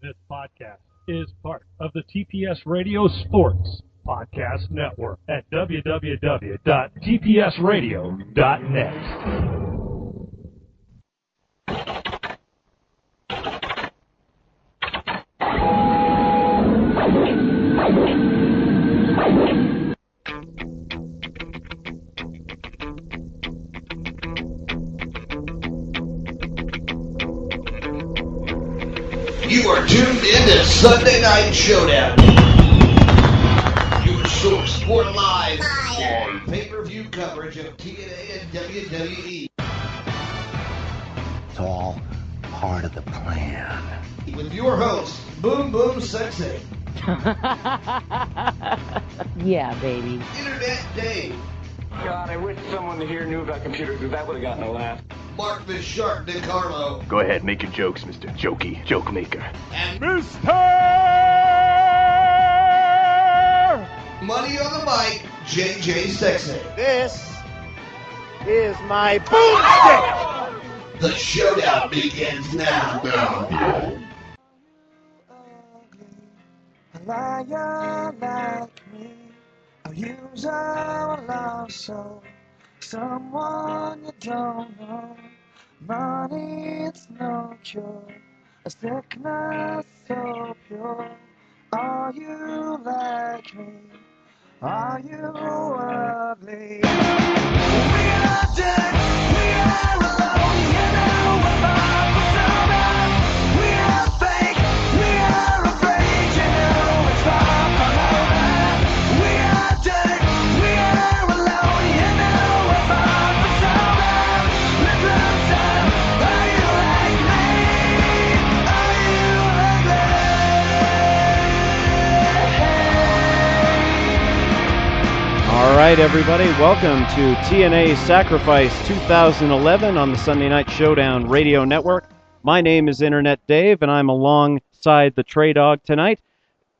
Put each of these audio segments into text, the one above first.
This podcast is part of the TPS Radio Sports Podcast Network at www.tpsradio.net. Sunday Night Showdown. Your source for live pay-per-view coverage of TNA and WWE. It's all part of the plan. With your host, Boom Boom Sexy, Yeah, baby. Internet Dave, God, I wish someone here knew about computers because that would have gotten a laugh. Mark the Shark DiCarlo, Go ahead, make your jokes, Mr. Jokey, joke maker. and Mister! Money on the Mic, JJ Sexy. This is my boomstick. The showdown begins now. A liar like me, a user, a lost soul, someone you don't know. Money, it's no cure, a sickness so pure. Are you like me? Are you ugly? We are dead, we are alone, All right, everybody, welcome to TNA Sacrifice 2011 on the Sunday Night Showdown Radio Network. My name is Internet Dave, and I'm alongside the Trey Dog tonight.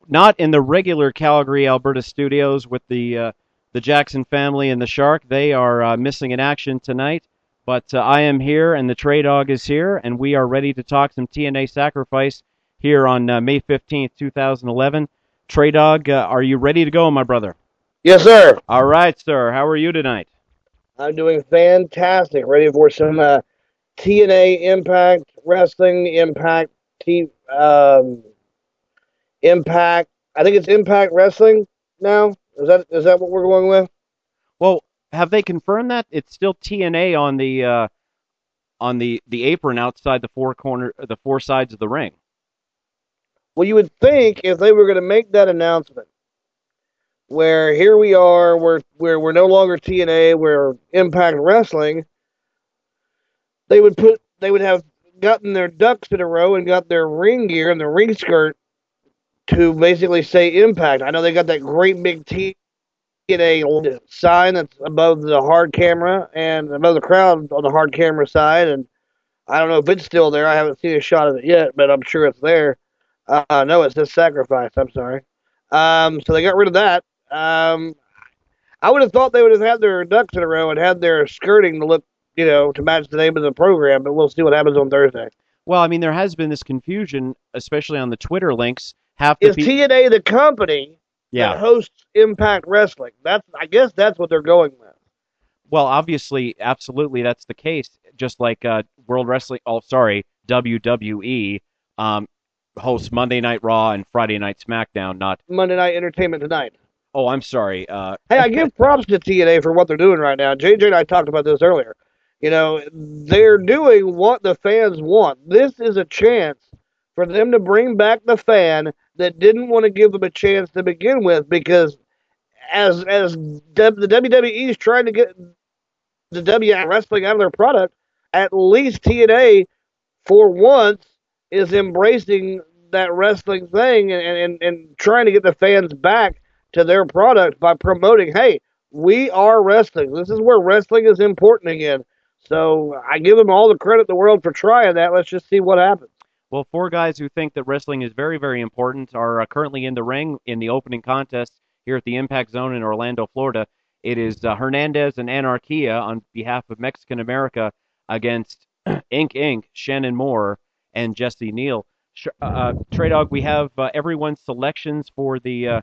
Not in the regular Calgary, Alberta studios with the uh, the Jackson family and the Shark. They are uh, missing in action tonight, but uh, I am here, and the Trey Dog is here, and we are ready to talk some TNA Sacrifice here on uh, May 15th, 2011. Trey Dog, uh, are you ready to go, my brother? Yes, sir. All right, sir. How are you tonight? I'm doing fantastic. Ready for some uh, TNA Impact Wrestling Impact T um, Impact. I think it's Impact Wrestling now. Is that is that what we're going with? Well, have they confirmed that it's still TNA on the uh, on the the apron outside the four corner the four sides of the ring? Well, you would think if they were going to make that announcement, where here we are, we're we're we're no longer TNA, we're Impact Wrestling. They would put they would have gotten their ducks in a row and got their ring gear and the ring skirt to basically say Impact. I know they got that great big TNA sign that's above the hard camera and above the crowd on the hard camera side, and I don't know if it's still there. I haven't seen a shot of it yet, but I'm sure it's there. Uh, no, it says sacrifice. I'm sorry. Um, so they got rid of that. Um, I would have thought they would have had their ducks in a row and had their skirting to look, you know, to match the name of the program. But we'll see what happens on Thursday. Well, I mean, there has been this confusion, especially on the Twitter links. Half the Is people, TNA the company that hosts Impact Wrestling? That's I guess that's what they're going with. Well, obviously, absolutely, that's the case. Just like uh, World Wrestling, oh, sorry, WWE um, hosts Monday Night Raw and Friday Night SmackDown. Not, Monday Night Entertainment tonight. Oh, I'm sorry. Uh, Hey, I give props to TNA for what they're doing right now. JJ and I talked about this earlier. You know, they're doing what the fans want. This is a chance for them to bring back the fan that didn't want to give them a chance to begin with because as as the WWE is trying to get the W wrestling out of their product, at least TNA for once is embracing that wrestling thing and, and, and trying to get the fans back to their product by promoting, hey, we are wrestling. This is where wrestling is important again. So I give them all the credit in the world for trying that. Let's just see what happens. Well, four guys who think that wrestling is very, very important are uh, currently in the ring in the opening contest here at the Impact Zone in Orlando, Florida. It is uh, Hernandez and Anarquia on behalf of Mexican America against Ink Inc., Shannon Moore, and Jesse Neal. uh, Trey Dog, we have uh, everyone's selections for the uh,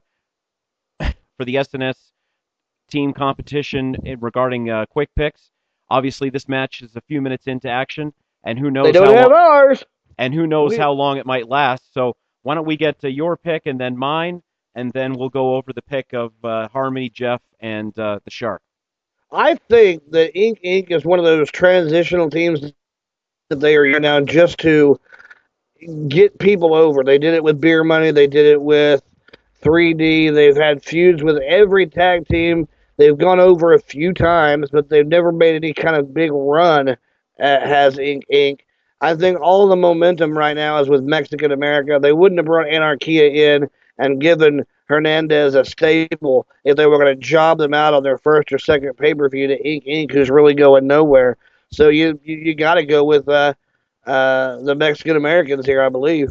for the SNS team competition regarding uh, quick picks. Obviously, this match is a few minutes into action, and who knows they don't how have long, ours. and who knows We- how long it might last. So why don't we get to your pick and then mine, and then we'll go over the pick of uh, Harmony, Jeff, and uh, the Shark. I think that Ink Inc. is one of those transitional teams that they are now just to get people over. They did it with Beer Money. They did it with 3D. They've had feuds with every tag team. They've gone over a few times, but they've never made any kind of big run. Uh, has Ink Inc. I think all the momentum right now is with Mexican America. They wouldn't have brought Anarquia in and given Hernandez a stable if they were going to job them out on their first or second pay per view to Ink Inc. who's really going nowhere. So you you, you got to go with uh, uh, the Mexican Americans here, I believe.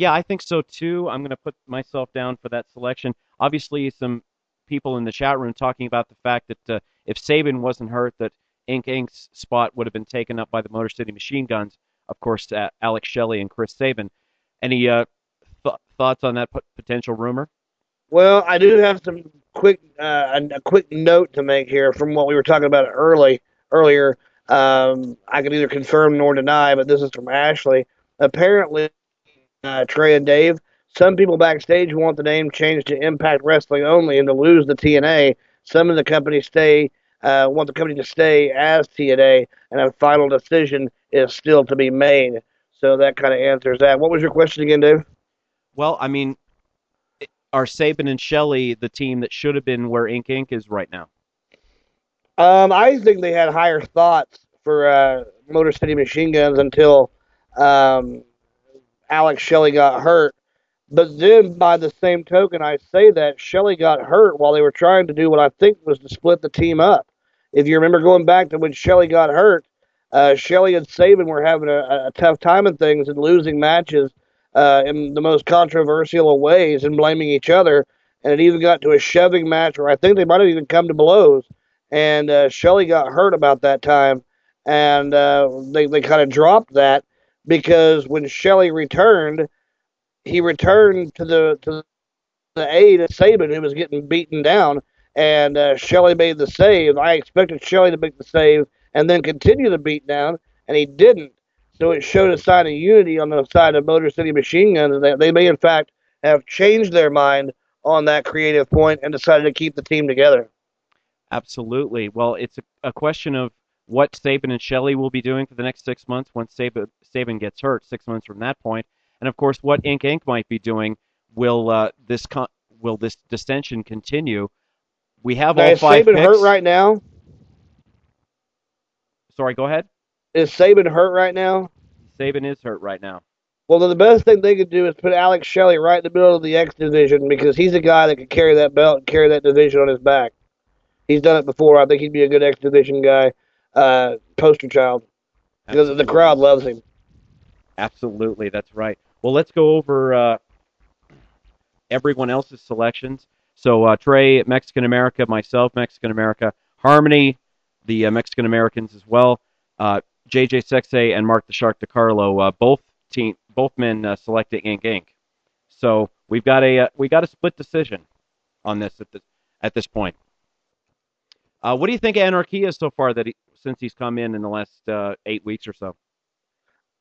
Yeah, I think so too. I'm going to put myself down for that selection. Obviously, some people in the chat room talking about the fact that uh, if Sabin wasn't hurt, that Ink Inc.'s spot would have been taken up by the Motor City Machine Guns. Of course, uh, Alex Shelley and Chris Sabin. Any uh, th- thoughts on that p- potential rumor? Well, I do have some quick uh, a, a quick note to make here from what we were talking about early earlier. Um, I can either confirm nor deny, but this is from Ashley. Apparently, uh, Trey and Dave, some people backstage want the name changed to Impact Wrestling only and to lose the TNA. Some of the company stay uh, want the company to stay as TNA, and a final decision is still to be made. So that kind of answers that. What was your question again, Dave? Well, I mean, are Sabin and Shelley the team that should have been where Ink Inc. is right now? Um, I think they had higher thoughts for uh, Motor City Machine Guns until um, Alex Shelley got hurt. But then, by the same token, I say that Shelley got hurt while they were trying to do what I think was to split the team up. If you remember going back to when Shelley got hurt, uh, Shelley and Sabin were having a, a tough time in things and losing matches uh, in the most controversial of ways and blaming each other. And it even got to a shoving match where I think they might have even come to blows. And uh, Shelley got hurt about that time, and uh, they they kind of dropped that because when Shelley returned, he returned to the to the aid of Sabin, who was getting beaten down, and uh, Shelley made the save. I expected Shelley to make the save and then continue the beat down, and he didn't. So it showed a sign of unity on the side of Motor City Machine Guns that they may, in fact, have changed their mind on that creative point and decided to keep the team together. Absolutely. Well, it's a, a question of what Sabin and Shelley will be doing for the next six months once Sabin, Sabin gets hurt, six months from that point, and of course, what Ink Inc. might be doing. Will uh, this con- will this distension continue? We have Now, all is five Sabin picks. hurt right now? Sorry, go ahead. Is Sabin hurt right now? Sabin is hurt right now. Well, then the best thing they could do is put Alex Shelley right in the middle of the X division because he's a guy that could carry that belt and carry that division on his back. He's done it before. I think he'd be a good X division guy, uh, poster child, because the crowd loves him. Absolutely, that's right. Well, let's go over uh, everyone else's selections. So uh, Trey, Mexican America, myself, Mexican America, Harmony, the uh, Mexican Americans as well, uh, JJ Sexay and Mark the Shark DiCarlo, uh, both team, both men uh, selected Ink. Inc. So we've got a uh, we got a split decision on this at this at this point. Uh, what do you think of Anarquia so far that he, since he's come in in the last uh, eight weeks or so?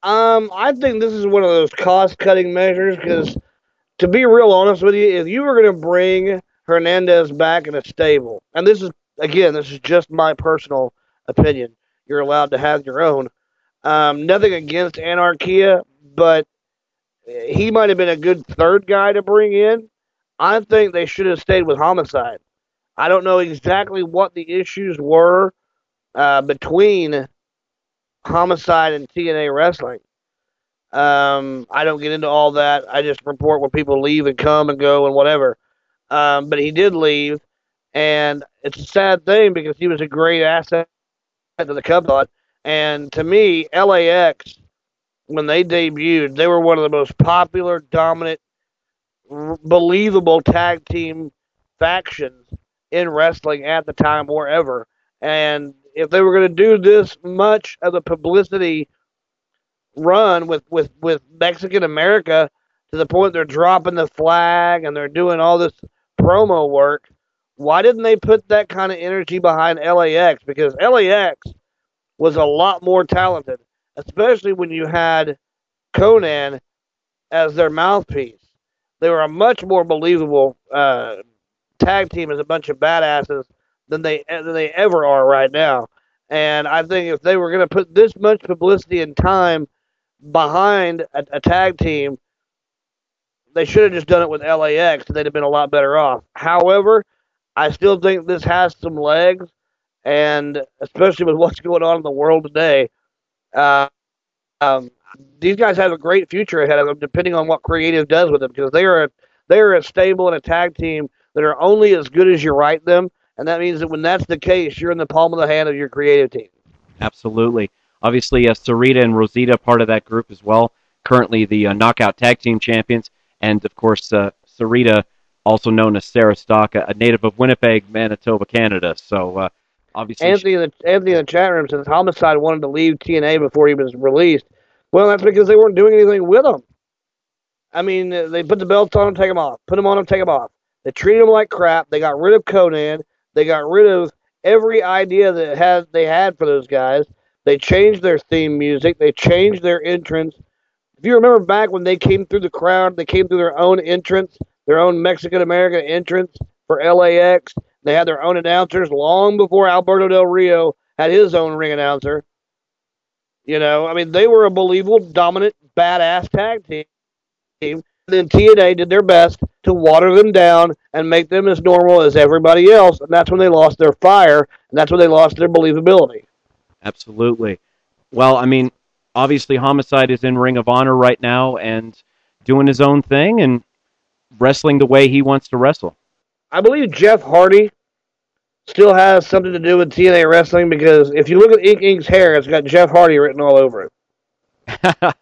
Um, I think this is one of those cost cutting measures because, to be real honest with you, if you were going to bring Hernandez back in a stable, and this is again, this is just my personal opinion. You're allowed to have your own. Um, nothing against Anarquia, but he might have been a good third guy to bring in. I think they should have stayed with Homicide. I don't know exactly what the issues were uh, between Homicide and TNA Wrestling. Um, I don't get into all that. I just report when people leave and come and go and whatever. Um, but he did leave, and it's a sad thing because he was a great asset to the company. And to me, LAX, when they debuted, they were one of the most popular, dominant, r- believable tag team factions in wrestling at the time or ever. And if they were going to do this much of the publicity run with with with Mexican America to the point they're dropping the flag and they're doing all this promo work. Why didn't they put that kind of energy behind LAX? Because LAX was a lot more talented, especially when you had Konnan as their mouthpiece. They were a much more believable uh, tag team as a bunch of badasses than they than they ever are right now. And I think if they were going to put this much publicity and time behind a, a tag team, they should have just done it with LAX. They'd have been a lot better off. However, I still think this has some legs, and especially with what's going on in the world today, uh, um, these guys have a great future ahead of them, depending on what creative does with them, because they are a, they are a stable and a tag team that are only as good as you write them, and that means that when that's the case, you're in the palm of the hand of your creative team. Absolutely. Obviously, uh, Sarita and Rosita part of that group as well. Currently, the uh, Knockout Tag Team Champions, and of course, uh, Sarita, also known as Sarah Stock, a native of Winnipeg, Manitoba, Canada. So, uh, obviously, Anthony, in the, Anthony in the chat room says Homicide wanted to leave TNA before he was released. Well, that's because they weren't doing anything with him. I mean, they put the belts on him, take them off. Put them on him, take them off. They treated him like crap. They got rid of Konnan. They got rid of every idea that had they had for those guys. They changed their theme music. They changed their entrance. If you remember back when they came through the crowd, they came through their own entrance, their own Mexican American entrance for LAX. They had their own announcers long before Alberto Del Rio had his own ring announcer. You know, I mean, they were a believable, dominant, badass tag team. Then TNA did their best to water them down and make them as normal as everybody else, and that's when they lost their fire, and that's when they lost their believability. Absolutely. Well, I mean, obviously, Homicide is in Ring of Honor right now and doing his own thing and wrestling the way he wants to wrestle. I believe Jeff Hardy still has something to do with TNA wrestling because if you look at Ink Inc's hair, it's got Jeff Hardy written all over it.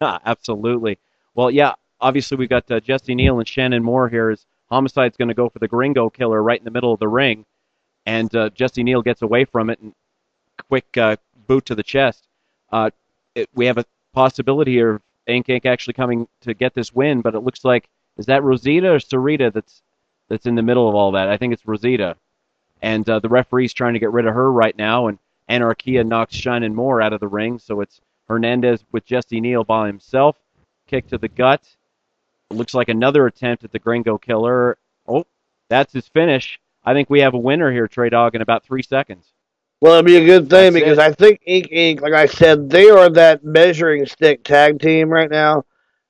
Absolutely. Well, yeah, obviously we've got uh, Jesse Neal and Shannon Moore here as Homicide's going to go for the Gringo Killer right in the middle of the ring, and uh, Jesse Neal gets away from it and quick uh, boot to the chest. Uh, it, we have a possibility here of Ink Inc actually coming to get this win, but it looks like is that Rosita or Sarita that's that's in the middle of all that? I think it's Rosita and uh, the referee's trying to get rid of her right now, and Anarquia knocks Shannon Moore out of the ring, so it's Hernandez with Jesse Neal by himself, kick to the gut. It looks like another attempt at the Gringo Killer. Oh, that's his finish. I think we have a winner here, Trey Dog, in about three seconds. Well, it'd be a good thing That's because it. I think Ink Inc, like I said, they are that measuring stick tag team right now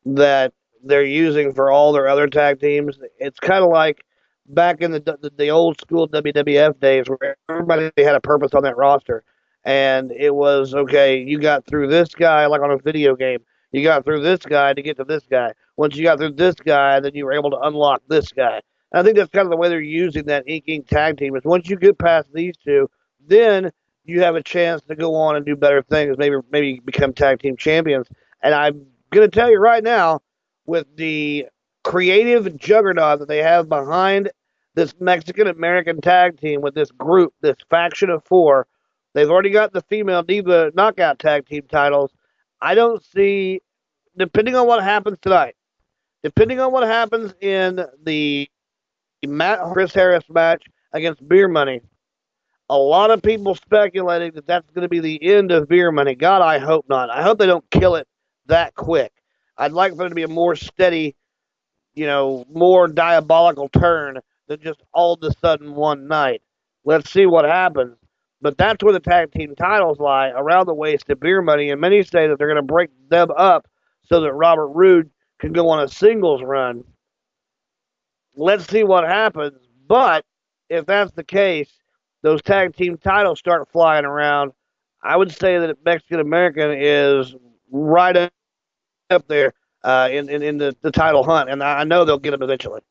that they're using for all their other tag teams. It's kind of like back in the, the the old school WWF days where everybody had a purpose on that roster, and it was okay. You got through this guy like on a video game. You got through this guy to get to this guy. Once you got through this guy, then you were able to unlock this guy. I think that's kind of the way they're using that Ink Inc tag team. Is once you get past these two, then you have a chance to go on and do better things. Maybe maybe become tag team champions. And I'm gonna tell you right now, with the creative juggernaut that they have behind this Mexican American tag team with this group, this faction of four. They've already got the female diva knockout tag team titles. I don't see, depending on what happens tonight, depending on what happens in the Matt Chris Harris match against Beer Money, a lot of people speculating that that's going to be the end of Beer Money. God, I hope not. I hope they don't kill it that quick. I'd like for it to be a more steady, you know, more diabolical turn than just all of a sudden one night. Let's see what happens. But that's where the tag team titles lie, around the waist of beer money, and many say that they're going to break them up so that Robert Roode can go on a singles run. Let's see what happens. But if that's the case, those tag team titles start flying around. I would say that Mexican American is right up up there uh, in, in in the, the title hunt, and I know they'll get them eventually.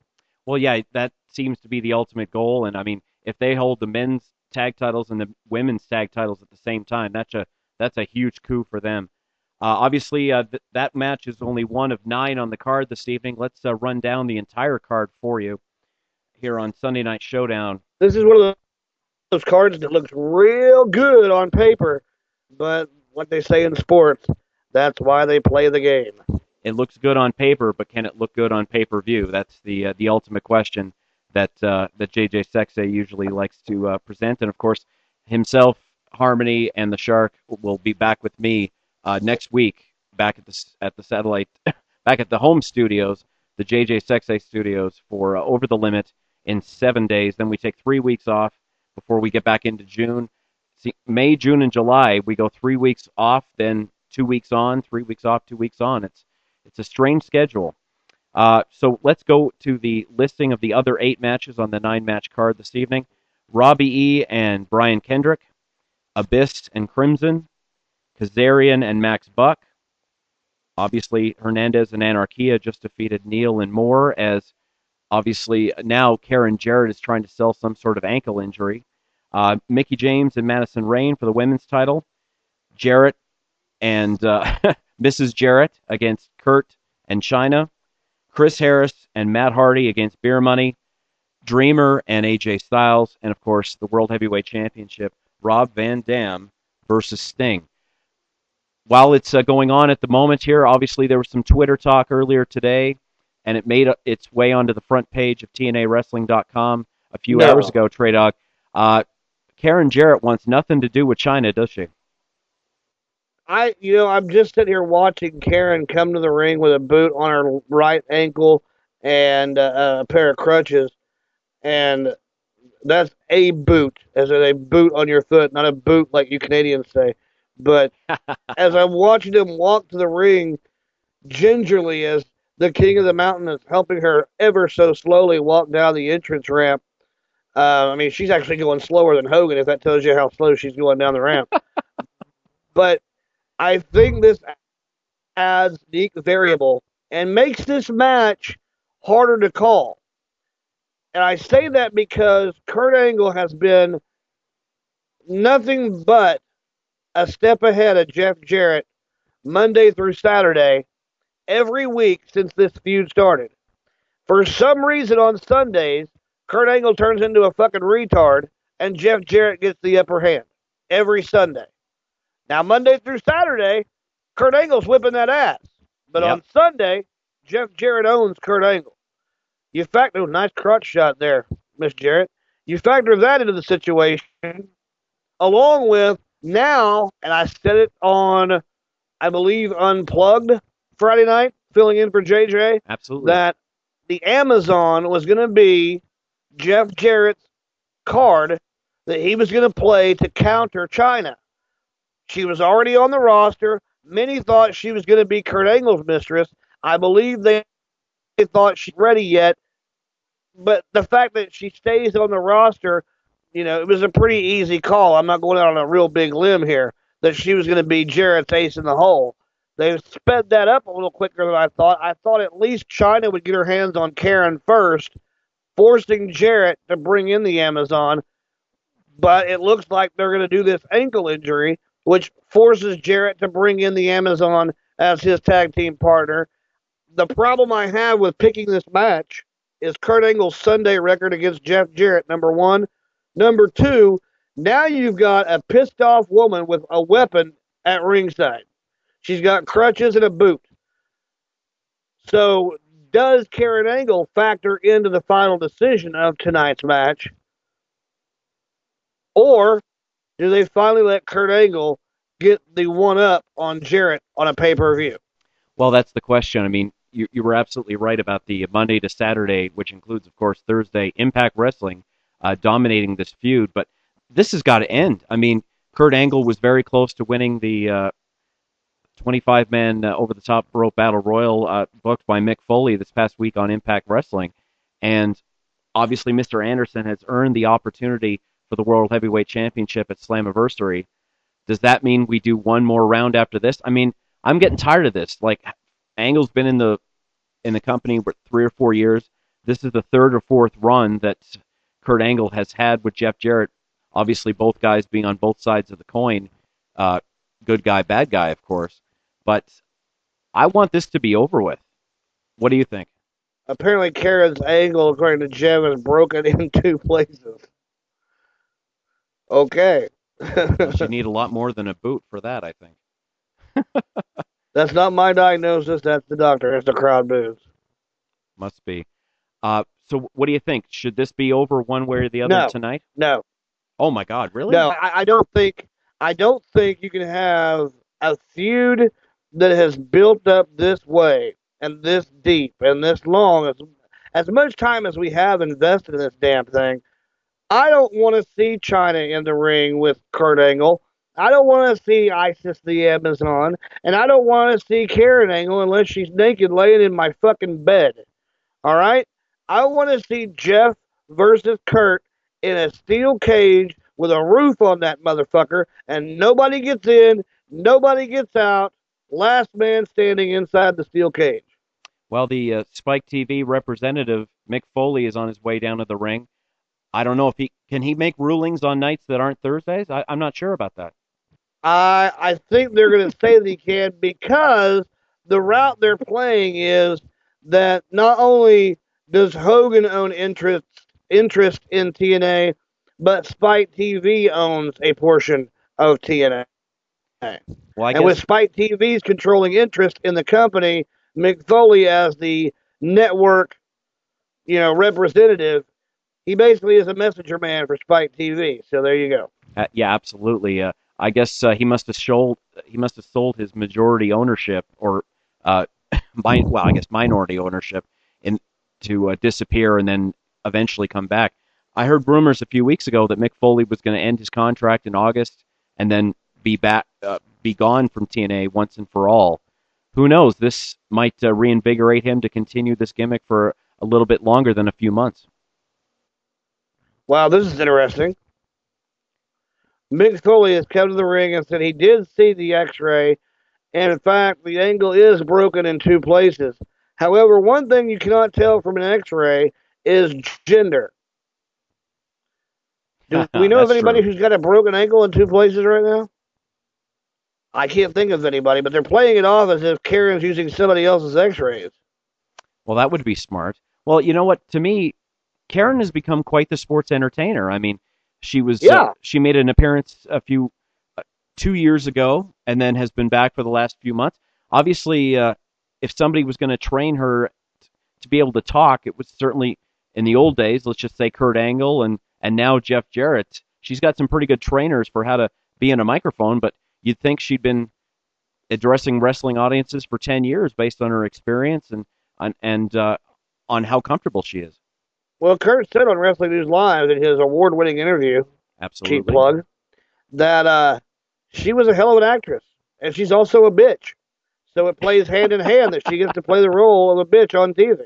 Well, yeah, that seems to be the ultimate goal. And I mean, if they hold the men's tag titles and the women's tag titles at the same time, that's a that's a huge coup for them. Uh, obviously, uh, th- that match is only one of nine on the card this evening. Let's uh, run down the entire card for you here on Sunday Night Showdown. This is one of those cards that looks real good on paper, but what they say in sports, That's why they play the game. It looks good on paper, but can it look good on pay per view? That's the uh, the ultimate question that uh, that JJ Sexay usually likes to uh, present. And of course, himself, Harmony, and the Shark will be back with me uh, next week, back at the at the satellite, back at the home studios, the JJ Sexay studios for uh, Over the Limit in seven days. Then we take three weeks off before we get back into June. See, May, June, and July we go three weeks off, then two weeks on, three weeks off, two weeks on. It's it's a strange schedule. Uh, so let's go to the listing of the other eight matches on the nine match card this evening. Robbie E. and Brian Kendrick, Abyss and Crimson, Kazarian and Max Buck. Obviously, Hernandez and Anarquia just defeated Neil and Moore, as obviously now Karen Jarrett is trying to sell some sort of ankle injury. Uh, Mickie James and Madison Rayne for the women's title. Jarrett and uh, Mrs. Jarrett against Kurt and Chyna. Chris Harris and Matt Hardy against Beer Money. Dreamer and AJ Styles. And of course, the World Heavyweight Championship, Rob Van Dam versus Sting. While it's uh, going on at the moment here, obviously there was some Twitter talk earlier today, and it made its way onto the front page of TNAWrestling.com a few No. hours ago, Trey Dog. Uh, Karen Jarrett wants nothing to do with Chyna, does she? I, you know, I'm just sitting here watching Karen come to the ring with a boot on her right ankle and uh, a pair of crutches, and that's a boot, as in a boot on your foot, not a boot like you Canadians say. But as I'm watching him walk to the ring, gingerly as the King of the Mountain is helping her ever so slowly walk down the entrance ramp. Uh, I mean, she's actually going slower than Hogan, if that tells you how slow she's going down the ramp. but I think this adds unique variable and makes this match harder to call. And I say that because Kurt Angle has been nothing but a step ahead of Jeff Jarrett Monday through Saturday every week since this feud started. For some reason on Sundays, Kurt Angle turns into a fucking retard and Jeff Jarrett gets the upper hand every Sunday. Now, Monday through Saturday, Kurt Angle's whipping that ass. But Yep. on Sunday, Jeff Jarrett owns Kurt Angle. You factor, a nice crotch shot there, Miss Jarrett. You factor that into the situation, along with now, and I said it on, I believe, Unplugged Friday night, filling in for JJ, Absolutely. that the Amazon was going to be Jeff Jarrett's card that he was going to play to counter Chyna. She was already on the roster. Many thought she was going to be Kurt Angle's mistress. I believe they, they thought she's ready yet. But the fact that she stays on the roster, you know, it was a pretty easy call. I'm not going out on a real big limb here that she was going to be Jarrett's ace in the hole. They've sped that up a little quicker than I thought. I thought at least Chyna would get her hands on Karen first, forcing Jarrett to bring in the Amazon. But it looks like they're going to do this ankle injury, which forces Jarrett to bring in the Amazon as his tag team partner. The problem I have with picking this match is Kurt Angle's Sunday record against Jeff Jarrett, number one. Number two, now you've got a pissed off woman with a weapon at ringside. She's got crutches and a boot. So, does Karen Angle factor into the final decision of tonight's match? Or do they finally let Kurt Angle get the one up on Jarrett on a pay per view? Well, that's the question. I mean, you, you were absolutely right about the Monday to Saturday, which includes, of course, Thursday Impact Wrestling uh, dominating this feud. But this has got to end. I mean, Kurt Angle was very close to winning the uh, 25 man uh, over the top rope battle royal uh, booked by Mick Foley this past week on Impact Wrestling. And obviously, Mr. Anderson has earned the opportunity for the World Heavyweight Championship at Slammiversary. Does that mean we do one more round after this? I mean, I'm getting tired of this. Like, Angle's been in the in the company for three or four years. This is the third or fourth run that Kurt Angle has had with Jeff Jarrett. Obviously, both guys being on both sides of the coin. Uh, good guy, bad guy, of course. But I want this to be over with. What do you think? Apparently, Karen's angle, according to Jim, is broken in two places. Okay. you need a lot more than a boot for that, I think. That's not my diagnosis. That's the doctor. It's the crowd boos. Must be. Uh, so what do you think? Should this be over one way or the other No. tonight? No, Oh my God, really? no, I, I don't think. I don't think you can have a feud that has built up this way and this deep and this long as as much time as we have invested in this damn thing. I don't want to see Chyna in the ring with Kurt Angle. I don't want to see Isis the Amazon, and I don't want to see Karen Angle unless she's naked laying in my fucking bed. All right? I want to see Jeff versus Kurt in a steel cage with a roof on that motherfucker, and nobody gets in, nobody gets out. Last man standing inside the steel cage. Well, the uh, Spike TV representative Mick Foley is on his way down to the ring. I don't know if he can he make rulings on nights that aren't Thursdays. I, I'm not sure about that. I I think they're going to say that he can because the route they're playing is that not only does Hogan own interest interest in TNA, but Spike TV owns a portion of TNA. Well, I and with Spike TV's controlling interest in the company, Mick Foley as the network, you know, representative, he basically is a messenger man for Spike TV. So there you go. uh, yeah, absolutely. Uh, I guess uh, he must have sold he must have sold his majority ownership or uh, well, I guess minority ownership in to uh, disappear and then eventually come back. I heard rumors a few weeks ago that Mick Foley was going to end his contract in August and then be back uh, be gone from TNA once and for all. Who knows? This might uh, reinvigorate him to continue this gimmick for a little bit longer than a few months. Wow, this is interesting. Mick Foley has come to the ring and said he did see the X-ray, and in fact, the angle is broken in two places. However, one thing you cannot tell from an X-ray is gender. Do we know of anybody true. who's got a broken ankle in two places right now? I can't think of anybody, but they're playing it off as if Karen's using somebody else's X-rays. Well, that would be smart. Well, you know what? To me, Karen has become quite the sports entertainer. I mean, she was uh, Yeah. she made an appearance a few uh, two years ago, and then has been back for the last few months. Obviously, uh, if somebody was going to train her t- to be able to talk, it was certainly in the old days. Let's just say Kurt Angle and and now Jeff Jarrett. She's got some pretty good trainers for how to be in a microphone, but you'd think she'd been addressing wrestling audiences for 10 years based on her experience and on and uh, on how comfortable she is. Well, Kurt said on Wrestling News Live in his award-winning interview, Absolutely. cheap plug, that uh, she was a hell of an actress, and she's also a bitch. So it plays hand in hand that she gets to play the role of a bitch on TV.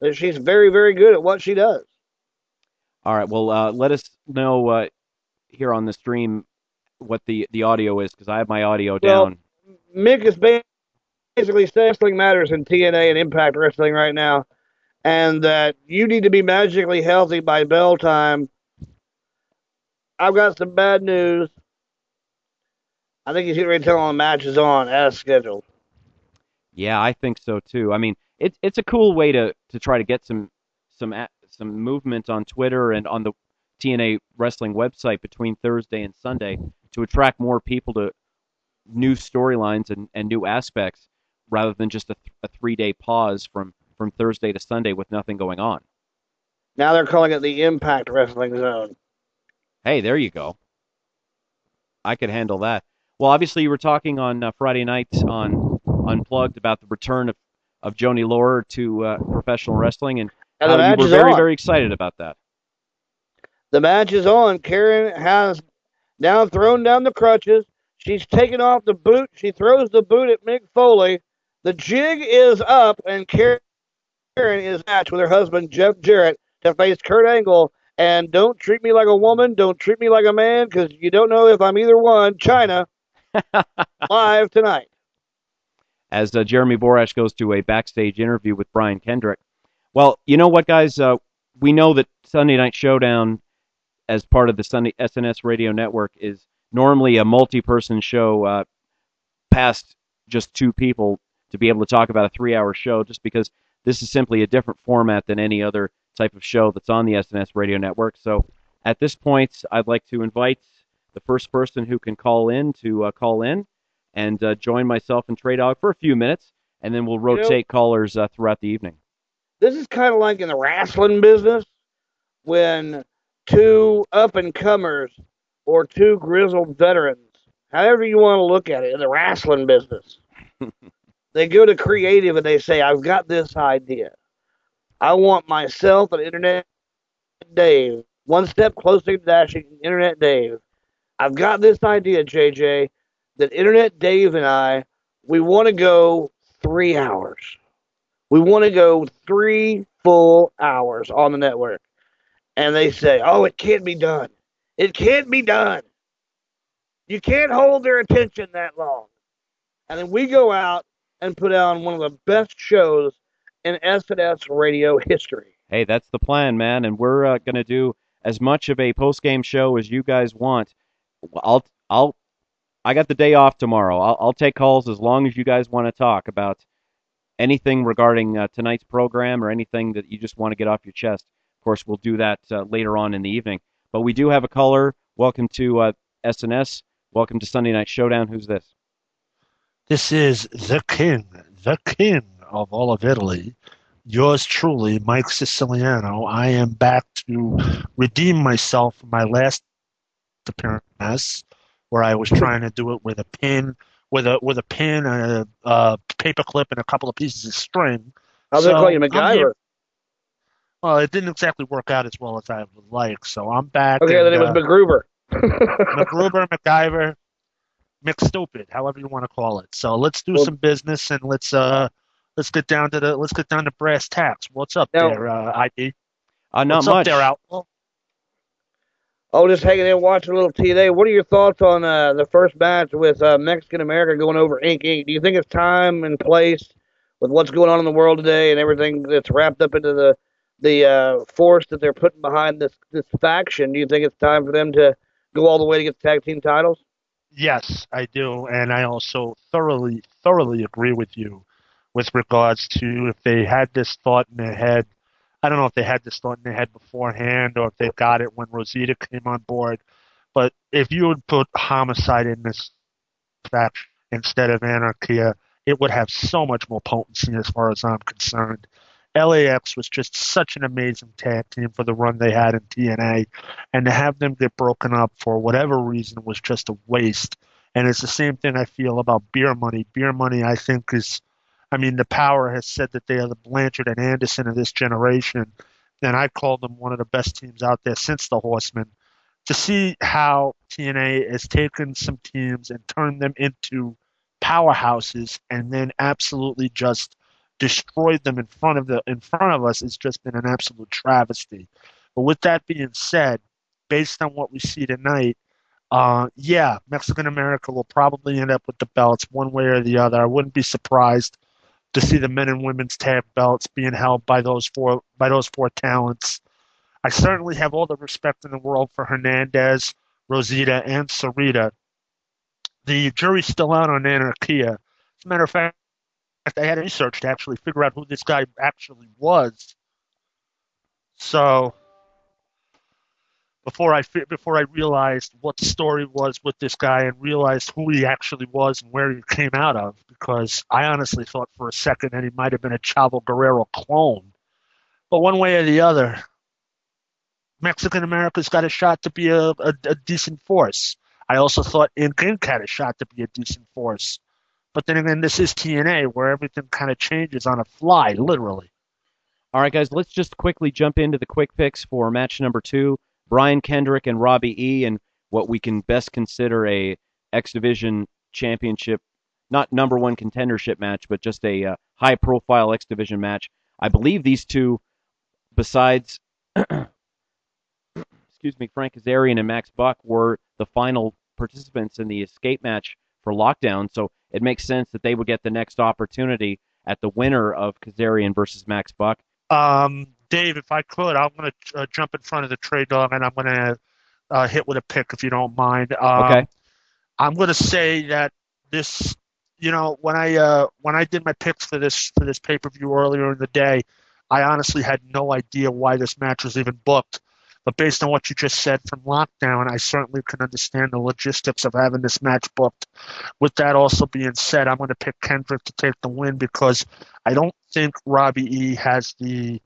That she's very, very good at what she does. All right. Well, uh, let us know uh, here on the stream what the, the audio is because I have my audio Well, down. Mick is basically saying wrestling matters in TNA and Impact Wrestling right now, and that you need to be magically healthy by bell time. I've got some bad news. I think he's getting ready to tell the match is on as scheduled. Yeah, I think so too. I mean, it's it's a cool way to, to try to get some some some movement on Twitter and on the TNA wrestling website between Thursday and Sunday to attract more people to new storylines and, and new aspects rather than just a, th- a three day pause from, from Thursday to Sunday with nothing going on. Now they're calling it the Impact Wrestling Zone. Hey, there you go. I could handle that. Well, obviously, you were talking on uh, Friday night on Unplugged about the return of, of Joanie Laurer to uh, professional wrestling, and, And how you were very, on. very excited about that. The match is on. Karen has now thrown down the crutches. She's taken off the boot. She throws the boot at Mick Foley. The jig is up, and Karen is matched with her husband Jeff Jarrett to face Kurt Angle. And don't treat me like a woman. Don't treat me like a man, because you don't know if I'm either one. Chyna live tonight. As uh, Jeremy Borash goes to a backstage interview with Brian Kendrick. Well, you know what, guys? Uh, we know that Sunday Night Showdown, as part of the Sunday SNS Radio Network, is normally a multi-person show uh, past just two people to be able to talk about a three-hour show, just because this is simply a different format than any other type of show that's on the SNS Radio Network. So, at this point, I'd like to invite the first person who can call in to uh, call in, and uh, join myself and Trey Dog for a few minutes, and then we'll rotate callers uh, throughout the evening. This is kind of like in the wrestling business when two up and comers or two grizzled veterans, however you want to look at it, in the wrestling business, they go to creative and they say, I've got this idea. I want myself an Internet Dave one step closer to dashing Internet Dave. I've got this idea, JJ, that Internet Dave and I, we want to go three hours. We want to go three full hours on the network. And they say, oh, it can't be done. It can't be done. You can't hold their attention that long. And then we go out and put on one of the best shows in SNS radio history. Hey, that's the plan, man, and we're uh, going to do as much of a post-game show as you guys want. I'll I'll I got the day off tomorrow. I'll, I'll take calls as long as you guys want to talk about anything regarding uh, tonight's program or anything that you just want to get off your chest. Of course, we'll do that uh, later on in the evening. But we do have a caller. Welcome to uh, SNS. Welcome to Sunday Night Showdown. Who's this? This is the king, the king of all of Italy. Yours truly, Mike Siciliano. I am back to redeem myself from my last appearance, where I was trying to do it with a pin, with a with a pin, a, a paper clip, and a couple of pieces of string. I was so going to call you MacGyver. Well, it didn't exactly work out as well as I would like, so I'm back. Okay, and, then it was uh, MacGruber. MacGruber, MacGyver, McStupid, however you want to call it. So let's do Well- some business and let's uh let's get down to the let's get down to brass tacks. What's up Now- there, uh, ID? Uh, not What's much. up there, Outlaw? Oh, just hanging in, watching a little TNA. What are your thoughts on uh, the first match with uh, Mexican America going over Ink Inc? Do you think it's time and place with what's going on in the world today and everything that's wrapped up into the the uh, force that they're putting behind this this faction? Do you think it's time for them to go all the way to get the tag team titles? Yes, I do, and I also thoroughly thoroughly agree with you with regards to if they had this thought in their head. I don't know if they had this thought in their head beforehand or if they got it when Rosita came on board. But if you would put homicide in this faction instead of Anarquia, it would have so much more potency as far as I'm concerned. LAX was just such an amazing tag team for the run they had in TNA, and to have them get broken up for whatever reason was just a waste. And it's the same thing I feel about Beer Money. Beer Money, I think, is, I mean, the Power has said that they are the Blanchard and Anderson of this generation, and I call them one of the best teams out there since the Horsemen. To see how TNA has taken some teams and turned them into powerhouses, and then absolutely just destroyed them in front of the in front of us has just been an absolute travesty. But with that being said, based on what we see tonight, uh, yeah, Mexican America will probably end up with the belts one way or the other. I wouldn't be surprised to see the men and women's tag belts being held by those four by those four talents. I certainly have all the respect in the world for Hernandez, Rosita, and Sarita. The jury's still out on Anarquia. As a matter of fact, I had research to actually figure out who this guy actually was. So before I before I realized what the story was with this guy and realized who he actually was and where he came out of, because I honestly thought for a second that he might have been a Chavo Guerrero clone. But one way or the other, Mexican America's got a shot to be a, a, a decent force. I also thought Inc. had a shot to be a decent force. But then again, this is TNA where everything kind of changes on a fly, literally. All right, guys, let's just quickly jump into the quick picks for match number two. Brian Kendrick and Robbie E. and what we can best consider a X Division championship, not number one contendership match, but just a uh, high profile X Division match. I believe these two, besides, excuse me, Frank Kazarian and Max Buck, were the final participants in the escape match for Lockdown. So it makes sense that they would get the next opportunity at the winner of Kazarian versus Max Buck. Um, Dave, if I could, I'm going to uh, jump in front of the trade dog and I'm going to uh, hit with a pick if you don't mind. Um, Okay. I'm going to say that this, you know, when I uh, when I did my picks for this for this pay per view earlier in the day, I honestly had no idea why this match was even booked. But based on what you just said from lockdown, I certainly can understand the logistics of having this match booked. With that also being said, I'm going to pick Kendrick to take the win because I don't think Robbie E has the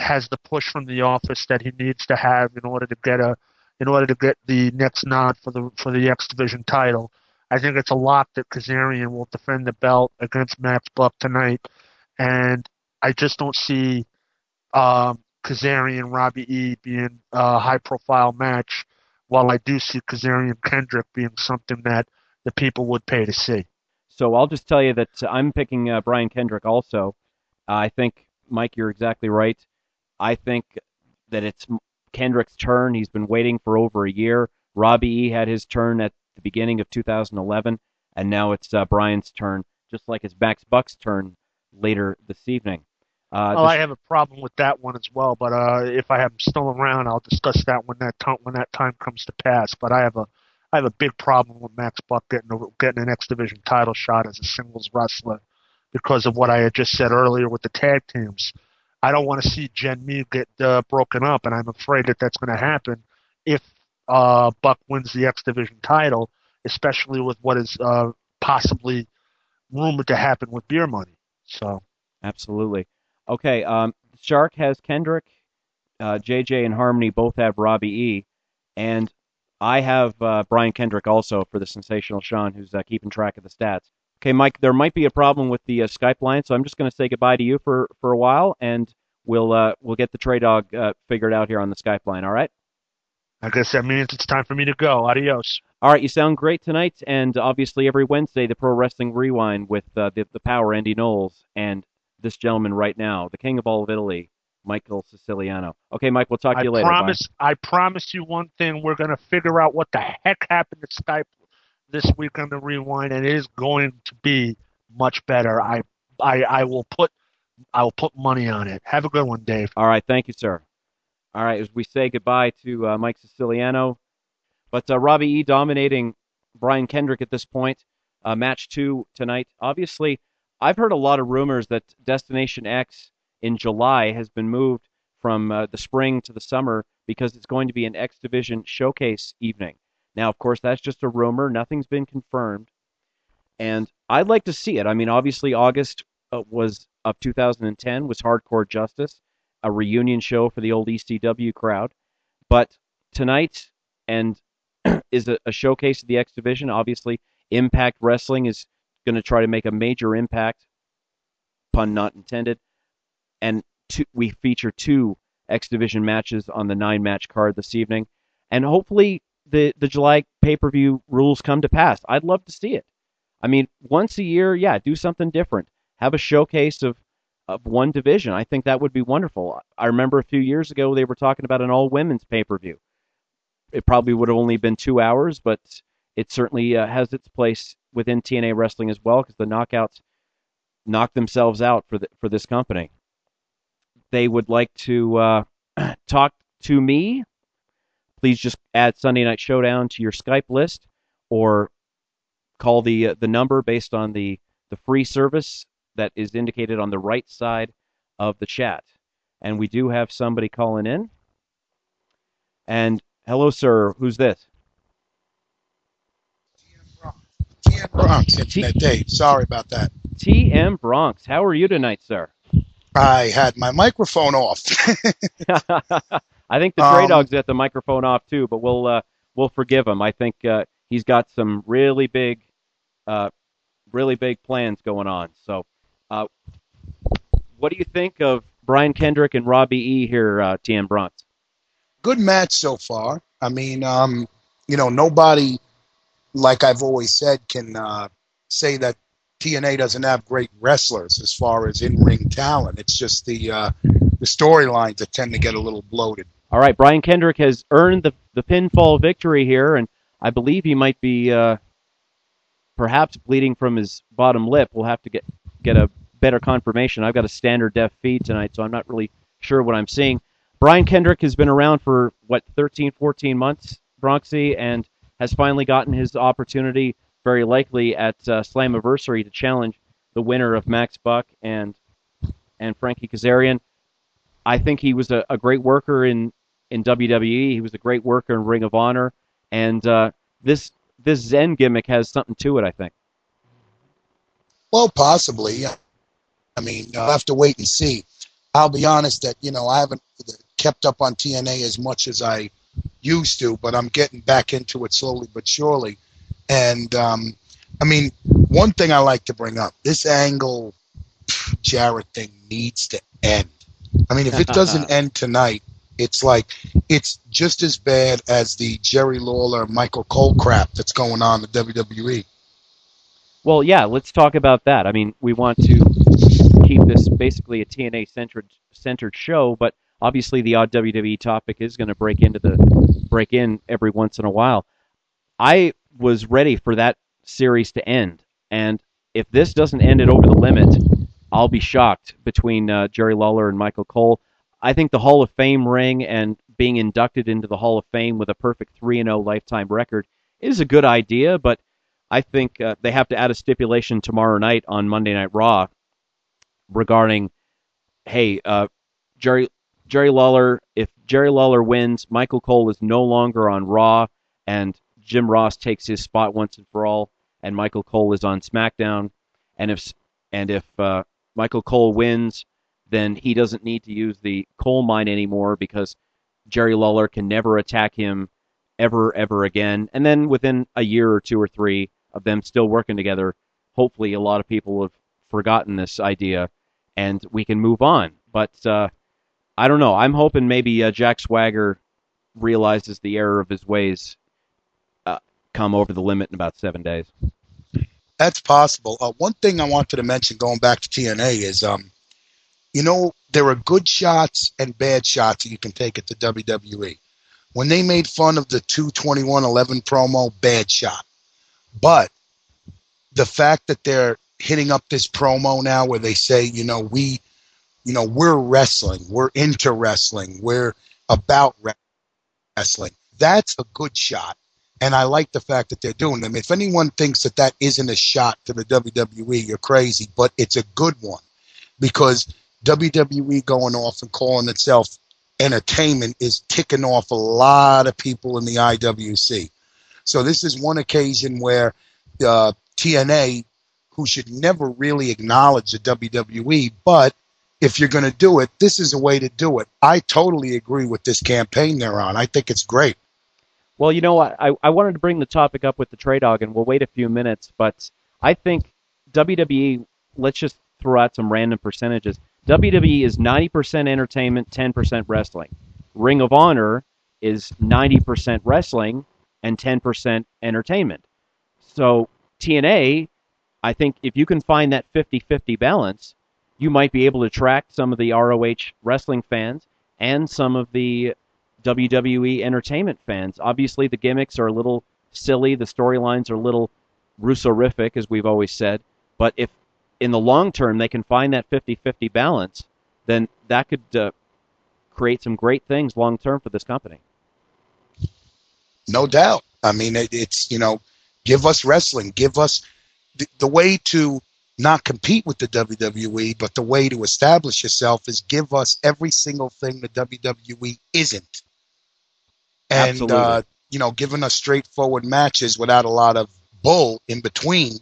has the push from the office that he needs to have in order to get a in order to get the next nod for the for the X Division title. I think it's a lock that Kazarian will defend the belt against Max Buck tonight, and I just don't see um, Kazarian Robbie E being a high profile match, while I do see Kazarian Kendrick being something that the people would pay to see. So I'll just tell you that I'm picking uh, Brian Kendrick also. Uh, I think Mike, you're exactly right. I think that it's Kendrick's turn. He's been waiting for over a year. Robbie E had his turn at the beginning of 2011, and now it's uh, Brian's turn, just like it's Max Buck's turn later this evening. Uh, well, I have a problem with that one as well, but uh, if I have him still around, I'll discuss that when that time when that time comes to pass. But I have a I have a big problem with Max Buck getting a, getting an X Division title shot as a singles wrestler because of what I had just said earlier with the tag teams. I don't want to see Gen Me get uh, broken up, and I'm afraid that that's going to happen if uh, Buck wins the X Division title, especially with what is uh, possibly rumored to happen with beer money. So, absolutely. Okay, um, Shark has Kendrick, uh, JJ and Harmony both have Robbie E, and I have uh, Brian Kendrick also for the sensational Sean, who's uh, keeping track of the stats. Okay, Mike, there might be a problem with the uh, Skype line, so I'm just going to say goodbye to you for, for a while, and we'll uh, we'll get the Trey Dawg uh, figured out here on the Skype line. All right. I guess that means it's time for me to go. Adios. All right, you sound great tonight, and obviously every Wednesday the Pro Wrestling Rewind with uh, the the Power Andy Knowles and this gentleman right now, the King of all of Italy, Michael Siciliano. Okay, Mike, we'll talk to you I later. Promise, Bye. I promise you one thing: we're going to figure out what the heck happened to Skype this week on the Rewind, and it is going to be much better. I, I, I will put, I will put money on it. Have a good one, Dave. All right, thank you, sir. All right, as we say goodbye to uh, Mike Siciliano, but uh, Robbie E dominating Brian Kendrick at this point. Uh, match two tonight. Obviously, I've heard a lot of rumors that Destination X in July has been moved from uh, the spring to the summer because it's going to be an X Division showcase evening. Now, of course, that's just a rumor. Nothing's been confirmed. And I'd like to see it. I mean, obviously, August uh, was of 2010 was Hardcore Justice, a reunion show for the old ECW crowd. But tonight and is a, a showcase of the X Division. Obviously, Impact Wrestling is going to try to make a major impact, pun not intended. And two, we feature two X Division matches on the nine match card this evening. And hopefully the, the July pay per view rules come to pass. I'd love to see it. I mean, once a year, yeah, do something different. Have a showcase of, of one division. I think that would be wonderful. I remember a few years ago they were talking about an all women's pay per view. It probably would have only been two hours, but it certainly uh, has its place within TNA wrestling as well because the knockouts knock themselves out for the, for this company. They would like to uh, talk to me. Please just add Sunday Night Showdown to your Skype list or call the uh, the number based on the the free service that is indicated on the right side of the chat. And we do have somebody calling in. And hello, sir. Who's this? TM Bronx, Internet Dave. Sorry about that. TM Bronx. How are you tonight, sir? I had my microphone off. I think the Trey um, Dog's at the microphone off too, but we'll uh, we'll forgive him. I think uh, he's got some really big, uh, really big plans going on. So, uh, what do you think of Brian Kendrick and Robbie E here, uh, TM Bronx? Good match so far. I mean, um, you know, nobody like I've always said, can uh, say that TNA doesn't have great wrestlers as far as in-ring talent. It's just the uh, the storylines that tend to get a little bloated. All right, Brian Kendrick has earned the the pinfall victory here, and I believe he might be uh, perhaps bleeding from his bottom lip. We'll have to get get a better confirmation. I've got a standard def feed tonight, so I'm not really sure what I'm seeing. Brian Kendrick has been around for what 13, 14 months, Bronxy, and has finally gotten his opportunity, very likely at uh, Slammiversary, to challenge the winner of Max Buck and and Frankie Kazarian. I think he was a, a great worker in in WWE. He was a great worker in Ring of Honor, and uh, this this Zen gimmick has something to it. I think. Well, possibly. I mean, I'll have to wait and see. I'll be honest that you know I haven't kept up on TNA as much as I used to, but I'm getting back into it slowly but surely. And um, I mean, one thing I like to bring up: this angle Jarrett thing needs to end. I mean, if it doesn't end tonight, it's like it's just as bad as the Jerry Lawler Michael Cole crap that's going on in the WWE. Well, yeah, let's talk about that. I mean, we want to keep this basically a TNA centered centered show, but obviously the odd WWE topic is going to break into the break in every once in a while. I was ready for that series to end, and if this doesn't end it over the limit, I'll be shocked. Between uh, Jerry Lawler and Michael Cole, I think the Hall of Fame ring and being inducted into the Hall of Fame with a perfect three and zero lifetime record is a good idea, but I think uh, they have to add a stipulation tomorrow night on Monday Night Raw regarding, hey, uh, Jerry Jerry Lawler. If Jerry Lawler wins, Michael Cole is no longer on Raw, and Jim Ross takes his spot once and for all, and Michael Cole is on SmackDown. And if and if uh, Michael Cole wins, then he doesn't need to use the Cole Mine anymore because Jerry Lawler can never attack him ever, ever again. And then within a year or two or three of them still working together, hopefully a lot of people have forgotten this idea and we can move on. But uh, I don't know. I'm hoping maybe uh, Jack Swagger realizes the error of his ways uh, come over the limit in about seven days. That's possible. Uh, one thing I wanted to mention going back to TNA is, um, you know, there are good shots and bad shots that you can take at the WWE. When they made fun of the 22111 promo, bad shot. But the fact that they're hitting up this promo now where they say, you know, we, you know, we're wrestling, we're into wrestling, we're about wrestling. That's a good shot. And I like the fact that they're doing them. If anyone thinks that that isn't a shot to the WWE, you're crazy, but it's a good one because WWE going off and calling itself entertainment is ticking off a lot of people in the IWC. So this is one occasion where uh, TNA, who should never really acknowledge the WWE, but if you're going to do it, this is a way to do it. I totally agree with this campaign they're on. I think it's great. Well, you know what? I, I wanted to bring the topic up with the Trey Dawg, and we'll wait a few minutes, but I think WWE, let's just throw out some random percentages. WWE is 90% entertainment, 10% wrestling. Ring of Honor is 90% wrestling and 10% entertainment. So TNA, I think if you can find that 50-50 balance, you might be able to attract some of the ROH wrestling fans and some of the WWE entertainment fans. Obviously, the gimmicks are a little silly, the storylines are a little Russo-rific, as we've always said. But if in the long term they can find that 50-50 balance, then that could uh, create some great things long term for this company. No doubt. I mean, it, it's you know, give us wrestling, give us the, the way to not compete with the WWE, but the way to establish yourself is give us every single thing the WWE isn't. And uh, you know, giving us straightforward matches without a lot of bull in between,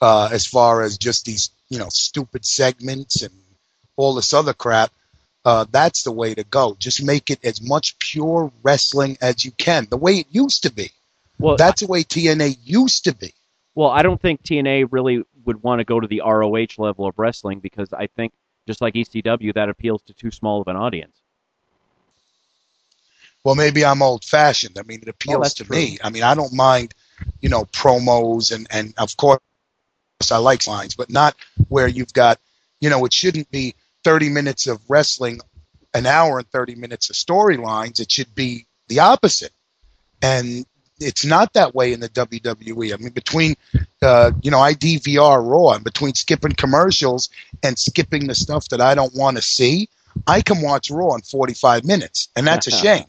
uh, as far as just these you know stupid segments and all this other crap. Uh, that's the way to go. Just make it as much pure wrestling as you can, the way it used to be. Well, that's the way TNA used to be. Well, I don't think TNA really would want to go to the ROH level of wrestling because I think, just like ECW, that appeals to too small of an audience. Well, maybe I'm old fashioned. I mean, it appeals oh, to true. me. I mean, I don't mind, you know, promos and, and of course I like lines, but not where you've got, you know, it shouldn't be 30 minutes of wrestling, an hour and 30 minutes of storylines. It should be the opposite. And it's not that way in the WWE. I mean, between, uh, you know, I DVR Raw and between skipping commercials and skipping the stuff that I don't want to see, I can watch Raw in 45 minutes, and that's a shame.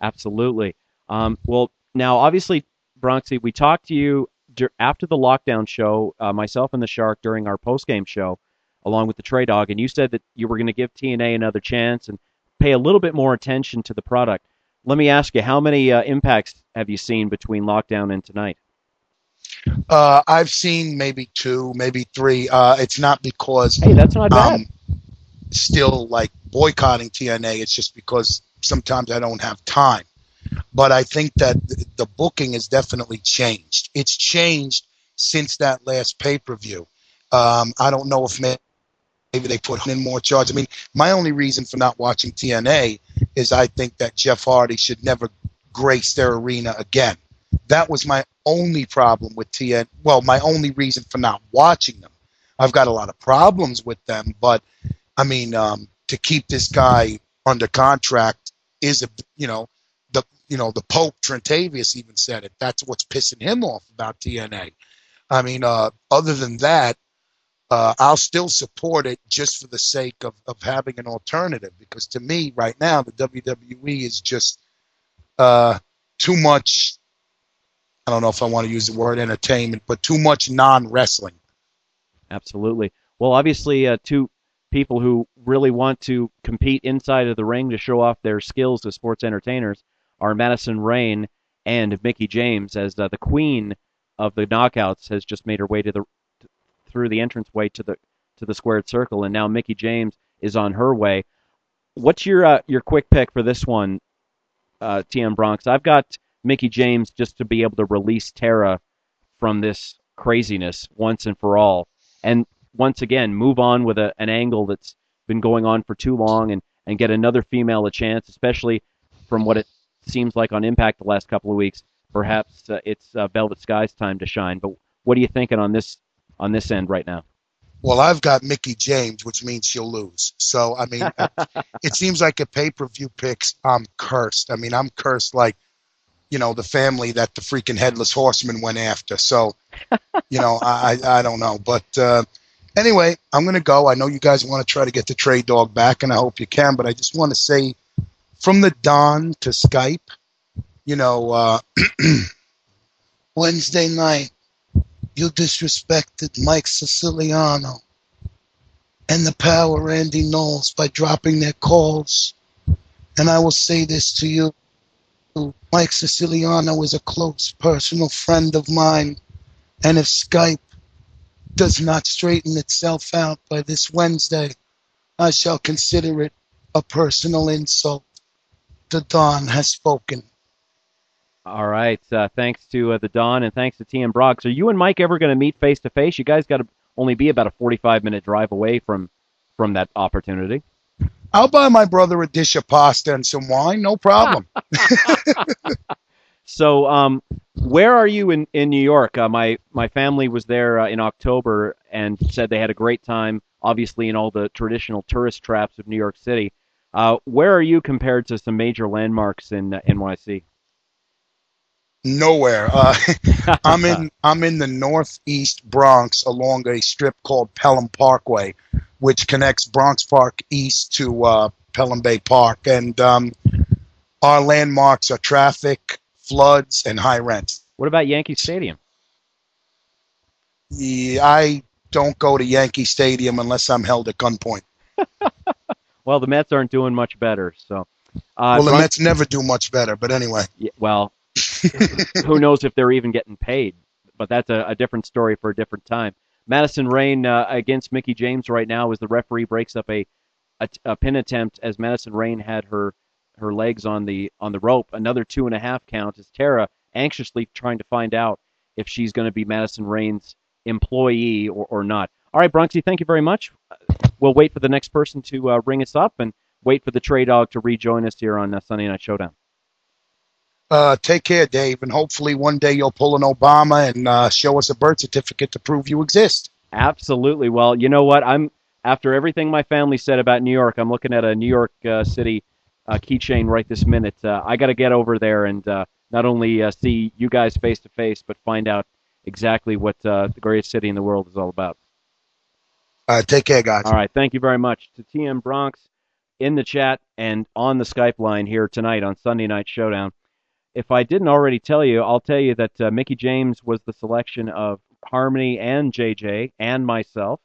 Absolutely. Um, well, now, obviously, Bronxy, we talked to you after the lockdown show, uh, myself and the Shark during our post game show, along with the Trey Dawg, and you said that you were going to give TNA another chance and pay a little bit more attention to the product. Let me ask you, how many uh, impacts have you seen between lockdown and tonight? Uh, I've seen maybe two, maybe three. Uh, it's not because hey, that's not bad. Um, still like boycotting TNA. It's just because sometimes I don't have time. But I think that the booking has definitely changed. It's changed since that last pay per view. Um, I don't know if maybe they put in more charge. I mean, my only reason for not watching TNA is I think that Jeff Hardy should never grace their arena again. That was my only problem with TN. Well, my only reason for not watching them. I've got a lot of problems with them, but I mean, um, to keep this guy under contract is a you know the you know the Pope Trentavious even said it. That's what's pissing him off about TNA. I mean, uh, other than that, uh, I'll still support it just for the sake of, of having an alternative. Because to me, right now, the WWE is just uh, too much. I don't know if I want to use the word entertainment, but too much non wrestling. Absolutely. Well, obviously, uh, two people who really want to compete inside of the ring to show off their skills as sports entertainers are Madison Rayne and Mickie James, as uh, the queen of the knockouts has just made her way to the through the entranceway to the to the squared circle, and now Mickie James is on her way. What's your uh, your quick pick for this one, uh, TM Bronx? I've got Mickie James just to be able to release Tara from this craziness once and for all, and once again move on with a, an angle that's been going on for too long, and and get another female a chance, especially from what it seems like on Impact the last couple of weeks. Perhaps uh, it's uh, Velvet Sky's time to shine. But what are you thinking on this on this end right now? Well, I've got Mickie James, which means she'll lose. So, I mean, it seems like a pay per view picks. I'm cursed. I mean, I'm cursed like, you know, the family that the freaking headless horseman went after. So, you know, I, I don't know. But uh, anyway, I'm going to go. I know you guys want to try to get the Trey Dawg back, and I hope you can. But I just want to say from the Don to Skype, you know, uh, Wednesday night, you disrespected Mike Siciliano and the power Randy Knowles by dropping their calls. And I will say this to you Mike Siciliano is a close personal friend of mine. And if Skype does not straighten itself out by this Wednesday, I shall consider it a personal insult. The Don has spoken. All right. Uh, thanks to uh, the Don and thanks to TM Bronx. Are you and Mike ever going to meet face to face? You guys got to only be about a 45 minute drive away from from that opportunity. I'll buy my brother a dish of pasta and some wine. No problem. so, um, where are you in, in New York? Uh, my my family was there uh, in October and said they had a great time. Obviously, in all the traditional tourist traps of New York City. Uh, where are you compared to some major landmarks in uh, NYC? Nowhere. Uh, I'm in I'm in the northeast Bronx along a strip called Pelham Parkway, which connects Bronx Park East to uh, Pelham Bay Park, and um, our landmarks are traffic, floods, and high rent. What about Yankee Stadium? Yeah, I don't go to Yankee Stadium unless I'm held at gunpoint. well, the Mets aren't doing much better, so. Uh, well, the Mets never do much better, but anyway. Yeah, well, who knows if they're even getting paid? But that's a, a different story for a different time. Madison Rayne uh, against Mickie James right now as the referee breaks up a, a, a pin attempt as Madison Rayne had her her legs on the on the rope. Another two and a half count as Tara anxiously trying to find out if she's going to be Madison Rayne's employee or, or not. All right, Bronxy, thank you very much. We'll wait for the next person to uh, ring us up and wait for the Trey Dawg to rejoin us here on uh, Sunday Night Showdown. Uh, take care, Dave, and hopefully one day you'll pull an Obama and uh, show us a birth certificate to prove you exist. Absolutely. Well, you know what? I'm after everything my family said about New York. I'm looking at a New York uh, City uh, keychain right this minute. Uh, I got to get over there and uh, not only uh, see you guys face to face, but find out exactly what uh, the greatest city in the world is all about. All right, take care, guys. All right, thank you very much to TM Bronx in the chat and on the Skype line here tonight on Sunday Night Showdown if I didn't already tell you, I'll tell you that uh, Mickie James was the selection of Harmony and JJ and myself.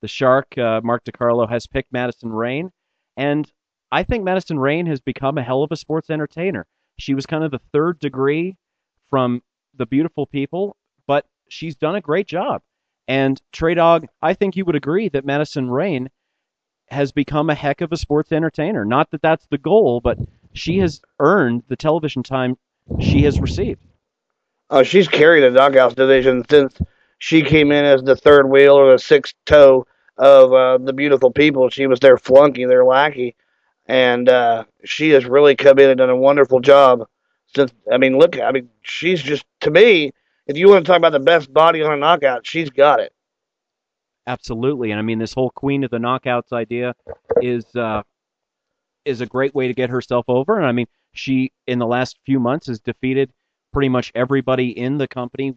The Shark, uh, Mark DiCarlo, has picked Madison Rayne. And I think Madison Rayne has become a hell of a sports entertainer. She was kind of the third degree from the beautiful people, but she's done a great job. And Trey Dawg, I think you would agree that Madison Rayne has become a heck of a sports entertainer. Not that that's the goal, but she has earned the television time she has received. Oh, she's carried the knockouts division since she came in as the third wheel or the sixth toe of uh, the beautiful people. She was their flunky, their lackey, and uh, she has really come in and done a wonderful job. Since I mean, look, I mean, she's just to me. If you want to talk about the best body on a knockout, she's got it. Absolutely, and I mean this whole Queen of the Knockouts idea is uh, is a great way to get herself over. And I mean, she in the last few months has defeated pretty much everybody in the company,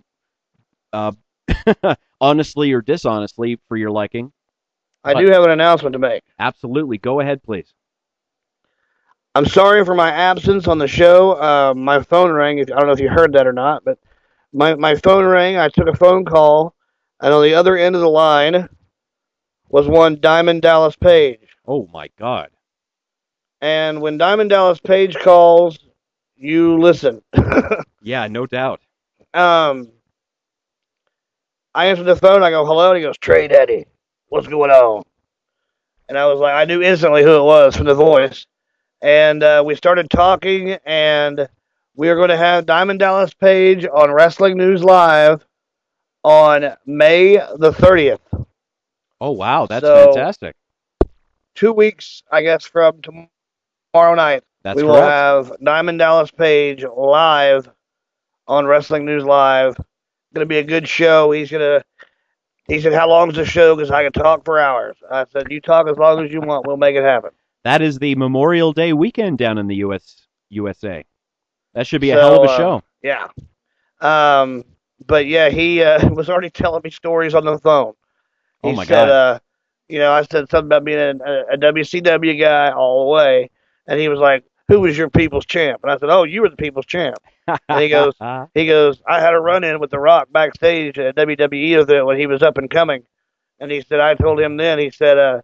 uh, honestly or dishonestly, for your liking. I but do have an announcement to make. Absolutely, go ahead, please. I'm sorry for my absence on the show. Uh, my phone rang. If, I don't know if you heard that or not, but my my phone rang. I took a phone call, and on the other end of the line was one Diamond Dallas Page. Oh my God! And when Diamond Dallas Page calls, you listen. yeah, no doubt. Um, I answered the phone. I go, "Hello," and he goes, "Trey Daddy, what's going on?" And I was like, I knew instantly who it was from the voice and uh, we started talking, and we are going to have Diamond Dallas Page on Wrestling News Live on May the 30th. Oh, wow. That's so, fantastic. Two weeks, I guess, from tomorrow night. That's we correct. will have Diamond Dallas Page live on Wrestling News Live. Going to be a good show. He's going to. He said, "How long's the show? Because I can talk for hours." I said, "You talk as long as you want. We'll make it happen." That is the Memorial Day weekend down in the US USA. That should be a hell of a uh, show. Yeah. Um, but yeah, he uh, was already telling me stories on the phone. Oh, He oh my said, god. uh, you know, I said something about being a, a WCW guy all the way, and he was like, "Who was your people's champ?" And I said, "Oh, you were the people's champ." and he goes, he goes, I had a run in with The Rock backstage at WWE event when he was up and coming, and he said, I told him then, he said, uh,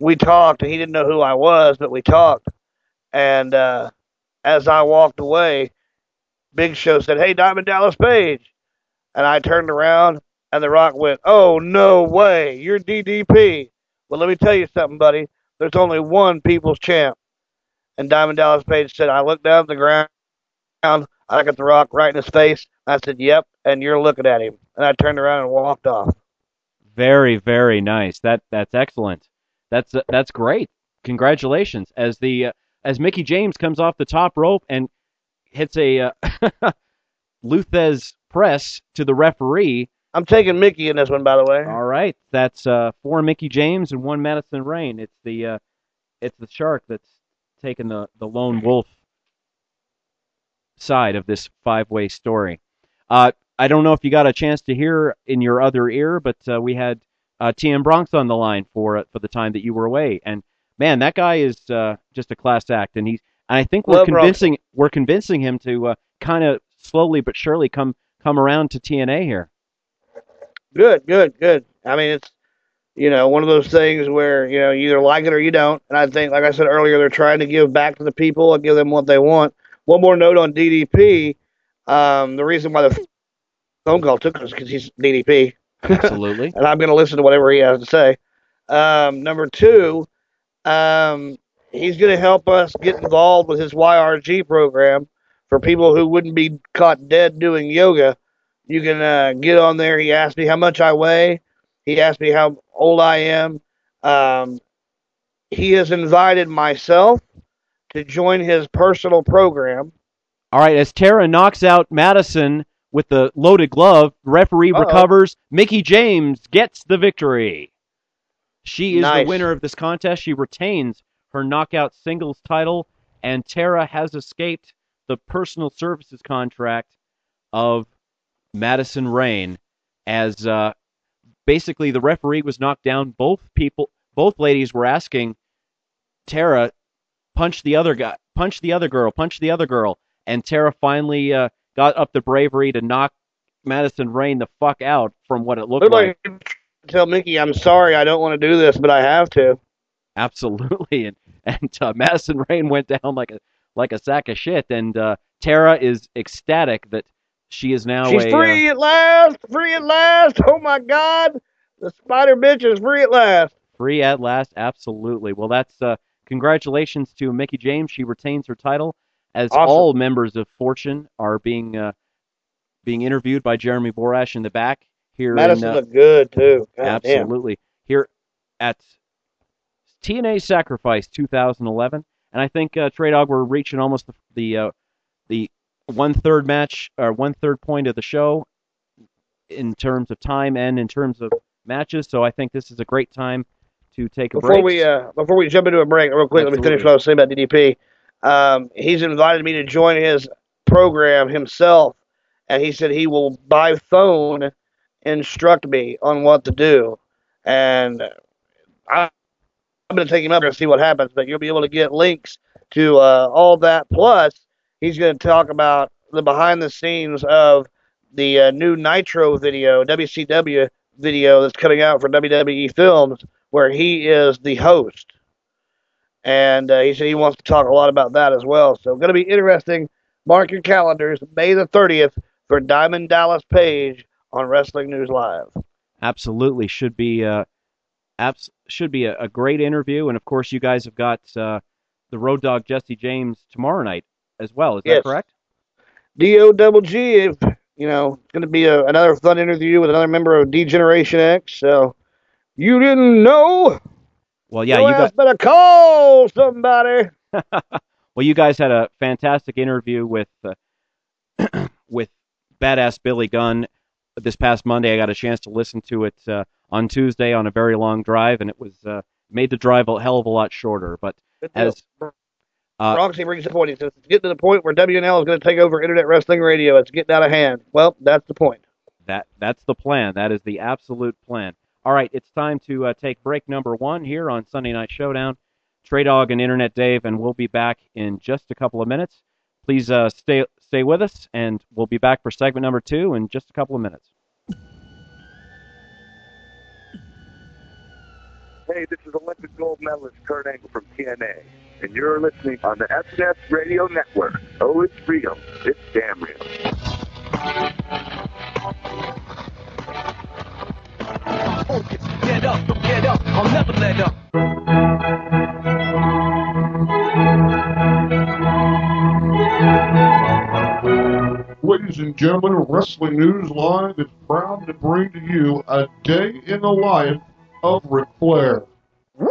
we talked, and he didn't know who I was, but we talked. And uh, as I walked away, Big Show said, "Hey, Diamond Dallas Page," and I turned around, and The Rock went, "Oh no way, you're DDP." Well, let me tell you something, buddy. There's only one People's Champ. And Diamond Dallas Page said, "I looked down at the ground, I got The Rock right in his face. I said, "Yep," and you're looking at him. And I turned around and walked off. Very, very nice. That that's excellent. That's that's great. Congratulations. As the uh, as Mickie James comes off the top rope and hits a uh, Lou Thesz press to the referee. I'm taking Mickie in this one, by the way. All right, that's uh, four Mickie James and one Madison Rayne. It's the uh, it's the shark that's taking the the lone wolf side of this five way story. Uh, I don't know if you got a chance to hear in your other ear, but uh, we had uh, TM Bronx on the line for uh, for the time that you were away. And man, that guy is uh, just a class act, and he's. And I think we're Love convincing Bronx. we're convincing him to uh, kind of slowly but surely come come around to TNA here. Good, good, good. I mean, it's you know one of those things where you know you either like it or you don't. And I think, like I said earlier, they're trying to give back to the people and give them what they want. One more note on DDP. Um, the reason why the phone call took us because he's DDP. Absolutely. and I'm going to listen to whatever he has to say. Um, number two, um, he's going to help us get involved with his YRG program for people who wouldn't be caught dead doing yoga. You can uh, get on there. He asked me how much I weigh. He asked me how old I am. Um, he has invited myself to join his personal program. All right, as Tara knocks out Madison with the loaded glove, referee Uh-oh. recovers. Mickie James gets the victory. She is Nice. the winner of this contest. She retains her knockout singles title, and Tara has escaped the personal services contract of Madison Rayne as uh, basically the referee was knocked down. Both people, both ladies were asking Tara, punch the other guy, punch the other girl, punch the other girl, and Tara finally uh, got up the bravery to knock Madison Rayne the fuck out from what it looked like tell Mickie, I'm sorry, I don't want to do this, but I have to. Absolutely, and and uh, Madison Rayne went down like a like a sack of shit. And uh, Tara is ecstatic that she is now She's a, free uh, at last. Free at last. Oh my God, the spider bitch is free at last. free at last. Absolutely. Well, that's uh, congratulations to Mickie James. She retains her title as Awesome. all members of Fortune are being uh, being interviewed by Jeremy Borash in the back here. Madison in, uh, looked good too. God damn. Absolutely. Here at TNA Sacrifice 2011, and I think uh, Trey Dawg we're reaching almost the the, uh, the one third match or one third point of the show in terms of time and in terms of matches. So I think this is a great time to take a Before break. we uh, before we jump into a break, real quick, let me finish what I was saying about DDP. Um, he's invited me to join his program himself, and he said he will by phone instruct me on what to do. And I, I'm going to take him up and see what happens. But you'll be able to get links to uh, all that. Plus, he's going to talk about the behind the scenes of the uh, new Nitro video, WCW video that's coming out for WWE Films, where he is the host. And uh, he said he wants to talk a lot about that as well. So, going to be interesting. Mark your calendars, May the 30th for Diamond Dallas Page on Wrestling News Live. Absolutely should be uh, abs- should be a, a great interview, and of course you guys have got uh, the Road Dog Jesse James tomorrow night as well. Is Yes. that correct? D-O double G, if, you know, it's going to be a, another fun interview with another member of D Generation X. So, you didn't know? Well, yeah, Your you got better call somebody. well, you guys had a fantastic interview with uh, with badass Billy Gunn this past Monday. I got a chance to listen to it uh, on Tuesday on a very long drive, and it was uh, made the drive a hell of a lot shorter. But as uh, Roxy brings the point. He says it's getting to the point where WNL is going to take over Internet Wrestling Radio. It's getting out of hand. Well, that's the point. That that's the plan. That is the absolute plan. All right, it's time to uh, take break number one here on Sunday Night Showdown. Trey Dawg and Internet Dave, and we'll be back in just a couple of minutes. Please uh, stay stay with us, and we'll be back for segment number two in just a couple of minutes. Hey, this is Olympic gold medalist Kurt Angle from TNA, and you're listening on the SNS Radio Network. Oh, it's real. It's damn real. Get up, don't get up, I'll never let up. Ladies and gentlemen, Wrestling News Live is proud to bring to you a day in the life of Ric Flair. Woo!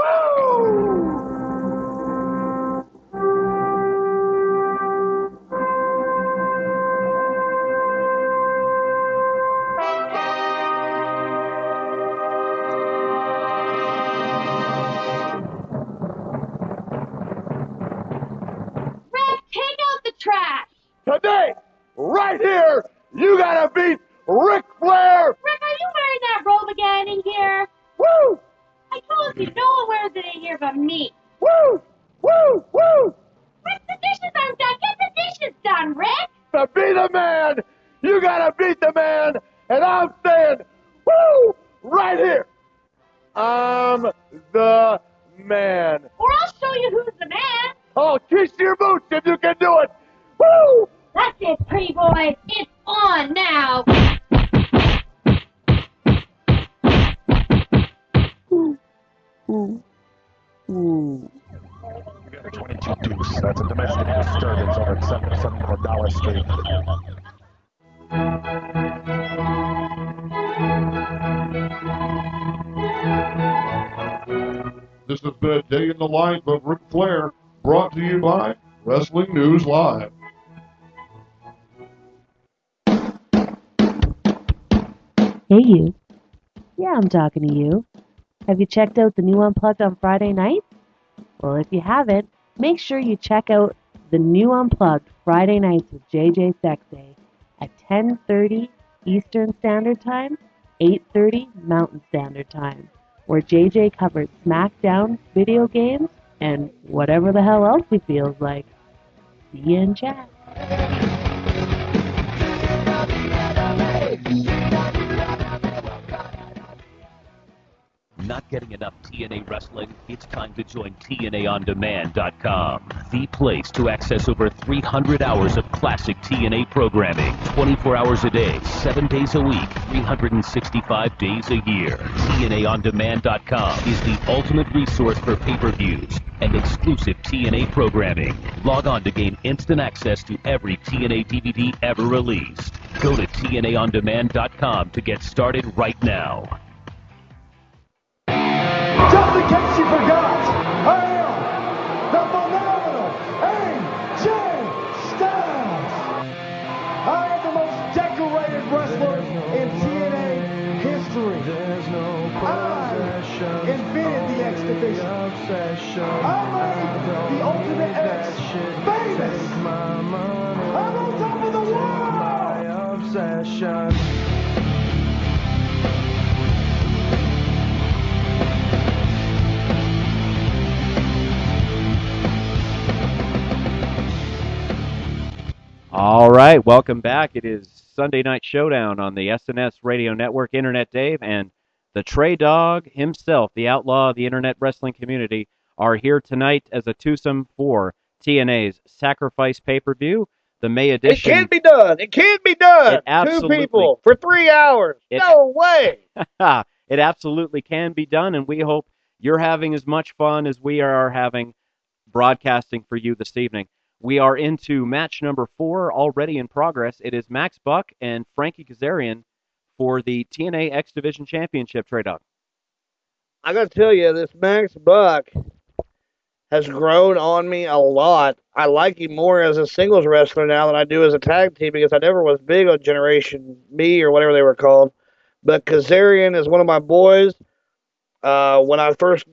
Rick, take out the trash. Today, right here, you gotta beat Ric Flair! Rick, are you wearing that robe again in here? Woo! I told you, no one wears it in here but me. Woo! Woo! Woo! Rick, the dishes aren't done. Get the dishes done, Rick. To be the man, you gotta beat the man, and I'm saying, woo! Right here. I'm the man. Or I'll show you who's the man. Oh, kiss your boots if you can do it. Woo! That's it, pretty boys. It's on now. We got a 22 deuce. That's a domestic disturbance over at 774 Dollar Street. This has been a day in the life of Ric Flair, brought to you by Wrestling News Live. Hey, you. Yeah, I'm talking to you. Have you checked out the new Unplugged on Friday night? Well, if you haven't, make sure you check out the new Unplugged Friday nights with JJ Sexay at 10:30 Eastern Standard Time, 8:30 Mountain Standard Time, where JJ covers SmackDown, video games, and whatever the hell else he feels like. See you in chat. Not getting enough TNA wrestling? It's time to join TNAOnDemand.com, the place to access over 300 hours of classic TNA programming, 24 hours a day, 7 days a week, 365 days a year. TNAOnDemand.com is the ultimate resource for pay-per-views and exclusive TNA programming. Log on to gain instant access to every TNA DVD ever released. Go to TNAOnDemand.com to get started right now. Just in case you forgot, I am the phenomenal AJ Styles. I am the most decorated wrestler in TNA history. I invented the X Division. I made the Ultimate X famous. I'm on top of the world. All right, welcome back. It is Sunday Night Showdown on the SNS Radio Network. Internet Dave and the Trey Dawg himself, the outlaw of the internet wrestling community, are here tonight as a twosome for TNA's Sacrifice pay per view, the May edition. It can't be done. It can't be done. Two people for three hours. It- no way. it absolutely can be done, and we hope you're having as much fun as we are having broadcasting for you this evening. We are into match number four already in progress. It is Max Buck and Frankie Kazarian for the TNA X Division Championship trade up. I gotta tell you, this Max Buck has grown on me a lot. I like him more as a singles wrestler now than I do as a tag team because I never was big on Generation Me or whatever they were called. But Kazarian is one of my boys. Uh, when I first,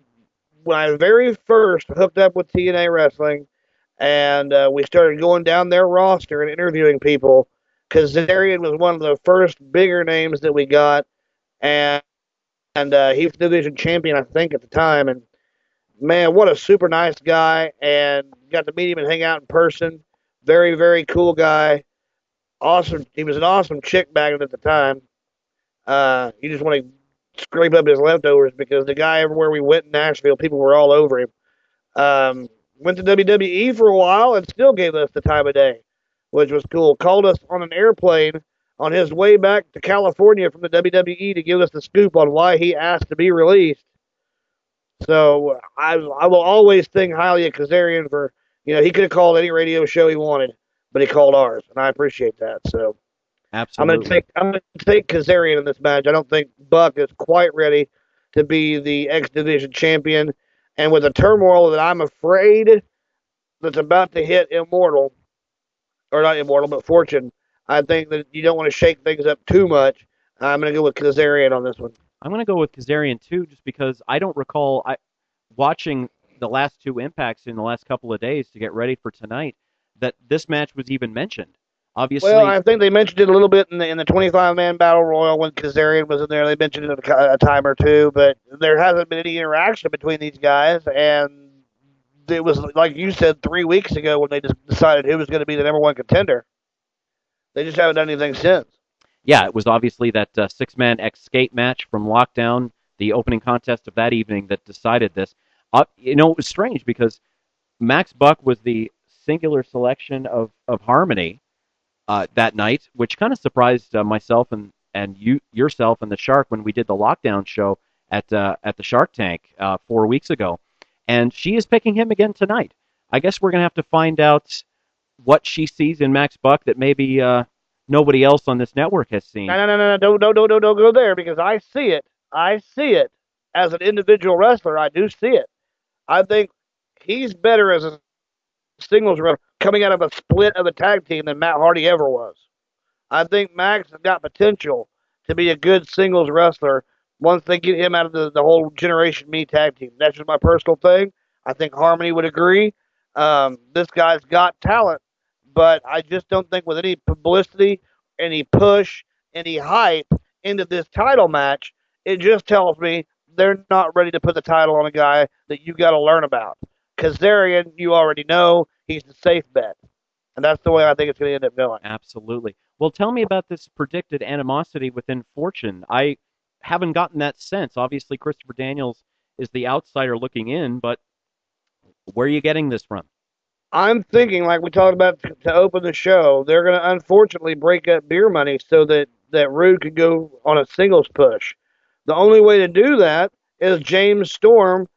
when I very first hooked up with TNA wrestling, and uh, we started going down their roster and interviewing people, because Kazarian was one of the first bigger names that we got, and and uh, he was division champion, I think, at the time. And man, what a super nice guy! And got to meet him and hang out in person. Very, very cool guy. Awesome. He was an awesome chick magnet at the time. Uh, you just want to scrape up his leftovers because the guy everywhere we went in Nashville, people were all over him. Um, went to WWE for a while and still gave us the time of day, which was cool. Called us on an airplane on his way back to California from the WWE to give us the scoop on why he asked to be released. So I I will always think highly of Kazarian for you know he could have called any radio show he wanted, but he called ours, and I appreciate that. So absolutely, I'm gonna take I'm gonna take Kazarian in this match. I don't think Buck is quite ready to be the X Division champion, and with the turmoil that I'm afraid that's about to hit Immortal, or not Immortal, but Fortune, I think that you don't want to shake things up too much. I'm gonna go with Kazarian on this one. I'm going to go with Kazarian too, just because I don't recall I watching the last two impacts in the last couple of days to get ready for tonight that this match was even mentioned. Obviously, Well, I think they mentioned it a little bit in the in the 25 man battle royal when Kazarian was in there. They mentioned it a, a time or two, but there hasn't been any interaction between these guys, and it was like you said three weeks ago when they just decided who was going to be the number one contender. They just haven't done anything since. yeah, it was obviously that uh, six man escape match from Lockdown, the opening contest of that evening, that decided this. Uh, you know, it was strange because Max Buck was the singular selection of, of Harmony uh, that night, which kind of surprised uh, myself and, and you yourself and the Shark when we did the Lockdown show at uh, at the Shark Tank uh, four weeks ago. And she is picking him again tonight. I guess we're to have to find out what she sees in Max Buck that maybe uh, nobody else on this network has seen. No, no, no, no, no, don't, don't, don't, don't go there because I see it. I see it as an individual wrestler. I do see it. I think he's better as a singles wrestler coming out of a split of a tag team than Matt Hardy ever was. I think Max has got potential to be a good singles wrestler once they get him out of the, the whole Generation Me tag team. That's just my personal thing. I think Harmony would agree. Um, this guy's got talent, but I just don't think with any publicity, any push, any hype into this title match, it just tells me they're not ready to put the title on a guy that you got to learn about. Kazarian, you already know he's the safe bet, and that's the way I think it's going to end up going. Absolutely. Well, tell me about this predicted animosity within Fortune. I haven't gotten that sense. Obviously, Christopher Daniels is the outsider looking in, but where are you getting this from? I'm thinking, like we talked about to, to open the show, they're going to unfortunately break up beer money so that that Roode could go on a singles push. The only way to do that is James Storm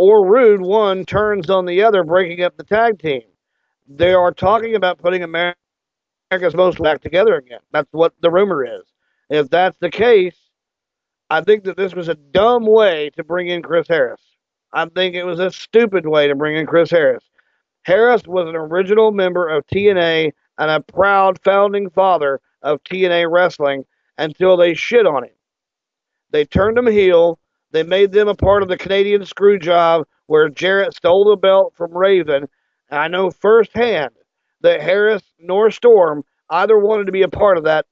or Roode one turns on the other, breaking up the tag team. They are talking about putting America's Most back together again. That's what the rumor is. If that's the case, I think that this was a dumb way to bring in Chris Harris. I think it was a stupid way to bring in Chris Harris. Harris was an original member of TNA and a proud founding father of TNA wrestling until they shit on him. They turned him heel. They made them a part of the Canadian screw job where Jarrett stole the belt from Raven. I know firsthand that Harris nor Storm either wanted to be a part of that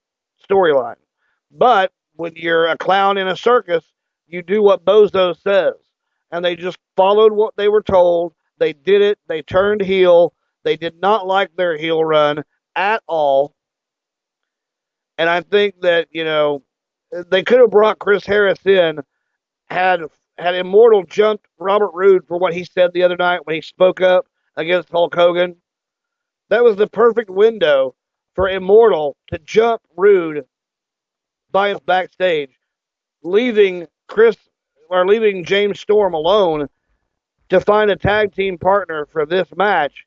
storyline. But when you're a clown in a circus, you do what Bozo says. And they just followed what they were told. They did it. They turned heel. They did not like their heel run at all. And I think that, you know, they could have brought Chris Harris in had had Immortal jumped Robert Roode for what he said the other night when he spoke up against Hulk Hogan. That was the perfect window for Immortal to jump Roode by his backstage, leaving Chris or leaving James Storm alone to find a tag team partner for this match.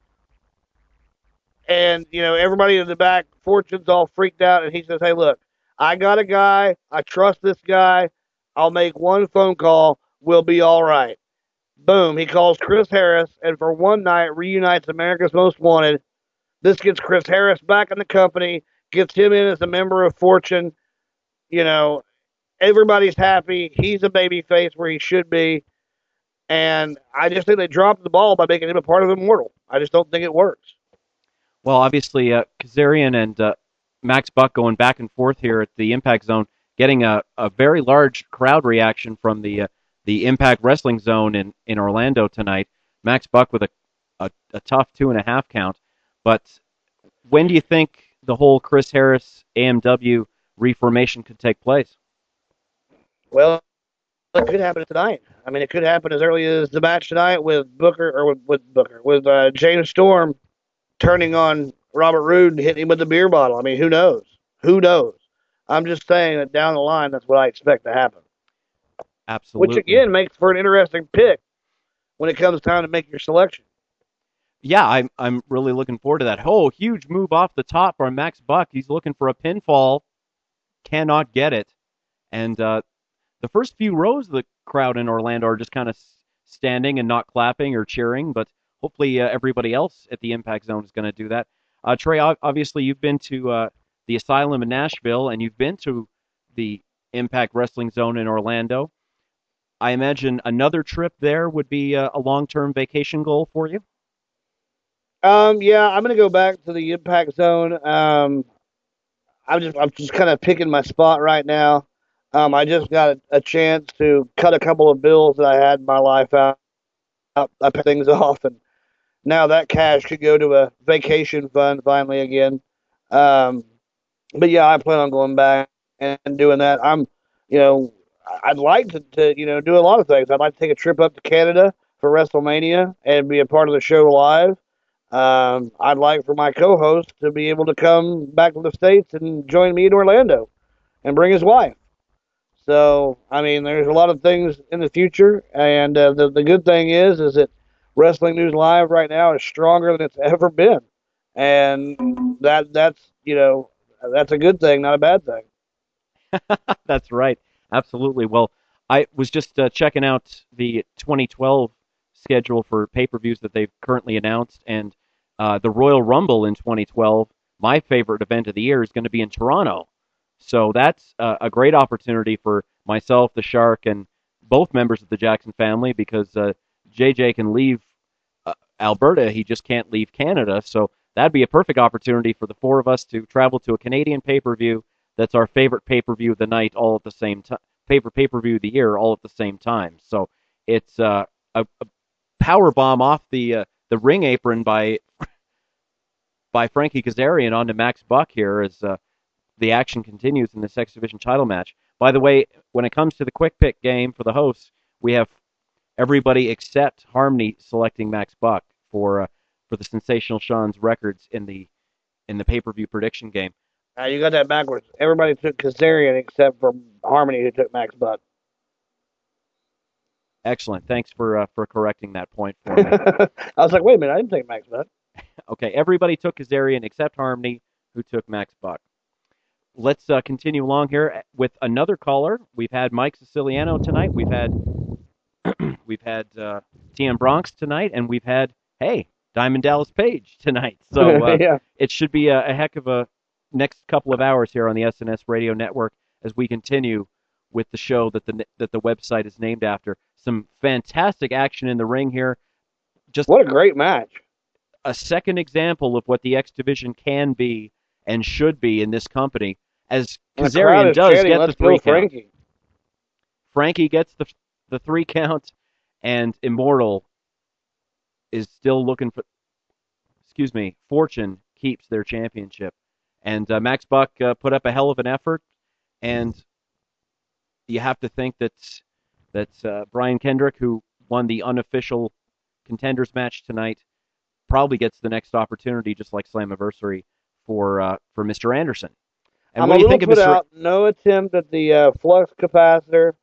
And, you know, everybody in the back, Fortune's all freaked out, and he says, Hey, look, I got a guy. I trust this guy. I'll make one phone call. We'll be all right. Boom. He calls Chris Harris, and for one night reunites America's Most Wanted. This gets Chris Harris back in the company, gets him in as a member of Fortune. You know, everybody's happy. He's a baby face where he should be. And I just think they dropped the ball by making him a part of Immortal. I just don't think it works. Well, obviously, uh, Kazarian and uh, Max Buck going back and forth here at the Impact Zone, getting a, a very large crowd reaction from the uh, the Impact Wrestling Zone in, in Orlando tonight. Max Buck with a, a, a tough two and a half count. But when do you think the whole Chris Harris AMW reformation could take place? Well, it could happen tonight. I mean, it could happen as early as the match tonight with Booker or with, with Booker with uh, James Storm turning on Robert Roode and hitting him with the beer bottle. I mean, who knows? Who knows? I'm just saying that down the line, that's what I expect to happen. Absolutely. Which again makes for an interesting pick when it comes time to make your selection. Yeah, I'm I'm really looking forward to that. Oh, huge move off the top for Max Buck. He's looking for a pinfall, cannot get it, and uh, the first few rows of the crowd in Orlando are just kind of standing and not clapping or cheering, but hopefully uh, everybody else at the Impact Zone is going to do that. Uh, Trey, obviously you've been to uh, the Asylum in Nashville and you've been to the Impact Wrestling Zone in Orlando. I imagine another trip there would be a, a long-term vacation goal for you. Um, yeah, I'm gonna go back to the Impact Zone. Um, I'm just I'm just kind of picking my spot right now. Um, I just got a, a chance to cut a couple of bills that I had in my life out. I put things off, and now that cash could go to a vacation fund finally again. Um, but yeah, I plan on going back and doing that. I'm, you know, I'd like to, to, you know, do a lot of things. I'd like to take a trip up to Canada for WrestleMania and be a part of the show live. Um, I'd like for my co-host to be able to come back to the states and join me in Orlando, and bring his wife. So, I mean, there's a lot of things in the future, and uh, the the good thing is, is that Wrestling News Live right now is stronger than it's ever been, and that that's you know that's a good thing, not a bad thing. that's right, absolutely. Well, I was just uh, checking out the 2012 schedule for pay-per-views that they've currently announced, and uh, the Royal Rumble in 2012. My favorite event of the year is going to be in Toronto. So that's uh, a great opportunity for myself, the Shark, and both members of the Jackson family because uh, JJ can leave uh, Alberta. He just can't leave Canada. So that'd be a perfect opportunity for the four of us to travel to a Canadian pay per view that's our favorite pay per view of the night, all at the same time. Favorite pay per view of the year, all at the same time. So it's uh, a, a power bomb off the uh, the ring apron by by Frankie Kazarian onto Max Buck here as uh, the action continues in this X Division title match. By the way, when it comes to the quick pick game for the hosts, we have everybody except Harmony selecting Max Buck for uh, for the Sensational Sean's records in the in the pay per view prediction game. Uh, you got that backwards. Everybody took Kazarian except for Harmony, who took Max Buck. Excellent. Thanks for uh, for correcting that point for me. I was like, wait a minute, I didn't take Max Buck. okay, everybody took Kazarian except Harmony, who took Max Buck. Let's uh, continue along here with another caller. We've had Mike Siciliano tonight. We've had we've had uh, TM Bronx tonight, and we've had hey Diamond Dallas Page tonight. So uh, Yeah. it should be a, a heck of a next couple of hours here on the SNS Radio Network as we continue with the show that the that the website is named after. Some fantastic action in the ring here. Just what a great match! A second example of what the X division can be and should be in this company. As And the crowd Kazarian does chanting, get the three count. Frankie. Frankie gets the the three count, and Immortal is still looking for. Excuse me. Fortune keeps their championship, and uh, Max Buck uh, put up a hell of an effort, and you have to think that that uh, Brian Kendrick, who won the unofficial contenders match tonight, probably gets the next opportunity, just like Slammiversary for uh, for Mr. Anderson. And I'm what a do you think of Mr. out. No attempt at the uh, flux capacitor.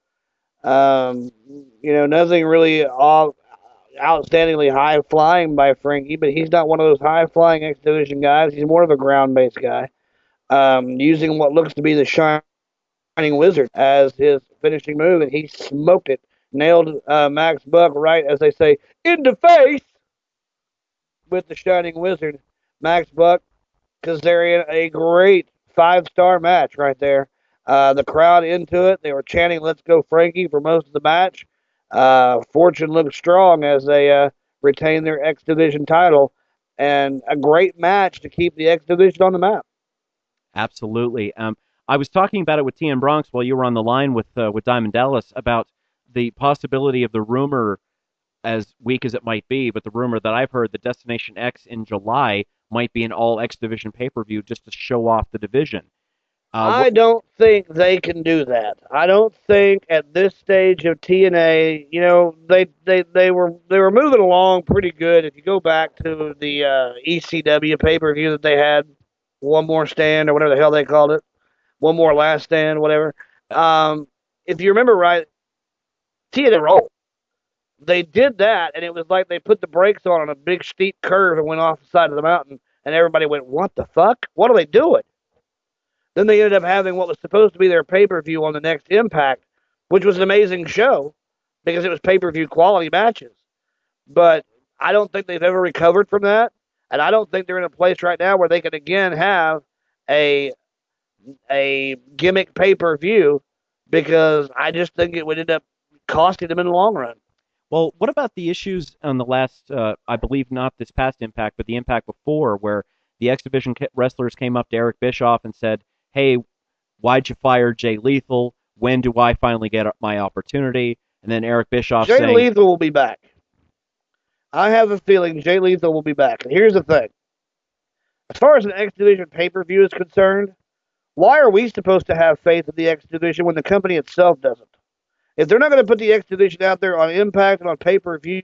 Um, you know, nothing really all, outstandingly high flying by Frankie, but he's not one of those high flying X Division guys. He's more of a ground based guy. Um, using what looks to be the Shining Wizard as his finishing move, and he smoked it. Nailed uh, Max Buck right, as they say, in the face with the Shining Wizard. Max Buck, Kazarian, a great five star match right there. Uh, the crowd into it. They were chanting "Let's go, Frankie" for most of the match. Uh, Fortune looks strong as they uh, retained their X Division title, and a great match to keep the X Division on the map. Absolutely. Um, I was talking about it with TM Bronx while you were on the line with uh, with Diamond Dallas about the possibility of the rumor, as weak as it might be, but the rumor that I've heard that Destination X in July might be an all X Division pay per view just to show off the division. Uh, I don't think they can do that. I don't think at this stage of TNA, you know, they they they were they were moving along pretty good. If you go back to the uh, ECW pay per view that they had, one more stand or whatever the hell they called it, one more last stand, whatever. Um, if you remember right, TNA roll. They did that, and it was like they put the brakes on on a big steep curve and went off the side of the mountain, and everybody went, "What the fuck? What are they doing?" Then they ended up having what was supposed to be their pay per view on the next Impact, which was an amazing show because it was pay per view quality matches. But I don't think they've ever recovered from that, and I don't think they're in a place right now where they can again have a a gimmick pay per view because I just think it would end up costing them in the long run. Well, what about the issues on the last, uh, I believe not this past Impact, but the Impact before, where the X Division wrestlers came up to Eric Bischoff and said, "Hey, why'd you fire Jay Lethal? When do I finally get my opportunity?" And then Eric Bischoff Jay saying, Lethal will be back. I have a feeling Jay Lethal will be back. And here's the thing. As far as an X Division pay per view is concerned, why are we supposed to have faith in the X Division when the company itself doesn't? If they're not going to put the X Division out there on Impact and on pay per view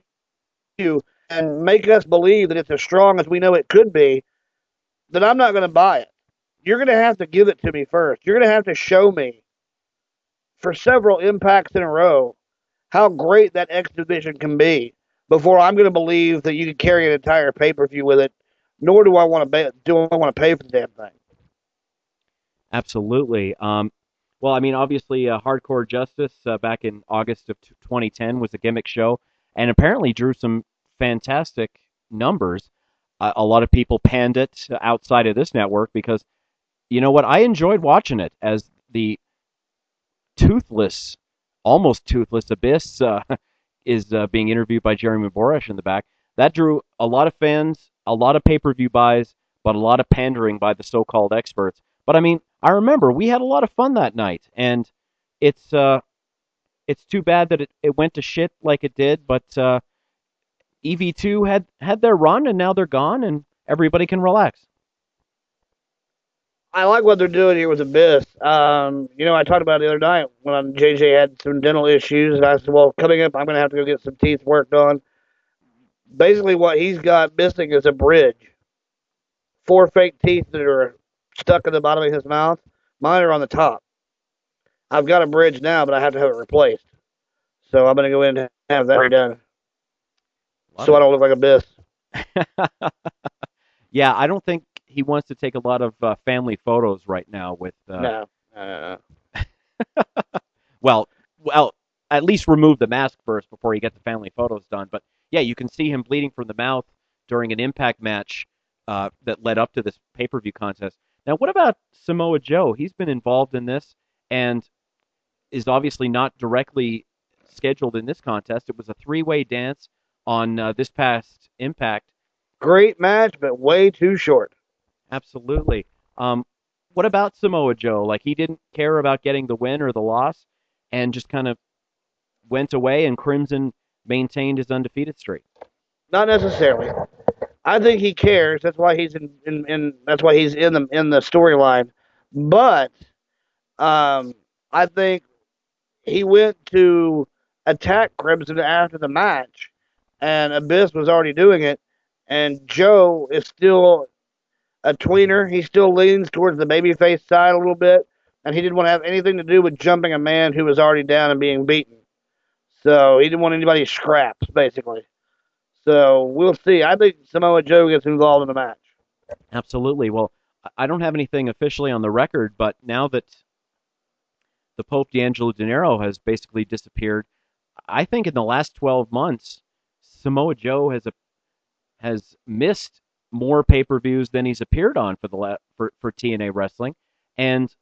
and make us believe that it's as strong as we know it could be, then I'm not going to buy it. You're going to have to give it to me first. You're going to have to show me for several impacts in a row how great that X division can be before I'm going to believe that you can carry an entire pay per view with it. Nor do I want to pay, do I want to pay for the damn thing. Absolutely. Um, well, I mean, obviously, uh, Hardcore Justice uh, back in August of t- 2010 was a gimmick show, and apparently drew some fantastic numbers. Uh, a lot of people panned it outside of this network because, you know what, I enjoyed watching it as the toothless, almost toothless Abyss uh, is uh, being interviewed by Jeremy Borash in the back. That drew a lot of fans, a lot of pay per view buys, but a lot of pandering by the so called experts. But I mean, I remember we had a lot of fun that night, and it's uh, it's too bad that it, it went to shit like it did. But uh, EV2 had had their run, and now they're gone, and everybody can relax. I like what they're doing here with Abyss. Um, you know, I talked about the other night when JJ had some dental issues, and I said, well, coming up, I'm going to have to go get some teeth worked on. Basically, what he's got missing is a bridge. Four fake teeth that are stuck in the bottom of his mouth. Mine are on the top. I've got a bridge now, but I have to have it replaced. So I'm going to go in and have that redone. So I don't look like Abyss. Yeah, I don't think he wants to take a lot of uh, family photos right now with. Uh, No, no, no, no. Well, well, at least remove the mask first before you get the family photos done. But yeah, you can see him bleeding from the mouth during an Impact match uh, that led up to this pay-per-view contest. Now, what about Samoa Joe? He's been involved in this and is obviously not directly scheduled in this contest. It was a three-way dance on uh, this past Impact. Great match, but way too short. Absolutely. Um, what about Samoa Joe? Like he didn't care about getting the win or the loss, and just kind of went away, and Crimson maintained his undefeated streak. Not necessarily. I think he cares. That's why he's in, in, in that's why he's in the in the storyline. But um, I think he went to attack Crimson after the match, and Abyss was already doing it, and Joe is still a tweener. He still leans towards the babyface side a little bit, and he didn't want to have anything to do with jumping a man who was already down and being beaten. So he didn't want anybody scraps, basically. So we'll see. I think Samoa Joe gets involved in the match. Absolutely. Well, I- don't have anything officially on the record, but now that the Pope D'Angelo Dinero has basically disappeared, I think in the last 12 months, Samoa Joe has a, has missed more pay-per-views than he's appeared on for the la- for for TNA wrestling, and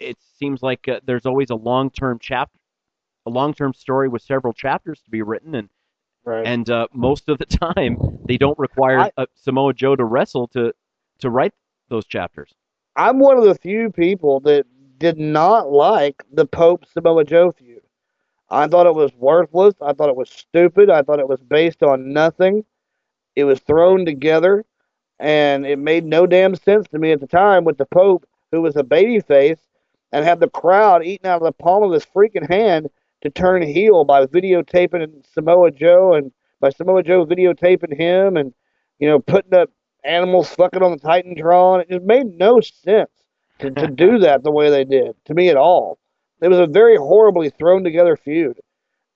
it seems like uh, there's always a long-term chapter, a long-term story with several chapters to be written, and Right. and uh, most of the time they don't require uh, Samoa Joe to wrestle to to write those chapters. I'm one of the few people that did not like the Pope Samoa Joe feud. I thought it was worthless. I thought it was stupid. I thought it was based on nothing. It was thrown together, and it made no damn sense to me at the time with the Pope, who was a babyface, and had the crowd eating out of the palm of his freaking hand to turn heel by videotaping Samoa Joe and by Samoa Joe videotaping him and you know putting up animals fucking on the Titantron. It just made no sense to, to do that the way they did to me at all. It was a very horribly thrown together feud,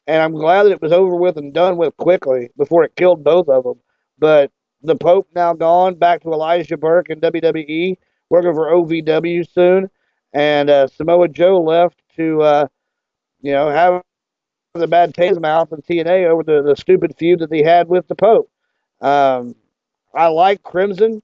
and I'm glad that it was over with and done with quickly before it killed both of them. But the Pope now gone back to Elijah Burke in WWE, working for OVW soon, and uh, Samoa Joe left to uh, you know have the bad taste in mouth in TNA over the, the stupid feud that he had with the Pope. Um, I like Crimson.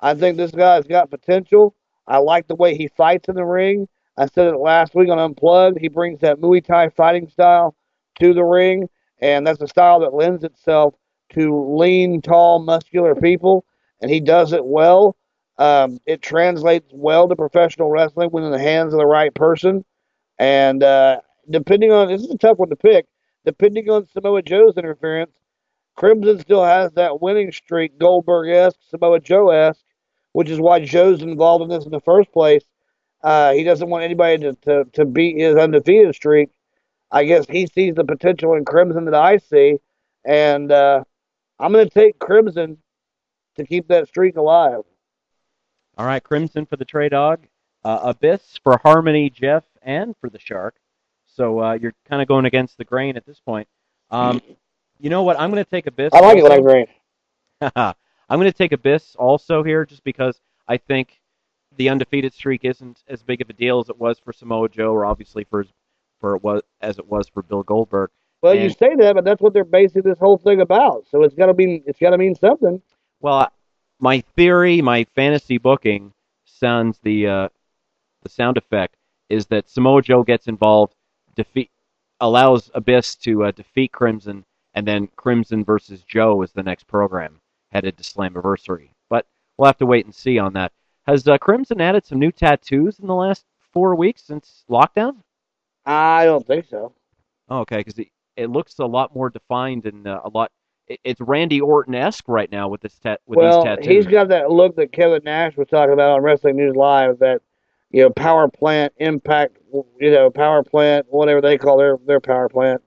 I think this guy's got potential. I like the way he fights in the ring. I said it last week on Unplugged. He brings that Muay Thai fighting style to the ring, and that's a style that lends itself to lean, tall, muscular people, and he does it well. Um, it translates well to professional wrestling when in the hands of the right person. And uh, depending on this is a tough one to pick. Depending on Samoa Joe's interference, Crimson still has that winning streak, Goldberg esque, Samoa Joe esque, which is why Joe's involved in this in the first place. Uh, he doesn't want anybody to, to, to beat his undefeated streak. I guess he sees the potential in Crimson that I see, and uh, I'm going to take Crimson to keep that streak alive. All right, Crimson for the Trey Dawg, uh, Abyss for Harmony, Jeff, and for the Shark. So uh, you're kind of going against the grain at this point. Um, you know what? I'm going to take Abyss. I like it when I also. grain. I'm going to take Abyss also here, just because I think the undefeated streak isn't as big of a deal as it was for Samoa Joe, or obviously for for it was as it was for Bill Goldberg. Well, you say that, but that's what they're basing this whole thing about. So it's got to be it's got to mean something. Well, my theory, my fantasy booking sounds the uh, the sound effect is that Samoa Joe gets involved, defeat allows Abyss to uh, defeat Crimson, and then Crimson versus Joe is the next program headed to Slammiversary. But we'll have to wait and see on that. Has uh, Crimson added some new tattoos in the last four weeks since lockdown? I don't think so. Oh, okay, because it, looks a lot more defined and uh, a lot. it- it's Randy Orton esque right now with this ta- with well, these tattoos. he's got that look that Kevin Nash was talking about on Wrestling News Live. That you know, power plant, impact, you know, power plant, whatever they call their their power plant.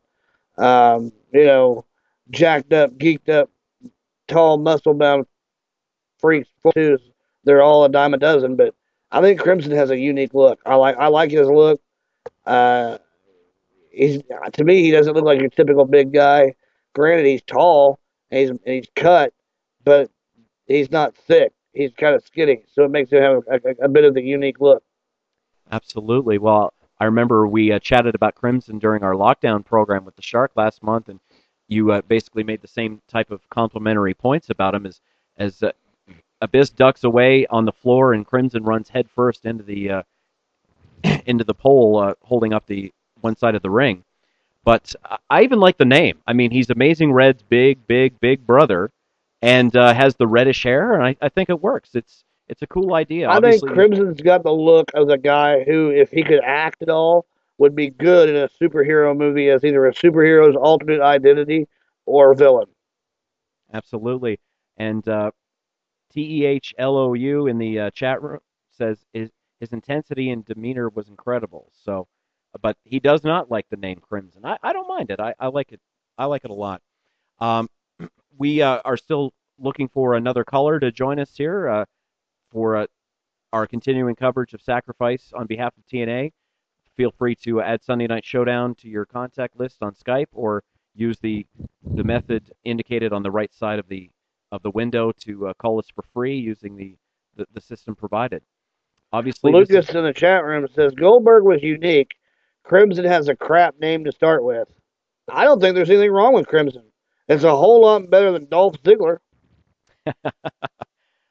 Um, you know, jacked up, geeked up, tall, muscle bound freaks. Tattoos. They're all a dime a dozen, but I think Crimson has a unique look. I like I like his look. Uh, he's to me he doesn't look like your typical big guy. Granted, he's tall and he's and he's cut, but he's not thick. He's kind of skinny, so it makes him have a, a, a bit of the unique look. Absolutely. Well, I remember we uh, chatted about Crimson during our lockdown program with the Shark last month, and you uh, basically made the same type of complimentary points about him as as uh, Abyss ducks away on the floor and Crimson runs headfirst into the uh, into the pole, uh, holding up the one side of the ring. But I- even like the name. I mean, he's Amazing Red's big, big, big brother, and uh, has the reddish hair, and I, I think it works. It's it's a cool idea. I think Crimson's got the look of the guy who, if he could act at all, would be good in a superhero movie as either a superhero's alternate identity or a villain. Absolutely. And uh, T E H L O U in the uh, chat room says his, his intensity and demeanor was incredible. So, but he does not like the name Crimson. I, I don't mind it. I, I like it. I like it a lot. Um, we uh, are still looking for another caller to join us here uh, for uh, our continuing coverage of Sacrifice on behalf of TNA. Feel free to add Sunday Night Showdown to your contact list on Skype or use the the method indicated on the right side of the of the window to uh, call us for free using the, the, the system provided. Obviously, this is- Lucas in the chat room says Goldberg was unique. Crimson has a crap name to start with. I don't think there's anything wrong with Crimson. It's a whole lot better than Dolph Ziggler. I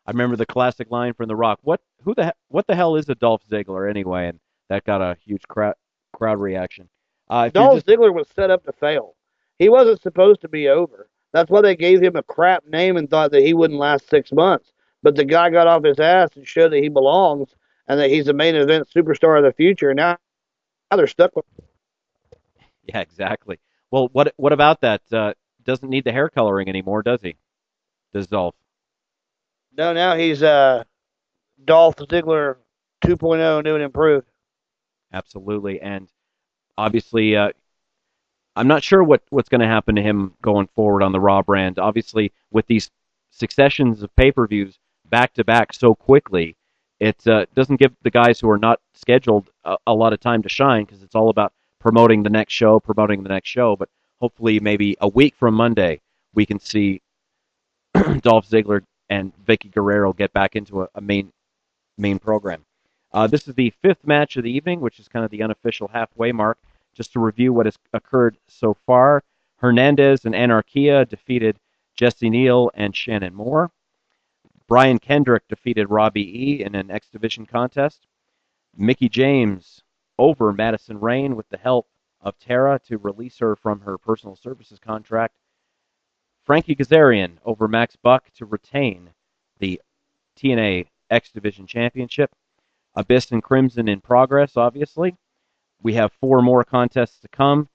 remember the classic line from The Rock. What who the what the hell is a Dolph Ziggler anyway? And that got a huge crowd crowd reaction. Uh, Dolph just- Ziggler was set up to fail. He wasn't supposed to be over. That's why they gave him a crap name and thought that he wouldn't last six months. But the guy got off his ass and showed that he belongs and that he's the main event superstar of the future. Now, now they're stuck with. yeah, exactly. Well, what what about that? Uh, doesn't need the hair coloring anymore, does he? Does Dolph? No, now he's uh, Dolph Ziggler 2.0, new and improved. Absolutely, and obviously, uh, I'm not sure what what's going to happen to him going forward on the Raw brand. Obviously, with these successions of pay-per-views back to back so quickly, it uh, doesn't give the guys who are not scheduled a, a lot of time to shine because it's all about promoting the next show, promoting the next show. But hopefully, maybe a week from Monday, we can see Dolph Ziggler and Vickie Guerrero get back into a, a main main program. Uh, this is the fifth match of the evening, which is kind of the unofficial halfway mark. Just to review what has occurred so far, Hernandez and Anarquia defeated Jesse Neal and Shannon Moore. Brian Kendrick defeated Robbie E in an X Division contest. Mickie James over Madison Rayne with the help of Tara to release her from her personal services contract. Frankie Kazarian over Max Buck to retain the TNA X Division Championship. Abyss and Crimson in progress, obviously. We have four more contests to come.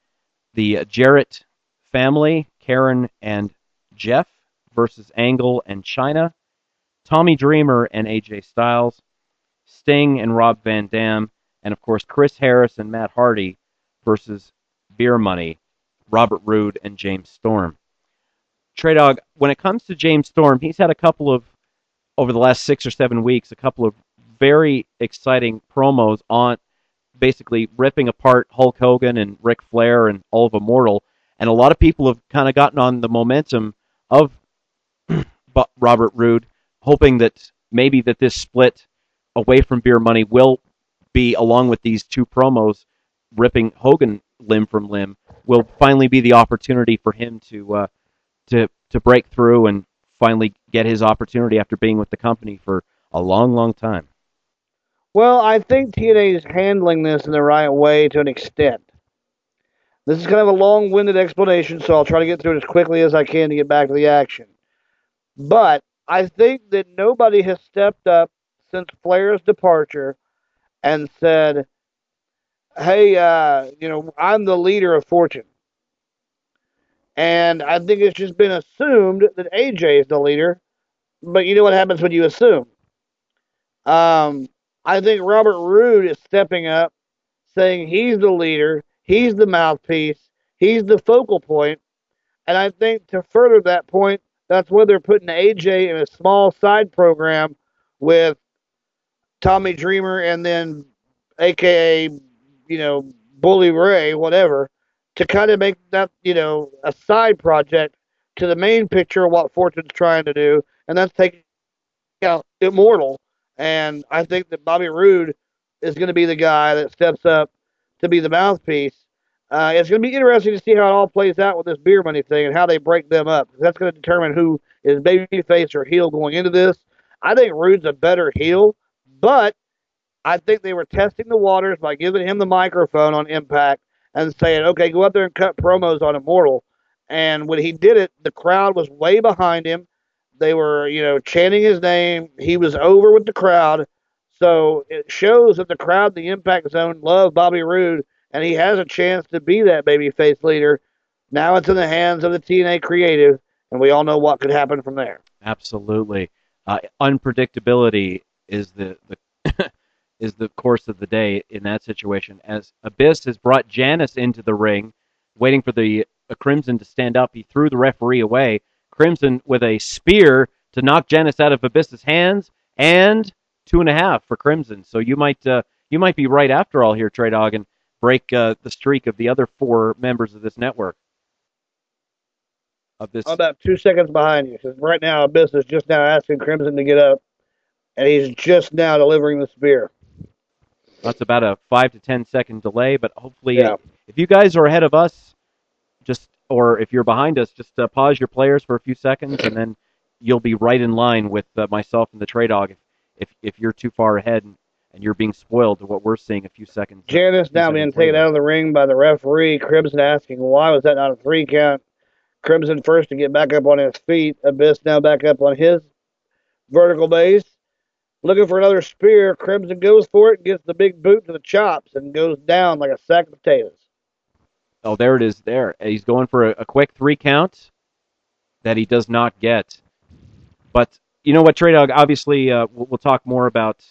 The Jarrett family, Karen and Jeff versus Angle and Chyna. Tommy Dreamer and AJ Styles. Sting and Rob Van Dam. And of course, Chris Harris and Matt Hardy versus Beer Money, Robert Roode and James Storm. Trey Dawg, when it comes to James Storm, he's had a couple of, over the last six or seven weeks, a couple of very exciting promos on basically ripping apart Hulk Hogan and Ric Flair and all of Immortal. And a lot of people have kind of gotten on the momentum of Robert Roode, hoping that maybe that this split away from Beer Money will be, along with these two promos, ripping Hogan limb from limb, will finally be the opportunity for him to uh, to to break through and finally get his opportunity after being with the company for a long, long time. Well, I think TNA is handling this in the right way to an extent. This is kind of a long winded explanation, so I'll try to get through it as quickly as I can to get back to the action. But I think that nobody has stepped up since Flair's departure and said, hey, uh, you know, I'm the leader of Fortune. And I think it's just been assumed that AJ is the leader. But you know what happens when you assume? Um, I think Robert Roode is stepping up, saying he's the leader, he's the mouthpiece, he's the focal point. And I think to further that point, that's why they're putting AJ in a small side program with Tommy Dreamer and then AKA, you know, Bully Ray, whatever, to kind of make that, you know, a side project to the main picture of what Fortune's trying to do, and that's taking out Immortal. And I think that Bobby Roode is going to be the guy that steps up to be the mouthpiece. Uh, it's going to be interesting to see how it all plays out with this beer money thing and how they break them up. That's going to determine who is babyface or heel going into this. I think Roode's a better heel, but I think they were testing the waters by giving him the microphone on Impact and saying, okay, go out there and cut promos on Immortal. And when he did it, the crowd was way behind him. They were, you know, chanting his name. He was over with the crowd. So it shows that the crowd the Impact Zone love Bobby Roode, and he has a chance to be that babyface leader. Now it's in the hands of the TNA creative, and we all know what could happen from there. Absolutely. Uh, unpredictability is the, the is the course of the day in that situation. As Abyss has brought Janice into the ring, waiting for the uh, Crimson to stand up, he threw the referee away. Crimson with a spear to knock Janice out of Abyss's hands, and two and a half for Crimson. So you might uh, you might be right after all here, Trey Dawg, and break uh, the streak of the other four members of this network. Of this, I'm about two seconds behind you. 'cause right now, Abyss is just now asking Crimson to get up, and he's just now delivering the spear. that's about a five to ten second delay, but hopefully, Yeah. if you guys are ahead of us, just or if you're behind us, just uh, pause your players for a few seconds, and then you'll be right in line with uh, myself and the Trey Dawg. If if, if you're too far ahead and, and you're being spoiled to what we're seeing a few seconds. Janice now being taken out of the ring by the referee. Crimson asking why was that not a three count. Crimson first to get back up on his feet. Abyss now back up on his vertical base. Looking for another spear. Crimson goes for it, gets the big boot to the chops, and goes down like a sack of potatoes. Oh, there it is. There, he's going for a, a quick three count that he does not get. But you know what, Trey Dawg? Obviously, uh, we'll, we'll talk more about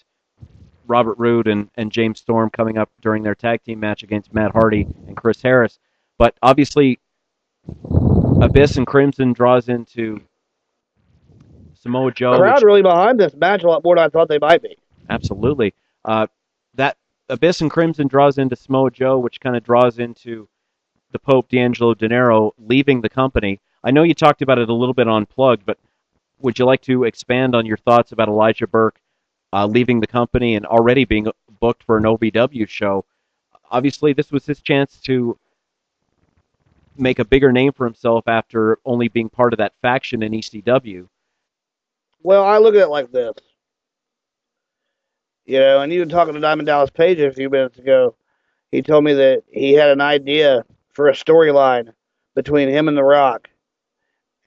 Robert Roode and, and James Storm coming up during their tag team match against Matt Hardy and Chris Harris. But obviously, Abyss and Crimson draws into Samoa Joe. Crowd which- really behind this match a lot more than I thought they might be. Absolutely. Uh, that Abyss and Crimson draws into Samoa Joe, which kind of draws into the Pope D'Angelo Dinero leaving the company. I know you talked about it a little bit on Plugged, but would you like to expand on your thoughts about Elijah Burke uh, leaving the company and already being booked for an OVW show? Obviously, this was his chance to make a bigger name for himself after only being part of that faction in ECW. Well, I look at it like this. You know, and even talking to Diamond Dallas Page a few minutes ago, he told me that he had an idea for a storyline between him and The Rock.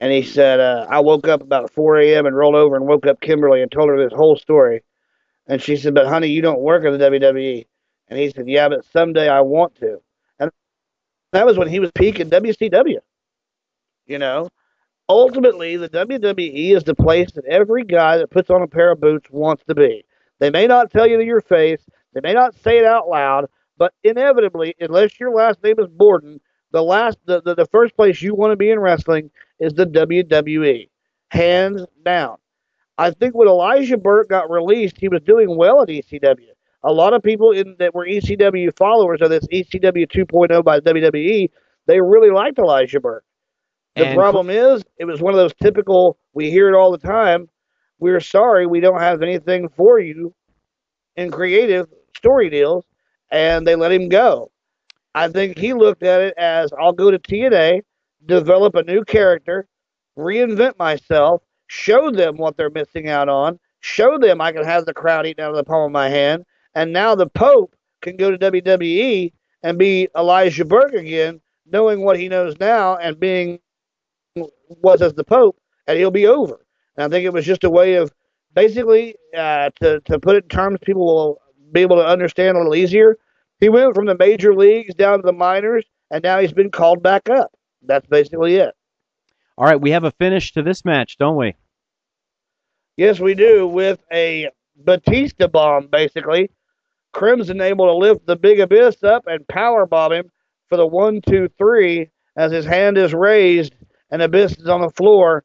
And he said, uh, I woke up about 4 a.m. and rolled over and woke up Kimberly and told her this whole story. And she said, But honey, you don't work at the WWE. And he said, Yeah, but someday I want to. And that was when he was peaking WCW. You know, ultimately, the WWE is the place that every guy that puts on a pair of boots wants to be. They may not tell you to your face, they may not say it out loud, but inevitably, unless your last name is Borden, the last, the, the, the first place you want to be in wrestling is the WWE, hands down. I think when Elijah Burke got released, he was doing well at ECW. A lot of people in that were ECW followers of this ECW 2.0 by WWE, they really liked Elijah Burke. The And- problem is, it was one of those typical. We hear it all the time. We're sorry, we don't have anything for you in creative story deals, and they let him go. I think he looked at it as I'll go to TNA, develop a new character, reinvent myself, show them what they're missing out on, show them I can have the crowd eating out of the palm of my hand, and now the Pope can go to WWE and be Elijah Burke again, knowing what he knows now and being was as the Pope, and he'll be over. And I think it was just a way of basically uh, to to put it in terms people will be able to understand a little easier. He went from the major leagues down to the minors, and now he's been called back up. that's basically it. All right, we have a finish to this match, don't we? Yes, we do with a Batista bomb, basically. Crimson able to lift the Big Abyss up and power bomb him for the one, two, three as his hand is raised and Abyss is on the floor,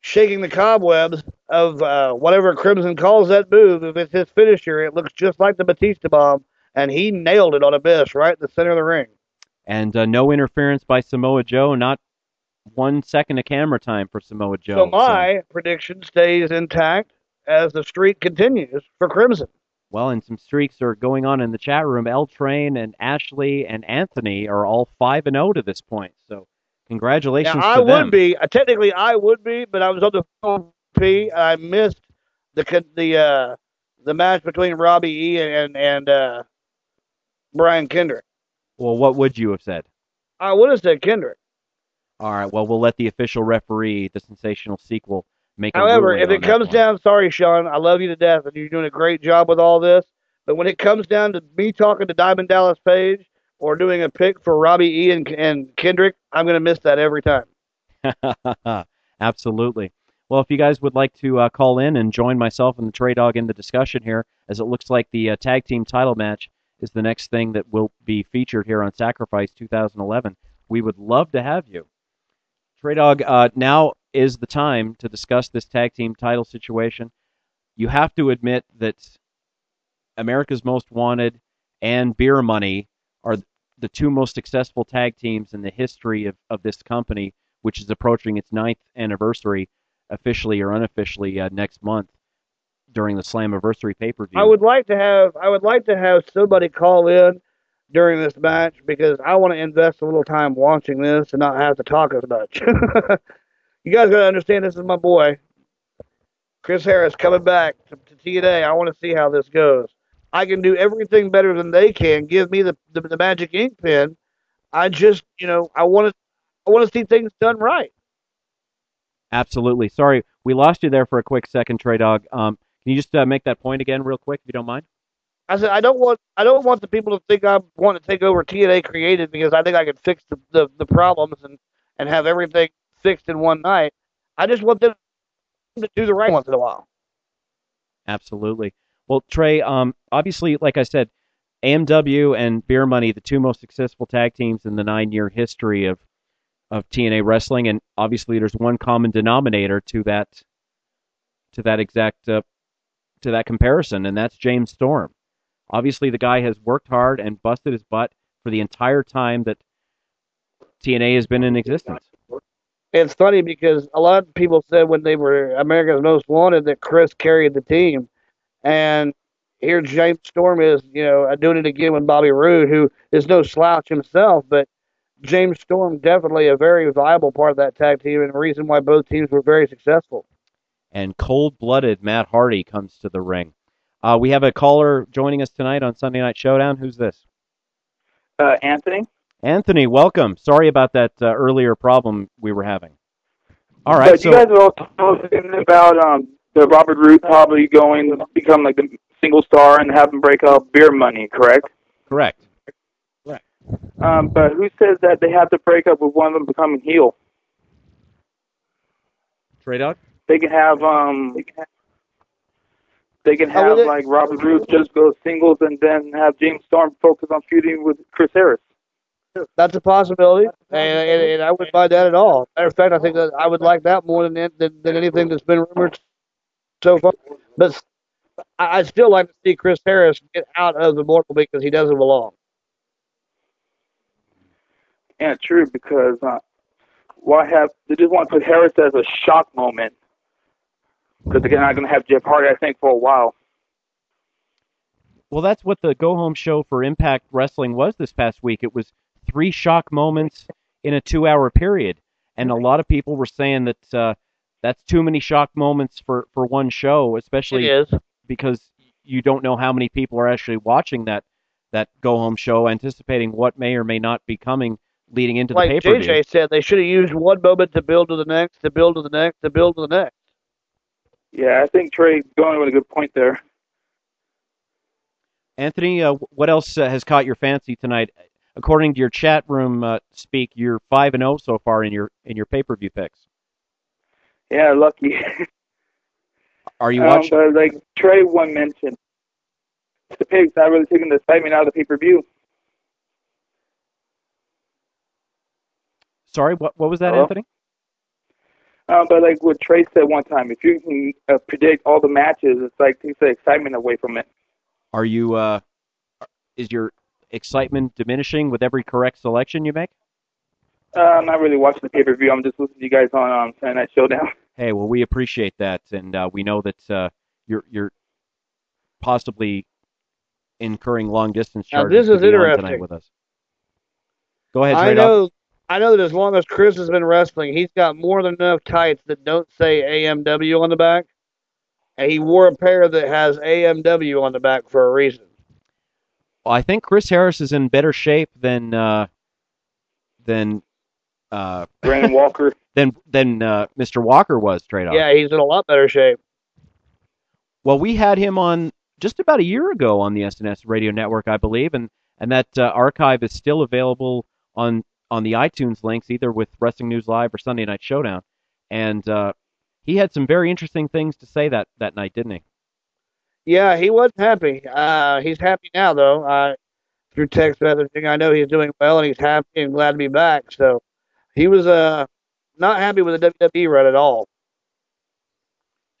shaking the cobwebs of uh, whatever Crimson calls that move. If it's his finisher, it looks just like the Batista bomb, and he nailed it on Abyss right in the center of the ring. And uh, no interference by Samoa Joe, not one second of camera time for Samoa Joe. So my prediction stays intact as the streak continues for Crimson. Well, and some streaks are going on in the chat room. L Train and Ashley and Anthony are all five and zero to this point. So, congratulations Now, I them. would be. Uh, technically, I would be, but I was on the phone. P. I missed the the uh, the match between Robbie E. and and uh, Brian Kendrick. Well, what would you have said? I would have said Kendrick. All right. Well, we'll let the official referee, the sensational sequel, make. However, if it comes down, sorry, Sean, I love you to death, and you're doing a great job with all this. But when it comes down to me talking to Diamond Dallas Page or doing a pick for Robbie E. and, and Kendrick, I'm going to miss that every time. Absolutely. Well, if you guys would like to uh, call in and join myself and the Trey Dawg in the discussion here, as it looks like the uh, tag team title match is the next thing that will be featured here on Sacrifice 2011, we would love to have you. Trey Dawg, uh, now is the time to discuss this tag team title situation. You have to admit that America's Most Wanted and Beer Money are the two most successful tag teams in the history of, of this company, which is approaching its ninth anniversary, officially or unofficially, uh, next month during the Slammiversary pay per view. I would like to have I would like to have somebody call in during this match because I want to invest a little time watching this and not have to talk as much. you guys gotta understand this is my boy. Chris Harris coming back to, to TNA. I want to see how this goes. I can do everything better than they can. Give me the the, the magic ink pen. I just you know I want to I want to see things done right. Absolutely. Sorry, we lost you there for a quick second, Trey Dawg. Um, can you just uh, make that point again, real quick, if you don't mind? I said I don't want I don't want the people to think I want to take over TNA Creative because I think I can fix the, the, the problems and, and have everything fixed in one night. I just want them to do the right once in a while. Absolutely. Well, Trey, um, obviously, like I said, AMW and Beer Money, the two most successful tag teams in the nine-year history of of TNA wrestling, and obviously, there's one common denominator to that to that exact uh, to that comparison, and that's James Storm. Obviously, the guy has worked hard and busted his butt for the entire time that TNA has been in existence. It's funny because a lot of people said when they were America's Most Wanted that Chris carried the team, and here James Storm is, you know, doing it again with Bobby Roode, who is no slouch himself, but James Storm definitely a very viable part of that tag team and a reason why both teams were very successful. and cold-blooded Matt Hardy comes to the ring. Uh, we have a caller joining us tonight on Sunday Night Showdown. Who's this? Uh, Anthony. Anthony, welcome. Sorry about that uh, earlier problem we were having. All right, But so you guys are all talking about um, the Robert Roode probably going to become like the single star and have him break up beer money, correct? correct. Um, but who says that they have to break up with one of them becoming heel? Trey Dawg? They can have um, they can How have would it- like Robert Roode just go singles and then have James Storm focus on feuding with Chris Harris. That's a possibility, and, and, and I wouldn't buy that at all. Matter of fact, I think that I would like that more than than, than anything that's been rumored so far. But I, I'd still like to see Chris Harris get out of the mortal because he doesn't belong. Yeah, true. Because uh, why have they just want to put Harris as a shock moment? Because they're not going to have Jeff Hardy, I think, for a while. Well, that's what the go home show for Impact Wrestling was this past week. It was three shock moments in a two hour period. And a lot of people were saying that uh, that's too many shock moments for, for one show, especially It is. because you don't know how many people are actually watching that that go home show, anticipating what may or may not be coming leading into the Like pay per view. JJ said, they should have used one moment to build to the next, to build to the next, to build to the next. Yeah, I think Trey going with a good point there. Anthony, uh, what else uh, has caught your fancy tonight? according to your chat room uh, speak, you're five and zero so far in your in your pay per view picks. Yeah, lucky. Are you um, watching? But like Trey one mentioned, the pig's not really taking the excitement out of the pay per view. Sorry, what what was that, Hello? Anthony? Um, but like what Trey said one time, if you can uh, predict all the matches, it's like takes the excitement away from it. Are you uh, is your excitement diminishing with every correct selection you make? Uh, I'm not really watching the pay per view. I'm just listening to you guys on um, Sunday Night Showdown. Hey, well, we appreciate that, and uh, we know that uh, you're you're possibly incurring long distance charges. Now, charges this is to be on interesting. tonight with us. Go ahead, I Trey Dawg. know. I know that as long as Chris has been wrestling, he's got more than enough tights that don't say AMW on the back, and he wore a pair that has AMW on the back for a reason. Well, I think Chris Harris is in better shape than uh, than uh, Brandon Walker. than than uh, Mr. Walker was straight up. Yeah, he's in a lot better shape. Well, we had him on just about a year ago on the SNS Radio Network, I believe, and and that uh, archive is still available on on the iTunes links, either with Wrestling News Live or Sunday Night Showdown. And uh, he had some very interesting things to say that that night, didn't he? Yeah, he was happy. Uh, he's happy now, though. Uh, through text messaging, I know he's doing well and he's happy and glad to be back. So he was uh not happy with the WWE run at all.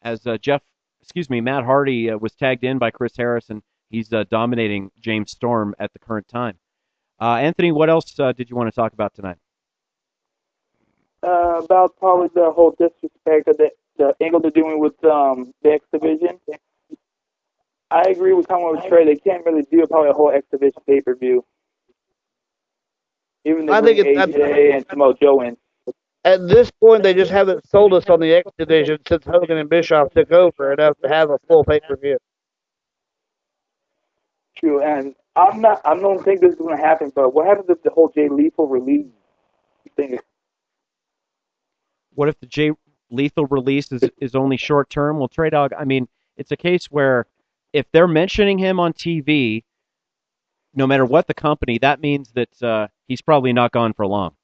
As uh, Jeff, excuse me, Matt Hardy uh, was tagged in by Chris Harris, and he's uh, dominating James Storm at the current time. Uh, Anthony, what else uh, did you want to talk about tonight? Uh, about probably the whole disrespect that the, the angle they're doing with um, the X Division. I agree with Tom with Trey. They can't really do probably a whole X Division pay per view. Even though I think it's- AJ and Samoa Joe in. At this point, they just haven't sold us on the X division since Hogan and Bischoff took over enough to have a full pay per view. True, and I'm not. I don't think this is going to happen. But what happens if the whole Jay Lethal release thing? What if the Jay Lethal release is, is only short term? Well, Trey Dawg, I mean, it's a case where if they're mentioning him on TV, no matter what the company, that means that uh, he's probably not gone for long.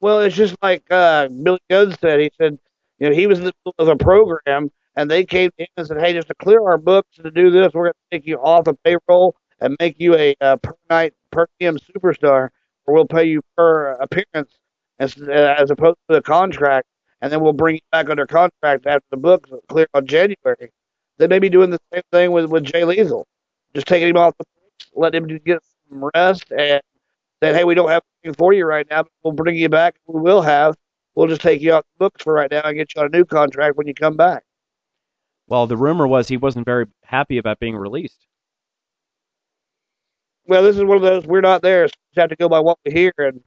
Well, it's just like uh, Billy Gunn said. He said, you know, he was in the middle of a program, and they came to him and said, "Hey, just to clear our books and to do this, we're going to take you off the payroll and make you a uh, per night, per diem superstar, or we'll pay you per appearance as as opposed to the contract, and then we'll bring you back under contract after the books clear on January." They may be doing the same thing with with Jay Lethal, just taking him off the books, let him get some rest, and saying, "Hey, we don't have anything for you right now, but we'll bring you back. We will have. We'll just take you off the books for right now and get you on a new contract when you come back." Well, the rumor was he wasn't very happy about being released. Well, this is one of those we're not there, so we just have to go by what we hear, and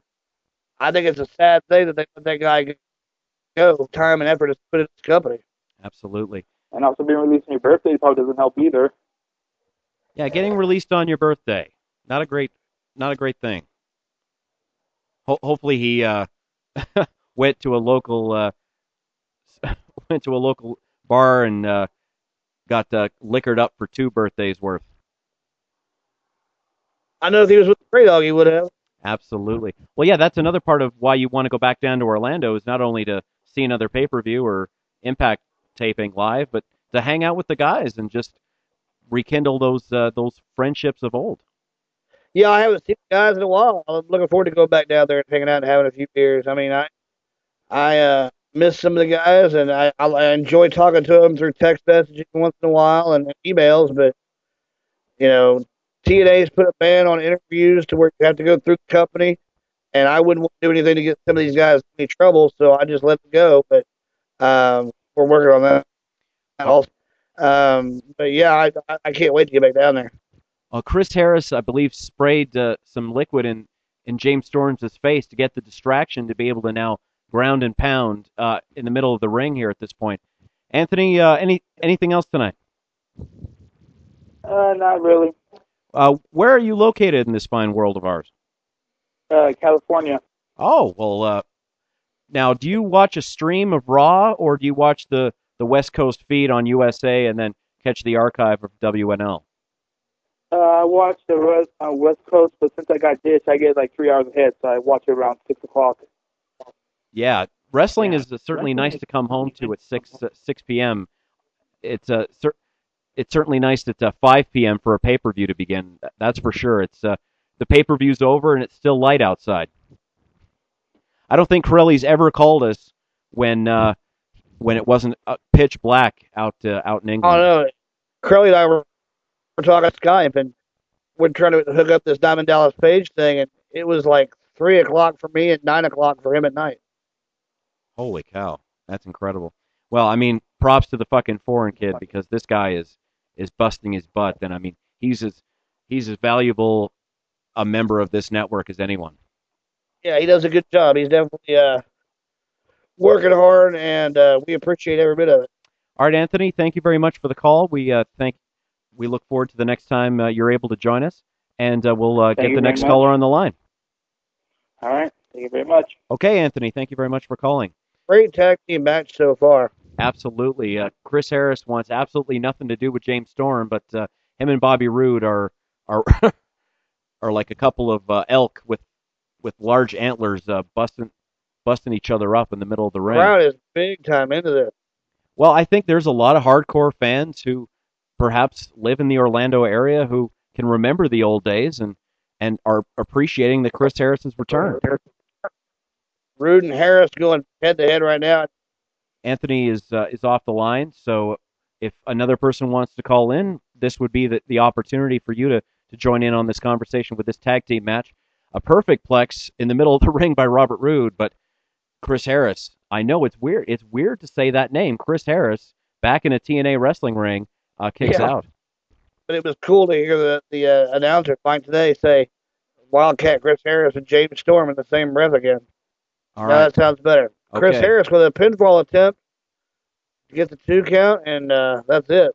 I think it's a sad thing that they let that guy go. Time and effort is put in his company. Absolutely. And also being released on your birthday probably doesn't help either. Yeah, getting released on your birthday, not a great, not a great thing. Ho- hopefully, he uh, went to a local, uh, went to a local bar and uh, got uh, liquored up for two birthdays worth. I know if he was with the Trey Dawg, he would have. Absolutely. Well, yeah, that's another part of why you want to go back down to Orlando is not only to see another pay per view or Impact taping live, but to hang out with the guys and just rekindle those uh, those friendships of old. Yeah, I haven't seen the guys in a while. I'm looking forward to going back down there and hanging out and having a few beers. I mean, I I uh, miss some of the guys, and I, I I enjoy talking to them through text messaging once in a while and emails. But you know, TNA's put a ban on interviews to where you have to go through the company, and I wouldn't want to do anything to get some of these guys in any trouble, so I just let them go. But um, we're working on that also. Um, but yeah, I I- I can't wait to get back down there. Uh, Chris Harris, I believe, sprayed uh, some liquid in, in James Storms' face to get the distraction to be able to now ground and pound uh, in the middle of the ring here at this point. Anthony, uh, any anything else tonight? Uh, not really. Uh, where are you located in this fine world of ours? Uh, California. Oh well. Uh, now, do you watch a stream of Raw, or do you watch the the West Coast feed on USA and then catch the archive of WNL? Uh, I watch the West, uh, West Coast, but since I got Dish, I get like three hours ahead, so I watch it around six o'clock. Yeah, wrestling is uh, certainly nice to come home to at six uh, six p.m. It's uh, cer- it's certainly nice that uh, five p.m. for a pay per view to begin. That's for sure. It's uh, the pay per view's over and it's still light outside. I don't think Crelly's ever called us when uh, when it wasn't uh, pitch black out uh, out in England. Oh no, Crelly and I were, were talking Skype, and we're trying to hook up this Diamond Dallas Page thing, and it was like three o'clock for me and nine o'clock for him at night. Holy cow, that's incredible. Well, I mean, props to the fucking foreign kid because this guy is is busting his butt, then I mean, he's as he's as valuable a member of this network as anyone. Yeah, he does a good job. He's definitely uh, working hard, and uh, we appreciate every bit of it. All right, Anthony, thank you very much for the call. We uh, thank we look forward to the next time uh, you're able to join us, and uh, we'll uh, get the next much. caller on the line. All right. Thank you very much. Okay, Anthony, thank you very much for calling. Great tag team match so far. Absolutely. Uh, Chris Harris wants absolutely nothing to do with James Storm, but uh, him and Bobby Roode are are are like a couple of uh, elk with with large antlers uh, busting busting each other up in the middle of the ring. Crowd is big time into this. Well, I think there's a lot of hardcore fans who perhaps live in the Orlando area who can remember the old days and and are appreciating the Chris Harris's return. Roode and Harris going head to head right now. Anthony is uh, is off the line, so if another person wants to call in, this would be the, the opportunity for you to, to join in on this conversation with this tag team match. A perfect plex in the middle of the ring by Robert Roode, but Chris Harris. I know it's weird. It's weird to say that name, Chris Harris, back in a TNA wrestling ring, uh, kicks Yeah. out. But it was cool to hear the the uh, announcer Mike today say Wildcat Chris Harris and James Storm in the same breath again. All now that sounds better. Chris Harris with a pinfall attempt to get the two count, and uh, that's it.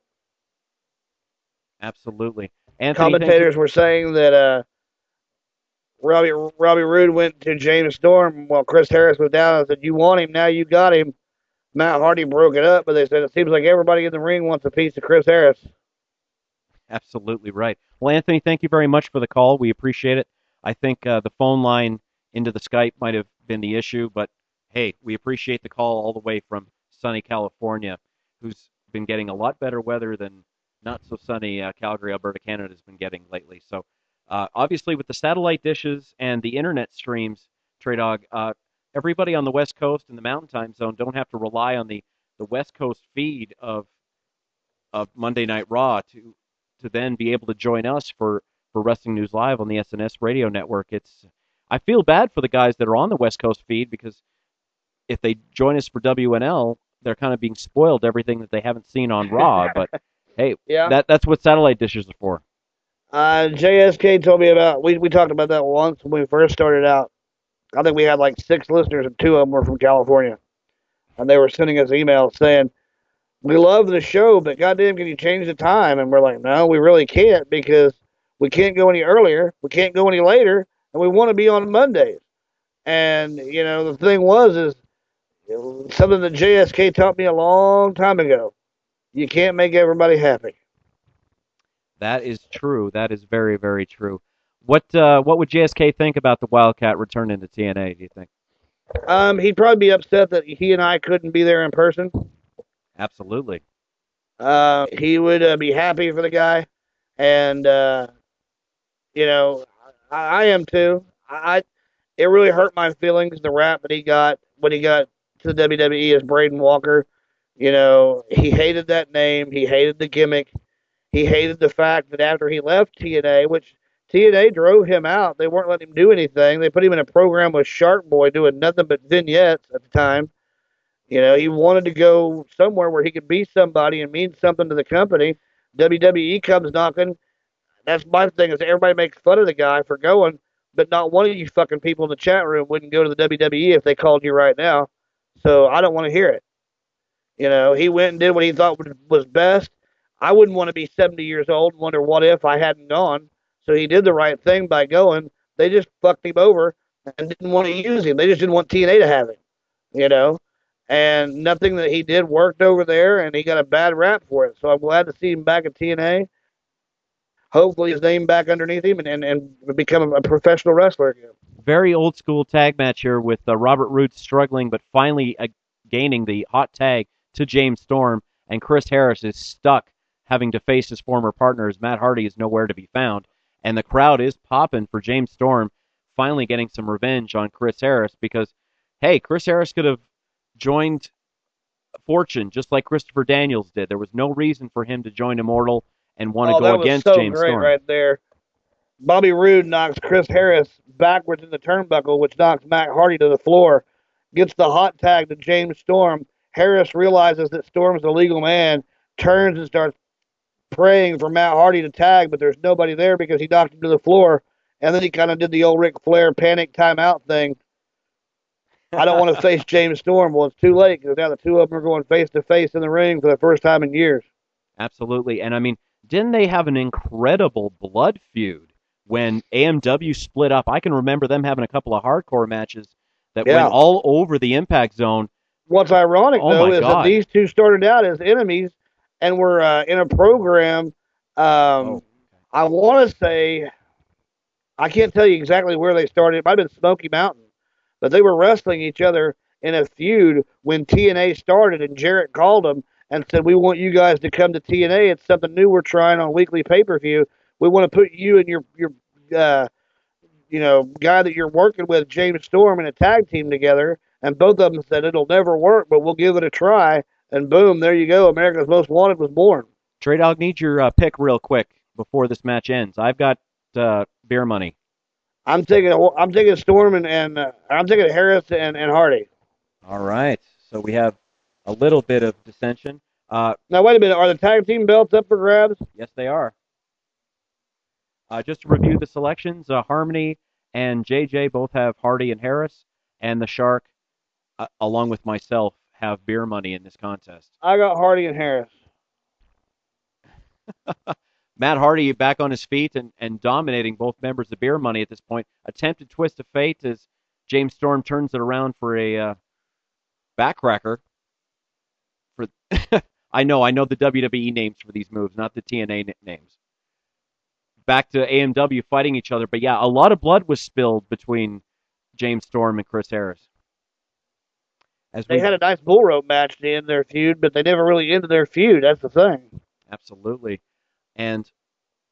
Absolutely. Anthony, Commentators were saying that uh, Robbie Robbie Roode went to James Storm while Chris Harris was down and said, "You want him now? You got him." Matt Hardy broke it up, but they said it seems like everybody in the ring wants a piece of Chris Harris. Absolutely right. Well, Anthony, thank you very much for the call. We appreciate it. I think uh, the phone line into the Skype might have been the issue, but hey, we appreciate the call all the way from sunny California, who's been getting a lot better weather than not so sunny uh, Calgary, Alberta, Canada has been getting lately. So, uh, obviously, with the satellite dishes and the internet streams, Trey uh, everybody on the West Coast and the Mountain Time Zone don't have to rely on the, the West Coast feed of of Monday Night Raw to to then be able to join us for for Wrestling News Live on the SNS radio network. It's I feel bad for the guys that are on the West Coast feed because if they join us for WNL, they're kind of being spoiled everything that they haven't seen on Raw. But hey, Yeah. that that's what satellite dishes are for. Uh, JSK told me about we we talked about that once when we first started out. I think we had like six listeners and two of them were from California, and they were sending us emails saying, "We love the show, but goddamn, can you change the time?" And we're like, "No, we really can't because we can't go any earlier, we can't go any later, and we want to be on Mondays." And you know, the thing was is something that JSK taught me a long time ago. You can't make everybody happy. That is true. That is very very true. What uh, what would JSK think about the Wildcat returning to TNA? Do you think? Um, he'd probably be upset that he and I couldn't be there in person. Absolutely. Uh, he would uh, be happy for the guy, and uh, you know, I, I am too. I, I it really hurt my feelings the rap that he got when he got to the WWE as Braden Walker. You know, he hated that name. He hated the gimmick. He hated the fact that after he left TNA, which TNA drove him out, they weren't letting him do anything. They put him in a program with Shark Boy doing nothing but vignettes at the time. You know, he wanted to go somewhere where he could be somebody and mean something to the company. WWE comes knocking. That's my thing is everybody makes fun of the guy for going, but not one of you fucking people in the chat room wouldn't go to the WWE if they called you right now. So I don't want to hear it. You know, he went and did what he thought was- best. I wouldn't want to be 70 years old and wonder what if I hadn't gone. So he did the right thing by going. They just fucked him over and didn't want to use him. They just didn't want TNA to have him. You know, and nothing that he did worked over there, and he got a bad rap for it. So I'm glad to see him back at TNA. Hopefully his name back underneath him and, and, and become a professional wrestler again. Very old school tag match here with uh, Robert Roode struggling, but finally uh, gaining the hot tag to James Storm, and Chris Harris is stuck having to face his former partner as Matt Hardy is nowhere to be found. And the crowd is popping for James Storm finally getting some revenge on Chris Harris because, hey, Chris Harris could have joined Fortune just like Christopher Daniels did. There was no reason for him to join Immortal and want to oh, go that was against so James great Storm. right there. Bobby Roode knocks Chris Harris backwards in the turnbuckle, which knocks Matt Hardy to the floor. Gets the hot tag to James Storm. Harris realizes that Storm's a legal man, turns and starts praying for Matt Hardy to tag, but there's nobody there because he knocked him to the floor. And then he kind of did the old Ric Flair panic timeout thing. I don't want to face James Storm. Well, it's too late because now the two of them are going face to face in the ring for the first time in years. Absolutely. And I mean, didn't they have an incredible blood feud when AMW split up? I can remember them having a couple of hardcore matches that Yeah. went all over the Impact Zone. What's ironic Oh, though is God. that these two started out as enemies and were uh, in a program. Um, Oh, I want to say, I can't tell you exactly where they started. It might have been Smoky Mountain, but they were wrestling each other in a feud when TNA started, and Jarrett called them and said, "We want you guys to come to TNA. It's something new we're trying on weekly pay per view. We want to put you and your your uh, you know guy that you're working with, James Storm, in a tag team together." And both of them said it'll never work, but we'll give it a try. And boom, there you go. America's Most Wanted was born. Trey Dawg, need your uh, pick real quick before this match ends. I've got uh, beer money. I'm taking I'm taking Storm and, and uh, I'm taking Harris and, and Hardy. All right. So we have a little bit of dissension. Uh, Now wait a minute, are the tag team belts up for grabs? yes, they are. Uh, just to review the selections, uh, Harmony and JJ both have Hardy and Harris, and the Shark, uh, along with myself, have beer money in this contest. I got Hardy and Harris. Matt Hardy back on his feet and, and dominating both members of Beer Money at this point. Attempted twist of fate as James Storm turns it around for a uh, backcracker. For I know, I know the WWE names for these moves, not the TNA names. Back to AMW fighting each other, but yeah, a lot of blood was spilled between James Storm and Chris Harris. As They we had a nice bull rope match to end their feud, but they never really ended their feud. That's the thing. Absolutely. And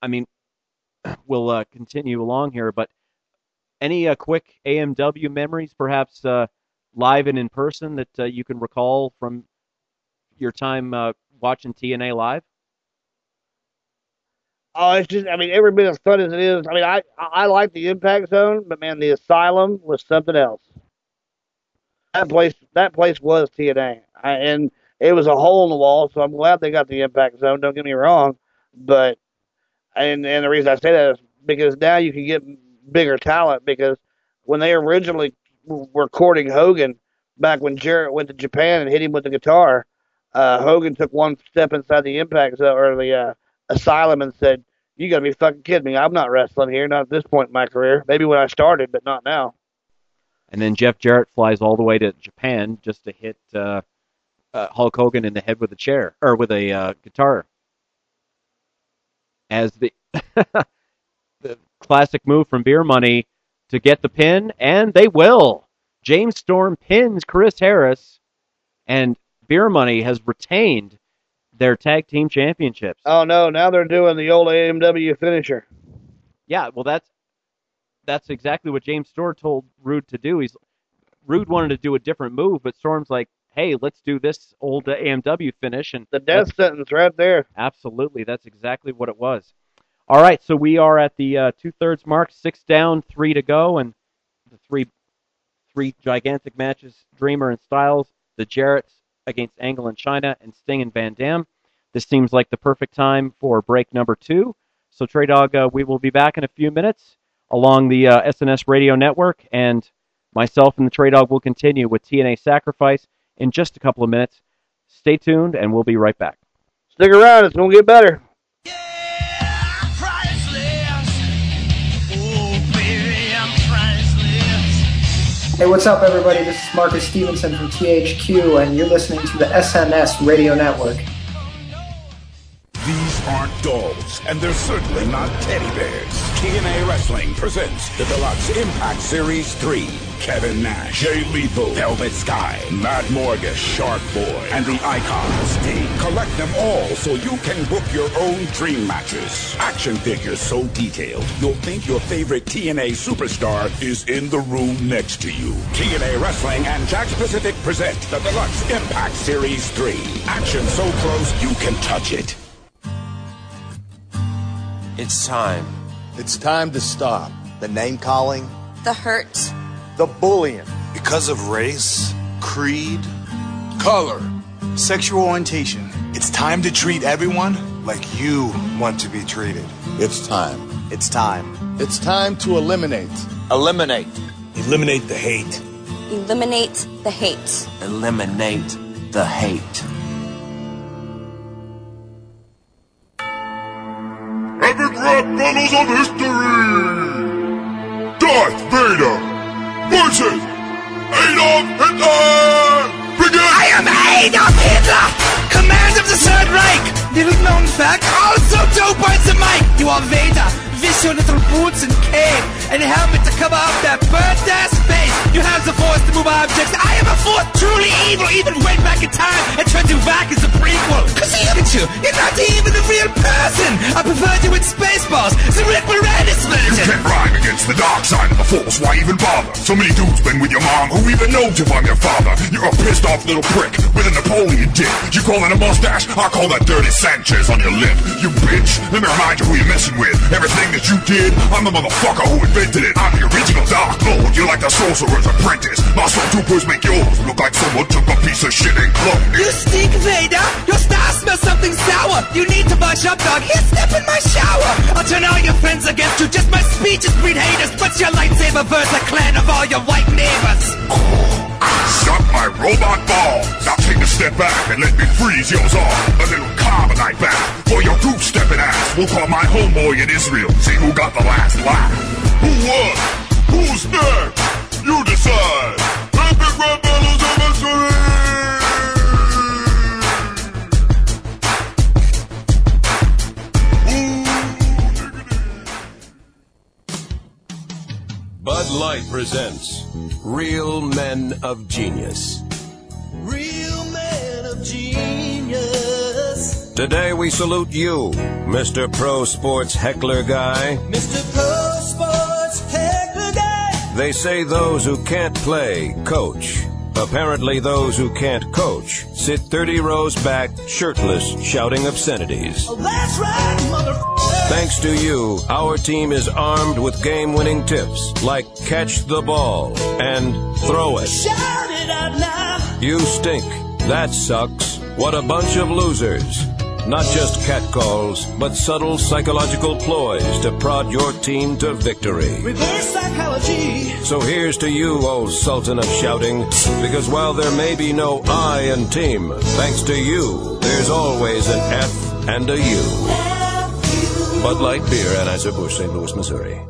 I mean, we'll uh, continue along here, but any uh, quick AMW memories, perhaps uh, live and in person, that uh, you can recall from your time uh, watching TNA live? Oh, it's just I mean, every bit as fun as it is. I mean, I I like the Impact Zone, but man, the Asylum was something else. That place that place was TNA, I, and it was a hole in the wall. So I'm glad they got the Impact Zone. Don't get me wrong, but and and the reason I say that is because now you can get bigger talent. Because when they originally were courting Hogan, back when Jarrett went to Japan and hit him with the guitar, uh, Hogan took one step inside the Impact Zone or the uh, Asylum and said, "You got to be fucking kidding me! I'm not wrestling here. Not at this point in my career. Maybe when I started, but not now." And then Jeff Jarrett flies all the way to Japan just to hit uh, uh, Hulk Hogan in the head with a chair or with a uh, guitar. As the the classic move from Beer Money to get the pin, and they will. James Storm pins Chris Harris, and Beer Money has retained their tag team championships. Oh no! Now they're doing the old AMW finisher. Yeah, well, that's that's exactly what James Storm told Roode to do. He's Roode wanted to do a different move, but Storm's like, "Hey, let's do this old AMW finish." And The death sentence right there. absolutely, that's exactly what it was. All right, so we are at the uh, two thirds mark, six down, three to go, and the three three gigantic matches: Dreamer and Styles, the Jarretts against Angle and Chyna, and Sting and Van Dam. This seems like the perfect time for break number two. So, Trey Dawg, uh, we will be back in a few minutes along the uh, SNS radio network, and myself and the Trey Dawg will continue with TNA Sacrifice in just a couple of minutes. Stay tuned, and we'll be right back. Stick around; it's gonna get better. Hey, what's up, everybody? This is Marcus Stevenson from THQ, and you're listening to the SNS Radio Network. These aren't dolls, and they're certainly not teddy bears. TNA Wrestling presents the Deluxe Impact Series 3. Kevin Nash, Jay Lethal, Velvet Sky, Matt Morgan, Shark Boy, and the Icon Sting. Collect them all so you can book your own dream matches. Action figures so detailed, you'll think your favorite TNA superstar is in the room next to you. TNA Wrestling and Jakks Pacific present the Deluxe Impact Series 3. Action so close you can touch it. It's time. It's time to stop the name calling, The hurt. The bullying. Because of race, creed, color, sexual orientation. It's time to treat everyone like you want to be treated. It's time. It's time. It's time to eliminate. Eliminate. Eliminate the hate. Eliminate the hate. Eliminate the hate. Epic Rap Battles of History! Darth Vader versus Adolf Hitler! Begin! I am Adolf Hitler, command of the Third Reich. Little known fact, also Joe Bites the mic. You are Vader, your little boots and cape, and a helmet to cover up that burnt ass face. You have the force to move objects. I am a force truly evil, even went back in time and tried to back as a prequel. Cause look at you, you're not even a real person. I preferred you with Spaceballs, the Rick Moranis You version. can't rhyme against the dark side of the force, why even bother? So many dudes been with your mom, who even knows if I'm your father? You're a pissed off little prick with a Napoleon dick. You call that a mustache? I call that dirty Sanchez on your lip. You bitch, let me remind you who you're messing with. Everything that you did, I'm the motherfucker who invented it. I'm the original Dark Lord, you're like the sorcerer's apprentice. My stormtroopers make yours look like someone took a piece of shit and cloned You it. stink, Vader! Your star smells something sour! You need to brush up, dog. Here, step in my shower! I'll turn all your friends against you. Just my speeches breed haters. But your lightsaber verse a clan of all your white neighbors. Suck my robot ball. Now take a step back and let me freeze yours off. A little carbonite back for your group stepping ass. We'll call my homeboy in Israel. See who got the last laugh. Who won? Who's next? You decide. Epic battles of history. Bud Light presents Real Men of Genius. Real man of genius. Today we salute you, Mr. Pro Sports Heckler Guy. Mr. Pro Sports Heckler Guy. They say those who can't play, coach. Apparently, those who can't coach sit 30 rows back, shirtless, shouting obscenities. Oh, right. Thanks to you, our team is armed with game winning tips like catch the ball and throw it. Shout it out now. You stink. That sucks. What a bunch of losers. Not just catcalls, but subtle psychological ploys to prod your team to victory. Reverse psychology. So here's to you, old Sultan of Shouting, because while there may be no I in team, thanks to you, there's always an F and a U. Bud Light Beer, Anheuser-Busch, St. Louis, Missouri.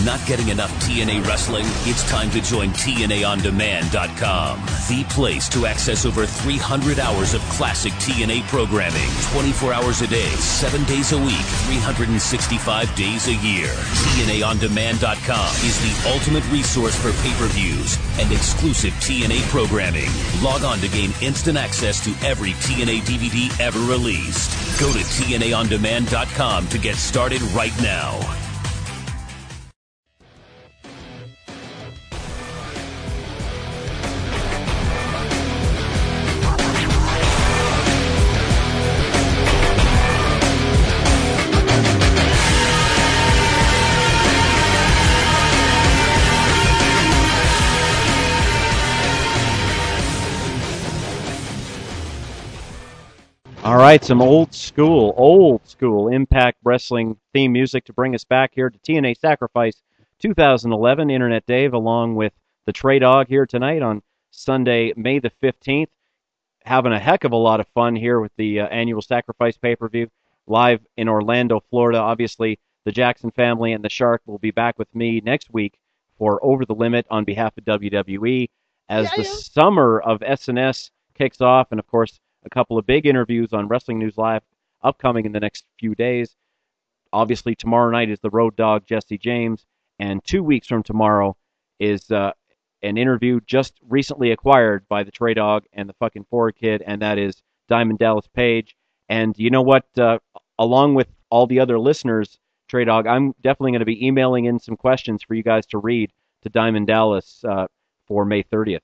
Not getting enough TNA wrestling? It's time to join TNAOnDemand.com, the place to access over 300 hours of classic TNA programming, 24 hours a day, 7 days a week, 365 days a year. TNAOnDemand.com is the ultimate resource for pay-per-views and exclusive TNA programming. Log on to gain instant access to every TNA DVD ever released. Go to TNAOnDemand.com to get started right now. Right, some old school, old school Impact Wrestling theme music to bring us back here to TNA Sacrifice 2011. Internet Dave, along with the Trey Dawg here tonight on Sunday, May the 15th. Having a heck of a lot of fun here with the uh, annual Sacrifice pay per view live in Orlando, Florida. Obviously, the Jackson family and the Shark will be back with me next week for Over the Limit on behalf of WWE as the summer of SNS kicks off, and of course, a couple of big interviews on Wrestling News Live upcoming in the next few days. Obviously, tomorrow night is the Road Dog Jesse James, and two weeks from tomorrow is uh, an interview just recently acquired by the Trey Dawg and the fucking Ford Kid, and that is Diamond Dallas Page. And you know what? Uh, along with all the other listeners, Trey Dawg, I'm definitely going to be emailing in some questions for you guys to read to Diamond Dallas uh, for May 30th.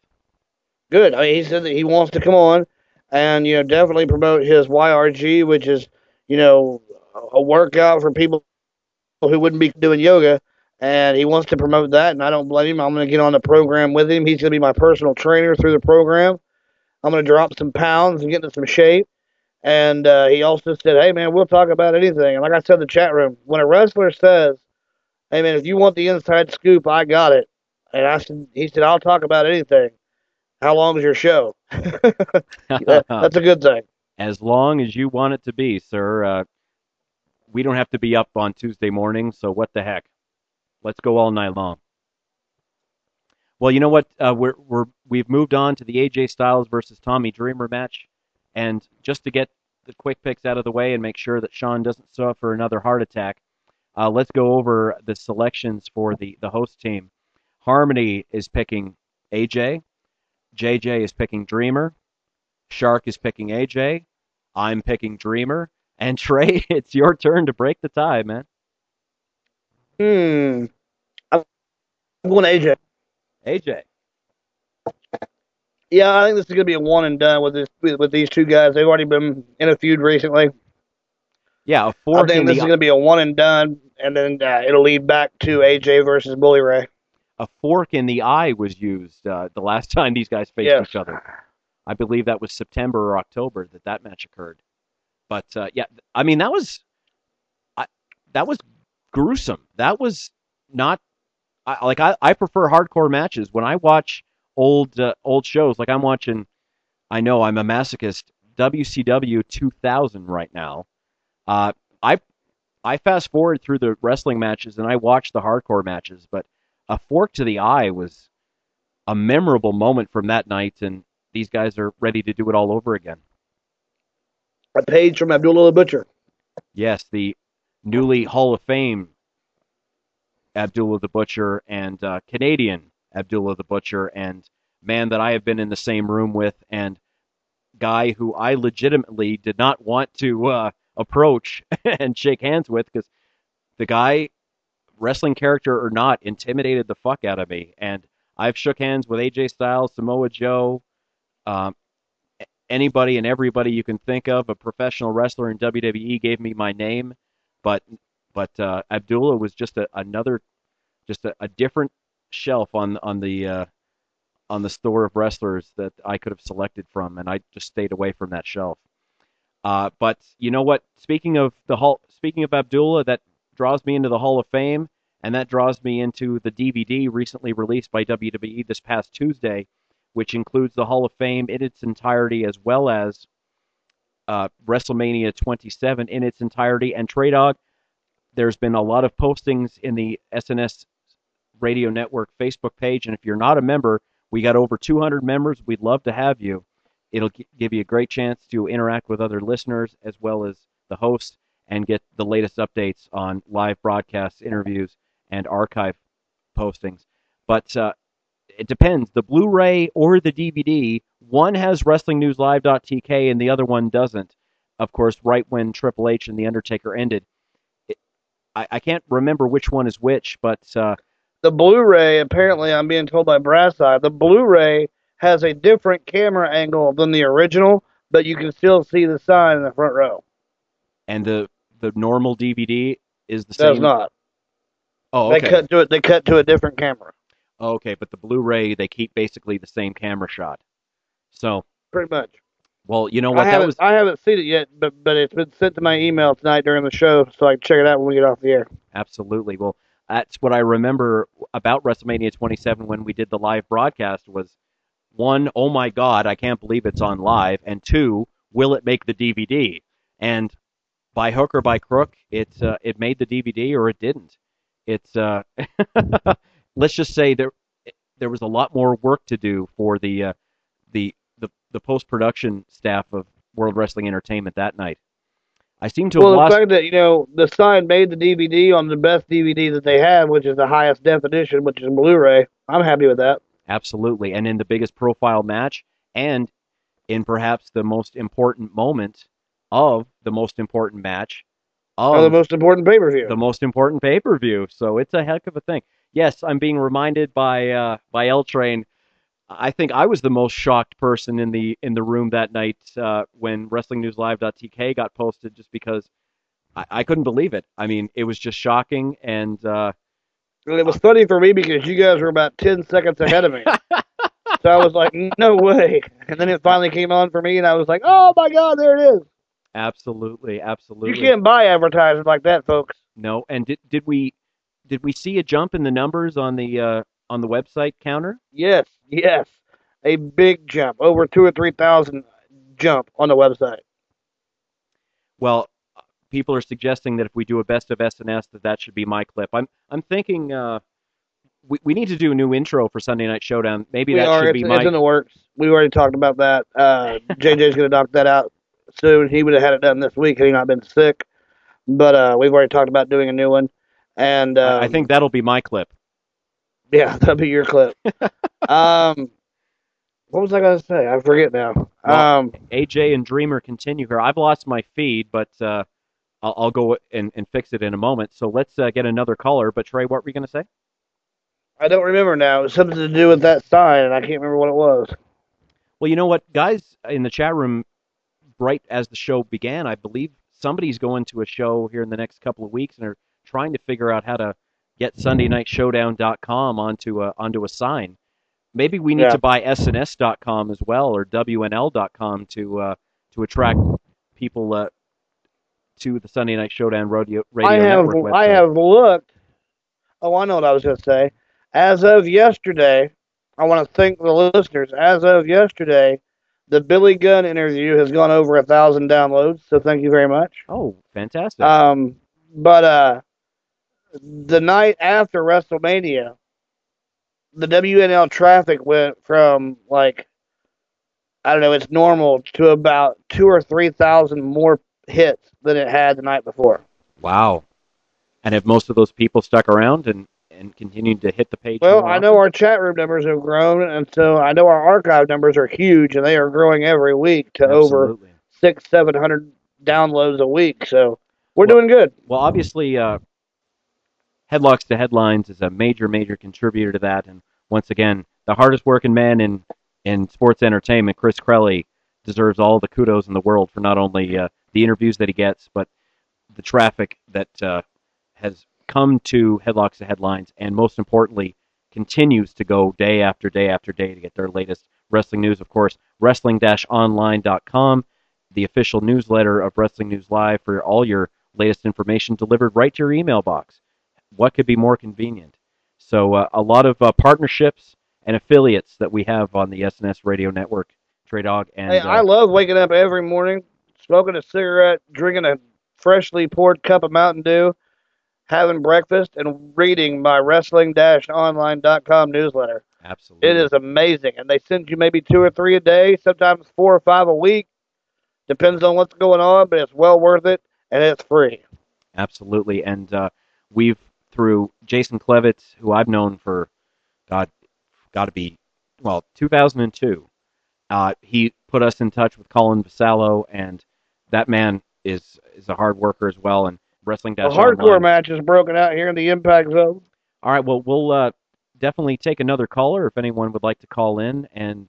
Good. I mean, he said that he wants to come on and you know definitely promote his YRG, which is you know a workout for people who wouldn't be doing yoga. And he wants to promote that, and I don't blame him. I'm going to get on the program with him. He's going to be my personal trainer through the program. I'm going to drop some pounds and get into some shape. And uh, he also said, "Hey man, we'll talk about anything." And like I said in the chat room, when a wrestler says, "Hey man, if you want the inside scoop, I got it," and I said, he said, "I'll talk about anything." How long is your show? that, that's a good thing. As long as you want it to be, sir. Uh, we don't have to be up on Tuesday morning, so what the heck? Let's go all night long. Well, you know what? Uh, we're we're we've moved on to the AJ Styles versus Tommy Dreamer match, and just to get the quick picks out of the way and make sure that Sean doesn't suffer another heart attack, uh, let's go over the selections for the the host team. Harmony is picking AJ. JJ is picking Dreamer. Shark is picking AJ. I'm picking Dreamer. And Trey, it's your turn to break the tie, man. Hmm. I'm going AJ. AJ. Yeah, I think this is going to be a one and done with this with, with these two guys. They've already been in a feud recently. Yeah, a I think this the is going to be a one and done, and then uh, it'll lead back to AJ versus Bully Ray. A fork in the eye was used uh, the last time these guys faced Yes. each other. I believe that was September or October that that match occurred. But uh, yeah, I mean that was, I, that was gruesome. That was not I, like I, I prefer hardcore matches when I watch old uh, old shows. Like I'm watching, I know I'm a masochist. WCW 2000 right now. Uh, I I fast forward through the wrestling matches and I watch the hardcore matches, but a fork to the eye was a memorable moment from that night, and these guys are ready to do it all over again. A page from Abdullah the Butcher. Yes, the newly Hall of Fame Abdullah the Butcher and uh, Canadian Abdullah the Butcher, and man that I have been in the same room with, and guy who I legitimately did not want to uh, approach and shake hands with because the guy, wrestling character or not, intimidated the fuck out of me. And I've shook hands with AJ Styles, Samoa Joe, um, anybody and everybody you can think of. A professional wrestler in WWE gave me my name, but but uh, Abdullah was just a, another, just a, a different shelf on on the uh, on the store of wrestlers that I could have selected from, and I just stayed away from that shelf. Uh, but you know what? Speaking of the hall, speaking of Abdullah, that draws me into the Hall of Fame, and that draws me into the DVD recently released by WWE this past Tuesday, which includes the Hall of Fame in its entirety as well as uh, WrestleMania 27 in its entirety. And Trey Dawg, there's been a lot of postings in the SNS Radio Network Facebook page, and if you're not a member, we got over 200 members. We'd love to have you. It'll give you a great chance to interact with other listeners as well as the host and get the latest updates on live broadcasts, interviews, and archive postings. But uh, it depends. The Blu-ray or the DVD, one has WrestlingNewsLive.tk and the other one doesn't. Of course, right when Triple H and The Undertaker ended, it, I, I can't remember which one is which, but uh, The Blu-ray, apparently, I'm being told by Brass Eye, the Blu-ray has a different camera angle than the original, but you can still see the sign in the front row. and the the normal DVD is the same? Does not. Oh, They cut to it. They cut to a different camera. Oh, okay, but the Blu-ray they keep basically the same camera shot. So, Pretty much. well, you know what? I That haven't, was I haven't seen it yet, but but it's been sent to my email tonight during the show, so I can check it out when we get off the air. Absolutely. Well, that's what I remember about WrestleMania 27 when we did the live broadcast was one, oh my god, I can't believe it's on live, and two, will it make the DVD? And by hook or by crook, it uh, it made the DVD or it didn't. It's uh, let's just say there there was a lot more work to do for the uh, the the, the post production staff of World Wrestling Entertainment that night. I seem to well, have lost. Well, the fact that you know the sign made the DVD on the best DVD that they have, which is the highest definition, which is Blu-ray. I'm happy with that. Absolutely. And in the biggest profile match and in perhaps the most important moment of the most important match of the most important pay-per-view. the most important pay-per-view. So it's a heck of a thing. Yes, I'm being reminded by uh, by L Train. I think I was the most shocked person in the in the room that night uh, when WrestlingNewsLive.tk got posted, just because I, I couldn't believe it. I mean, it was just shocking, and uh, And it was funny for me because you guys were about ten seconds ahead of me. so I was like, no way. And then it finally came on for me, and I was like, oh my god, there it is. Absolutely, absolutely, You can't buy advertising like that, folks. No, and did did we did we see a jump in the numbers on the uh, on the website counter? Yes, yes, a big jump, over two or three thousand jump on the website. Well, people are suggesting that if we do a best of SNS, that that should be my clip. I'm I'm thinking uh, we we need to do a new intro for Sunday Night Showdown. Maybe we that are. should It's, be it's my. in the works. We already talked about that. Uh, JJ's going to knock that out soon. He would have had it done this week had he not been sick. But uh, we've already talked about doing a new one. And um, I think that'll be my clip. yeah, that'll be your clip. um, what was I going to say? I forget now. Well, Um, AJ and Dreamer continue here. I've lost my feed, but uh, I'll, I'll go and, and fix it in a moment. So let's uh, get another caller. But Trey, what were you going to say? I don't remember now. It was something to do with that sign, and I can't remember what it was. Well, you know what, guys in the chat room, right as the show began, I believe somebody's going to a show here in the next couple of weeks and are trying to figure out how to get SundayNightShowdown.com onto a onto a sign. Maybe we need Yeah. to buy SNS.com as well or WNL.com to uh, to attract people uh, to the Sunday Night Showdown Radio Radio I have Network website. I have looked. Oh, I know what I was going to say. As of yesterday, I want to thank the listeners. As of yesterday, the Billy Gunn interview has gone over a thousand downloads. So thank you very much. Oh, fantastic! Um, but uh, the night after WrestleMania, the WNL traffic went from like I don't know, it's normal to about two or three thousand more hits than it had the night before. wow. And have most of those people stuck around and and continued to hit the page? Well, I know our chat room numbers have grown, and so I know our archive numbers are huge, and they are growing every week to over six, seven hundred downloads a week. So we're doing good. Well, obviously, uh, Headlocks to Headlines is a major, major contributor to that. And once again, the hardest working man in, in sports entertainment, Chris Crelly, deserves all the kudos in the world for not only uh, the interviews that he gets, but the traffic that uh, has come to Headlocks to Headlines, and most importantly, continues to go day after day after day to get their latest wrestling news. Of course, wrestling-online.com, the official newsletter of Wrestling News Live for all your latest information delivered right to your email box. What could be more convenient? So, uh, a lot of uh, partnerships and affiliates that we have on the SNS Radio Network, Trey Dawg, and Hey, uh, I love waking up every morning, smoking a cigarette, drinking a freshly poured cup of Mountain Dew, having breakfast, and reading my wrestling-online.com newsletter. absolutely. It is amazing, and they send you maybe two or three a day, sometimes four or five a week. Depends on what's going on, but it's well worth it, and it's free. Absolutely. And uh, we've, through Jason Klevitz, who I've known for, God, got to be, well, 2002, uh, he put us in touch with Colin Vassallo, and that man is is a hard worker as well. And wrestling A dash hardcore Online. match is broken out here in the Impact Zone. All right. Well, we'll uh, definitely take another caller if anyone would like to call in and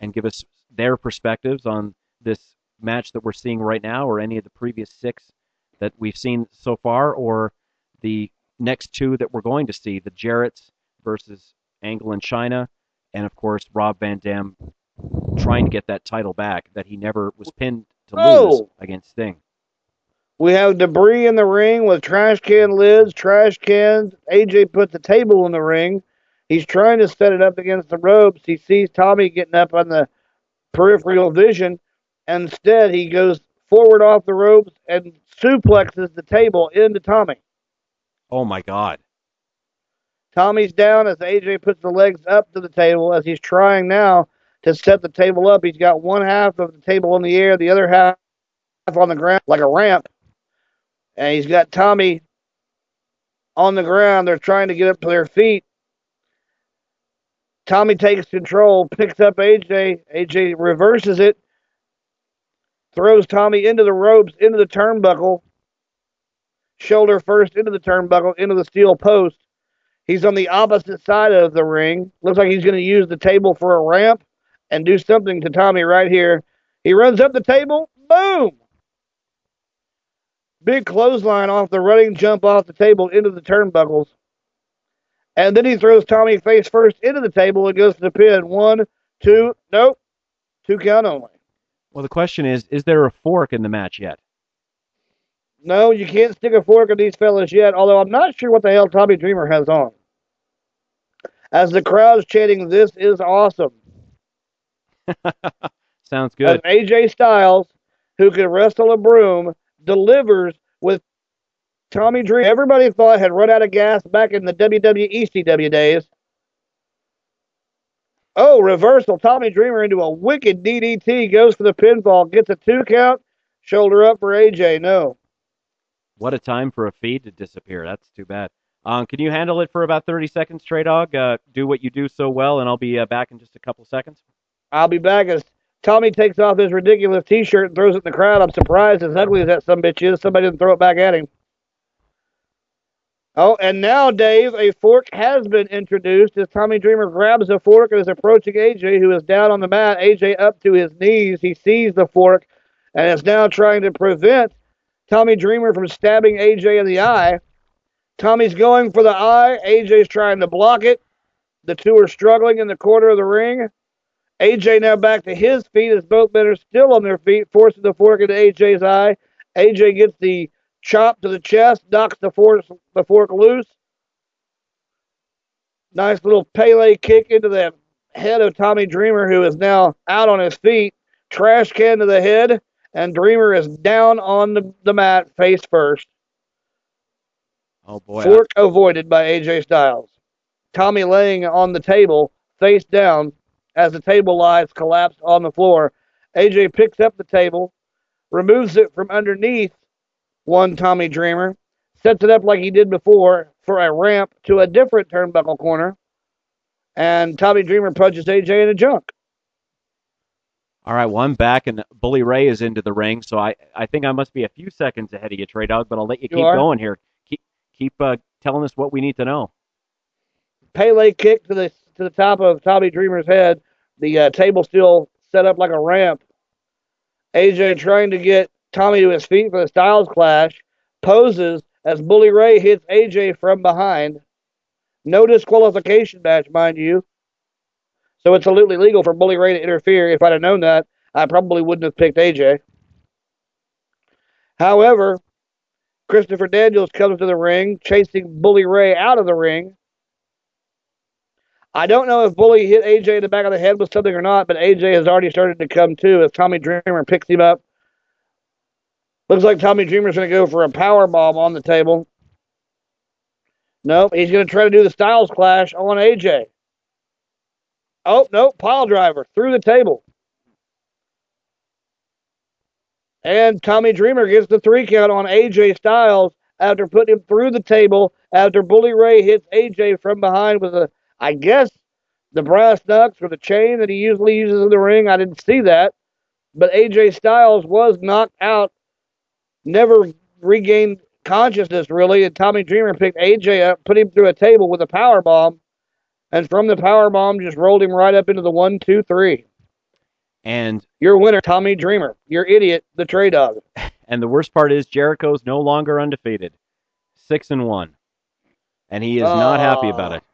and give us their perspectives on this match that we're seeing right now, or any of the previous six that we've seen so far, or the next two that we're going to see: the Jarretts versus Angle and Chyna, and of course Rob Van Dam trying to get that title back that he never was pinned to lose Oh! against Sting. We have debris in the ring with trash can lids, trash cans. AJ put the table in the ring. He's trying to set it up against the ropes. He sees Tommy getting up on the peripheral vision. Instead, he goes forward off the ropes and suplexes the table into Tommy. Oh my God! Tommy's down as AJ puts the legs up to the table as he's trying now to set the table up. He's got one half of the table in the air, the other half on the ground like a ramp. And he's got Tommy on the ground. They're trying to get up to their feet. Tommy takes control, picks up AJ. AJ reverses it, throws Tommy into the ropes, into the turnbuckle, shoulder first into the turnbuckle, into the steel post. He's on the opposite side of the ring. Looks like he's going to use the table for a ramp and do something to Tommy right here. He runs up the table. Boom! Big clothesline off the running jump off the table into the turnbuckles. And then he throws Tommy face first into the table and goes to the pin. One, two, nope. Two count only. Well, the question is, is there a fork in the match yet? No, you can't stick a fork in these fellas yet, although I'm not sure what the hell Tommy Dreamer has on. As the crowd's chanting, this is awesome. Sounds good. As good. AJ Styles, who can wrestle a broom, delivers with Tommy Dreamer. Everybody thought had run out of gas back in the WWE ECW days. Oh, reversal. Tommy Dreamer into a wicked DDT, goes for the pinfall, gets a two count, shoulder up for AJ. No. What a time for a feed to disappear. That's too bad. Um, can you handle it for about 30 seconds, Trey Dawg? Uh, do what you do so well, and I'll be uh, back in just a couple seconds. I'll be back as Tommy takes off his ridiculous T-shirt and throws it in the crowd. I'm surprised, as ugly as that some bitch is, somebody didn't throw it back at him. Oh, and now, Dave, a fork has been introduced as Tommy Dreamer grabs the fork and is approaching AJ, who is down on the mat. AJ up to his knees. He sees the fork and is now trying to prevent Tommy Dreamer from stabbing AJ in the eye. Tommy's going for the eye. AJ's trying to block it. The two are struggling in the corner of the ring. AJ now back to his feet as both men are still on their feet, forcing the fork into AJ's eye. AJ gets the chop to the chest, knocks the fork, the fork loose. Nice little Pele kick into the head of Tommy Dreamer, who is now out on his feet. Trash can to the head, and Dreamer is down on the, the mat, face first. Oh boy. Fork avoided by AJ Styles. Tommy laying on the table, face down, as the table lies collapsed on the floor. AJ picks up the table, removes it from underneath one Tommy Dreamer, sets it up like he did before for a ramp to a different turnbuckle corner, and Tommy Dreamer punches AJ in the junk. All right, well, I'm back, and Bully Ray is into the ring, so I, I think I must be a few seconds ahead of you, Trey Dawg, but I'll let you, You keep are? going here. Keep keep uh, telling us what we need to know. Pele kick to the to the top of Tommy Dreamer's head. The uh, table still set up like a ramp. AJ trying to get Tommy to his feet for the Styles Clash. Poses as Bully Ray hits AJ from behind. No disqualification match, mind you. So it's absolutely legal for Bully Ray to interfere. If I'd have known that, I probably wouldn't have picked AJ. However, Christopher Daniels comes to the ring, chasing Bully Ray out of the ring. I don't know if Bully hit AJ in the back of the head with something or not, but AJ has already started to come to as Tommy Dreamer picks him up. Looks like Tommy Dreamer's going to go for a power bomb on the table. Nope, he's going to try to do the Styles Clash on AJ. Oh, nope, pile driver through the table. And Tommy Dreamer gets the three count on AJ Styles after putting him through the table after Bully Ray hits AJ from behind with a, I guess, the brass knucks or the chain that he usually uses in the ring. I didn't see that. But AJ Styles was knocked out, never regained consciousness really, and Tommy Dreamer picked AJ up, put him through a table with a power bomb, and from the power bomb just rolled him right up into the one, two, three. And Your winner, Tommy Dreamer. Your idiot, the Trey Dawg. and the worst part is Jericho's no longer undefeated, six and one, and he is not happy about uh, it.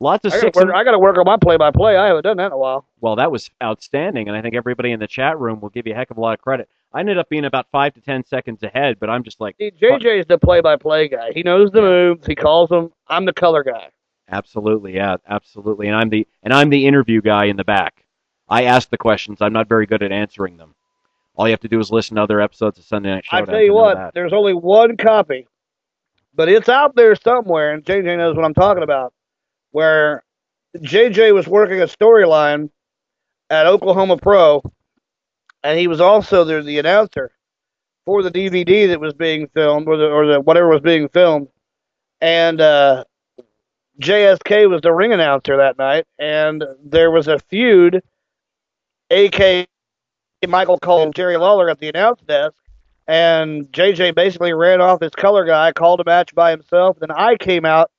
Lots of I six. gotta, And, I gotta work on my play-by-play. I haven't done that in a while. well, that was outstanding, and I think everybody in the chat room will give you a heck of a lot of credit. I ended up being about five to ten seconds ahead, but I'm just like, See, is the play-by-play guy. He knows the moves. He calls them. I'm the color guy. Absolutely, yeah, absolutely. And I'm the and I'm the interview guy in the back. I ask the questions. I'm not very good at answering them. All you have to do is listen to other episodes of Sunday Night Show. I tell you what, there's only one copy, but it's out there somewhere, and JJ knows what I'm talking about. Where JJ was working a storyline at Oklahoma Pro, and he was also the, the announcer for the DVD that was being filmed, or the or the whatever was being filmed, and uh, JSK was the ring announcer that night, and there was a feud, aka Michael and Jerry Lawler at the announce desk, and JJ basically ran off his color guy, called a match by himself. Then I came out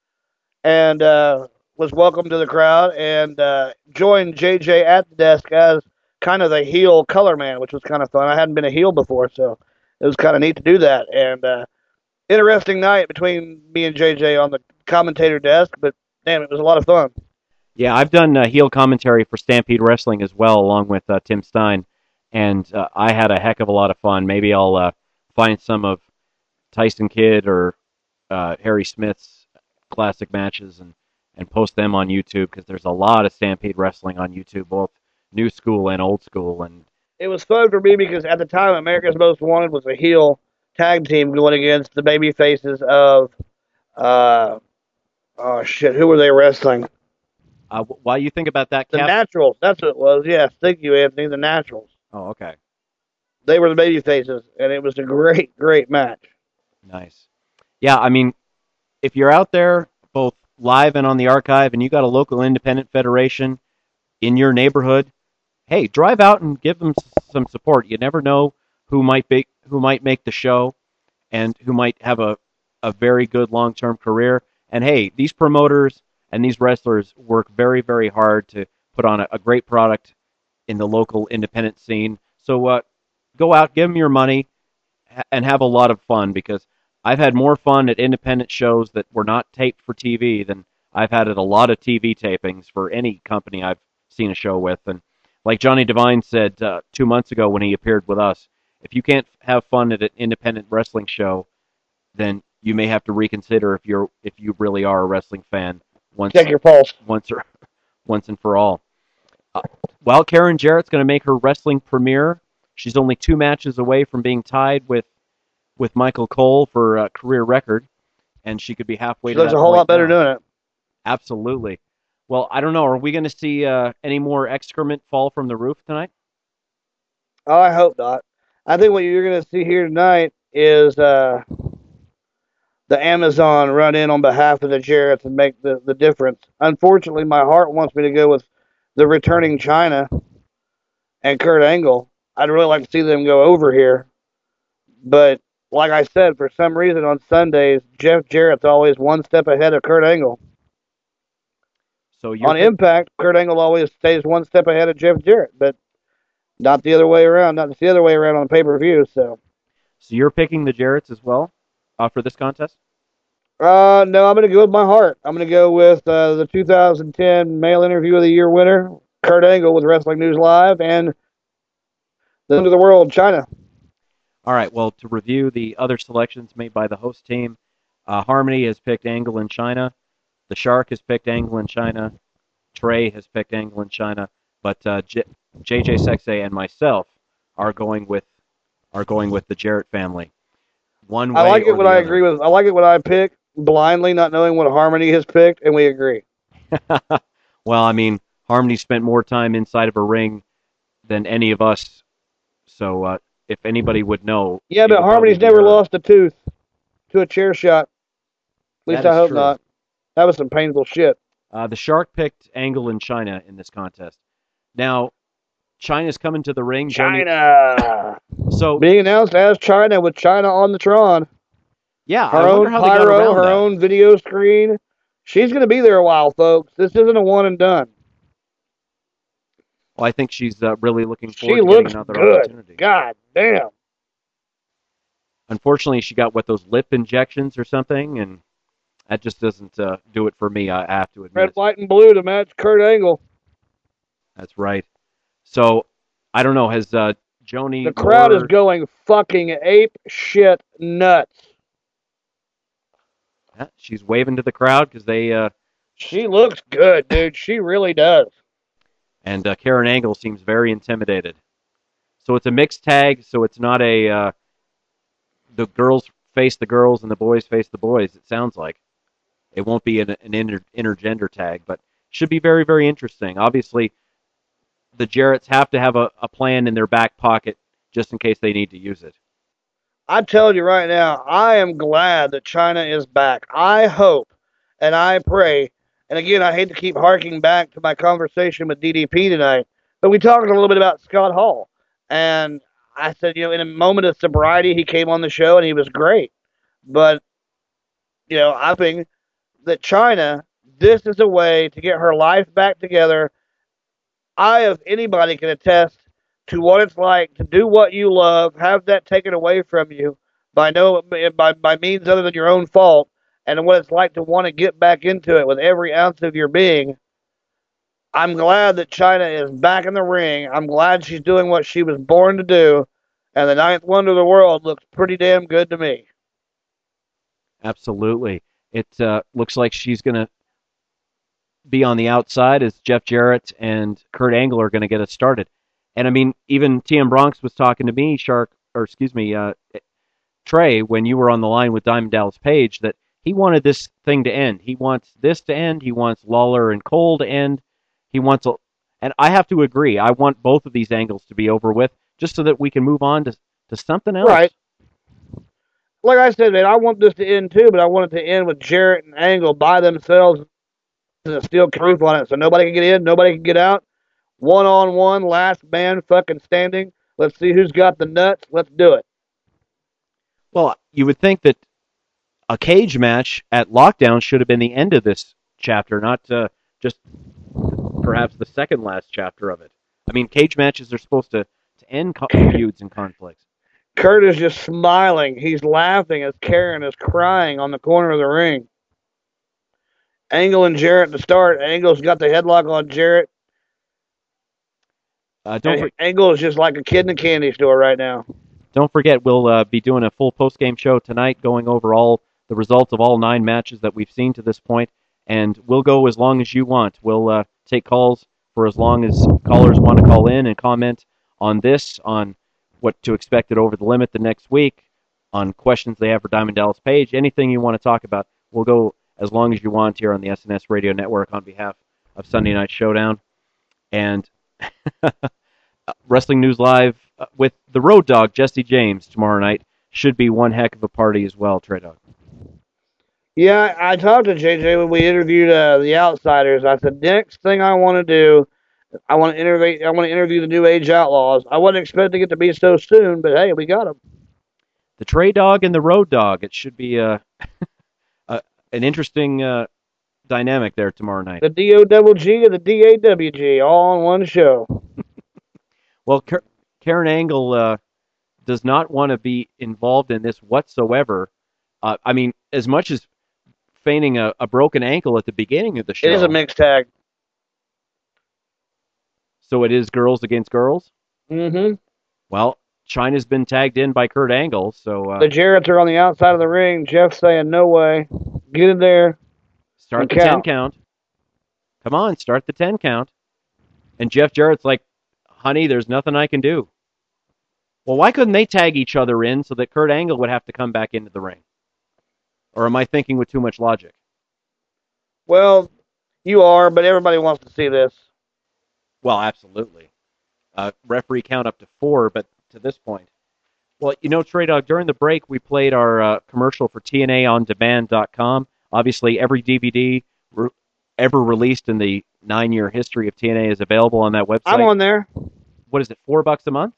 and uh, was welcomed to the crowd and uh, joined JJ at the desk as kind of the heel color man, which was kind of fun. I hadn't been a heel before, so it was kind of neat to do that. And uh, interesting night between me and JJ on the commentator desk, but damn, it was a lot of fun. Yeah, I've done uh, heel commentary for Stampede Wrestling as well, along with uh, Tim Stein, and uh, I had a heck of a lot of fun. Maybe I'll uh, find some of Tyson Kidd or uh, Harry Smith's classic matches and and post them on YouTube because there's a lot of Stampede Wrestling on YouTube, both new school and old school, and It was fun for me because at the time, America's Most Wanted was a heel tag team going against the baby faces of, uh, oh shit, who were they wrestling? uh, while you think about that, The Cap- Naturals. That's what it was. Yes, thank you, Anthony. The Naturals. oh, okay, They were the baby faces, and it was a great, great match. nice. Yeah, I mean, if you're out there, both live and on the archive, and you got a local independent federation in your neighborhood, hey, drive out and give them some support. You never know who might be who might make the show, and who might have a a very good long term career. And hey, these promoters and these wrestlers work very very hard to put on a, a great product in the local independent scene. So uh, go out, give them your money, and have a lot of fun because I've had more fun at independent shows that were not taped for TV than I've had at a lot of TV tapings for any company I've seen a show with. And like Johnny Devine said uh, two months ago when he appeared with us, if you can't have fun at an independent wrestling show, then you may have to reconsider if you're if you really are a wrestling fan. Once Check your pulse. once or once and for all. Uh, while Karen Jarrett's going to make her wrestling premiere, she's only two matches away from being tied with with Michael Cole for a career record, and she could be halfway. She to looks a whole lot better now. doing it. Absolutely. Well, I don't know. Are we going to see uh, any more excrement fall from the roof tonight? Oh, I hope not. I think what you're going to see here tonight is uh, the Amazon run in on behalf of the Jarretts and make the, the difference. Unfortunately, my heart wants me to go with the returning Chyna and Kurt Angle. I'd really like to see them go over here. But like I said, for some reason on Sundays, Jeff Jarrett's always one step ahead of Kurt Angle. So you're On Impact, Kurt Angle always stays one step ahead of Jeff Jarrett, but not the other way around. Not the other way around on pay per view. So, so you're picking the Jarretts as well uh, for this contest. uh, no, I'm going to go with my heart. I'm going to go with uh, the 2010 Male Interview of the Year winner, Kurt Angle, with Wrestling News Live, and the end of the world, Chyna. All right. Well, to review the other selections made by the host team, uh, Harmony has picked Angle in Chyna. The Shark has picked Angle in Chyna. Trey has picked Angle in Chyna. But uh, J- JJ Sexay and myself are going with are going with the Jarrett family. One way I like it when I other. agree with. I like it when I pick blindly, not knowing what Harmony has picked, and we agree. well, I mean, Harmony spent more time inside of a ring than any of us. So uh, if anybody would know, Yeah, but Harmony's never her. lost a tooth to a chair shot. At least That I hope true. not. That was some painful shit. Uh, the Shark picked Angle in Chyna in this contest. Now, Chyna's coming to the ring. Johnny- Chyna. So being announced as Chyna with Chyna on the Tron. Yeah, her I own wonder how they got pyro, her that. own video screen. She's going to be there a while, folks. This isn't a one and done. Well, I think she's uh, really looking forward She to getting another good. opportunity. God damn. Unfortunately, she got what those lip injections or something, and that just doesn't uh, do it for me. I have to admit. Red, white, and blue to match Kurt Angle. That's right. So I don't know. Has uh, Joanie? The crowd is going fucking ape shit nuts. Yeah, she's waving to the crowd because they uh, She looks good, dude. She really does. And uh, Karen Angle seems very intimidated. So it's a mixed tag. So it's not a uh, the girls face the girls and the boys face the boys. It sounds like it won't be an, an inter, intergender tag, but should be very very interesting. Obviously, the Jarretts have to have a, a plan in their back pocket just in case they need to use it. I tell you right now, I am glad that Chyna is back. I hope and I pray. And again, I hate to keep harking back to my conversation with DDP tonight, but we talked a little bit about Scott Hall. And I said, you know, in a moment of sobriety, he came on the show and he was great. But, you know, I think that Chyna, this is a way to get her life back together. I, if anybody, can attest to what it's like to do what you love, have that taken away from you by no by by means other than your own fault, and what it's like to want to get back into it with every ounce of your being. I'm glad that Chyna is back in the ring. I'm glad she's doing what she was born to do, and the ninth wonder of the world looks pretty damn good to me. Absolutely. It uh, looks like she's going to be on the outside as Jeff Jarrett and Kurt Angle are going to get us started. And I mean, even TM Bronx was talking to me, Shark, or excuse me, uh, Trey, when you were on the line with Diamond Dallas Page, that he wanted this thing to end. He wants this to end. He wants Lawler and Cole to end. He wants, a, and I have to agree. I want both of these angles to be over with, just so that we can move on to to something else. Right. Like I said, man, I want this to end too, but I want it to end with Jarrett and Angle by themselves and a steel proof on it, so nobody can get in, nobody can get out. One on one, last man fucking standing. Let's see who's got the nuts. Let's do it. Well, you would think that a cage match at Lockdown should have been the end of this chapter, not uh, just perhaps the second last chapter of it. I mean, cage matches are supposed to, to end co- feuds and conflicts. Kurt is just smiling. He's laughing as Karen is crying on the corner of the ring. Angle and Jarrett to start. Angle's got the headlock on Jarrett. Uh, don't for- Angle is just like a kid in a candy store right now. Don't forget, we'll uh, be doing a full post game show tonight, going over all the results of all nine matches that we've seen to this point, and we'll go as long as you want. We'll uh, take calls for as long as callers want to call in and comment on this, on what to expect at Over the Limit the next week, on questions they have for Diamond Dallas Page, anything you want to talk about. We'll go as long as you want here on the SNS Radio Network on behalf of Sunday Night Showdown. And Wrestling News Live uh, with the Road Dogg, Jesse James, tomorrow night. Should be one heck of a party as well, Trey Dawg. Yeah, I talked to JJ when we interviewed uh, the Outsiders. I said next thing I want to do, I want to interview. I want to interview the New Age Outlaws. I wasn't expecting it to be so soon, but hey, we got them. The Trey Dawg and the Road Dogg. It should be uh, a an interesting uh, dynamic there tomorrow night. The D O double G and the D A W G all on one show. Well, Car- Karen Angle uh, does not want to be involved in this whatsoever. Uh, I mean, as much as feigning a, a broken ankle at the beginning of the show. It is a mixed tag. So it is girls against girls. Mm-hmm. Well, Chyna's been tagged in by Kurt Angle, so uh, The Jarretts are on the outside of the ring. Jeff saying no way. Get in there. start the ten count. count. Come on, start the ten count. And Jeff Jarrett's like, "Honey, there's nothing I can do." Well, why couldn't they tag each other in so that Kurt Angle would have to come back into the ring? Or am I thinking with too much logic? Well, you are, but everybody wants to see this. Well, absolutely. Uh, referee count up to four, but to this point. Well, you know, Trey Dawg, during the break, we played our uh, commercial for TNAOnDemand.com. Obviously, every DVD re- ever released in the nine year history of TNA is available on that website. I'm on there. What is it, four bucks a month?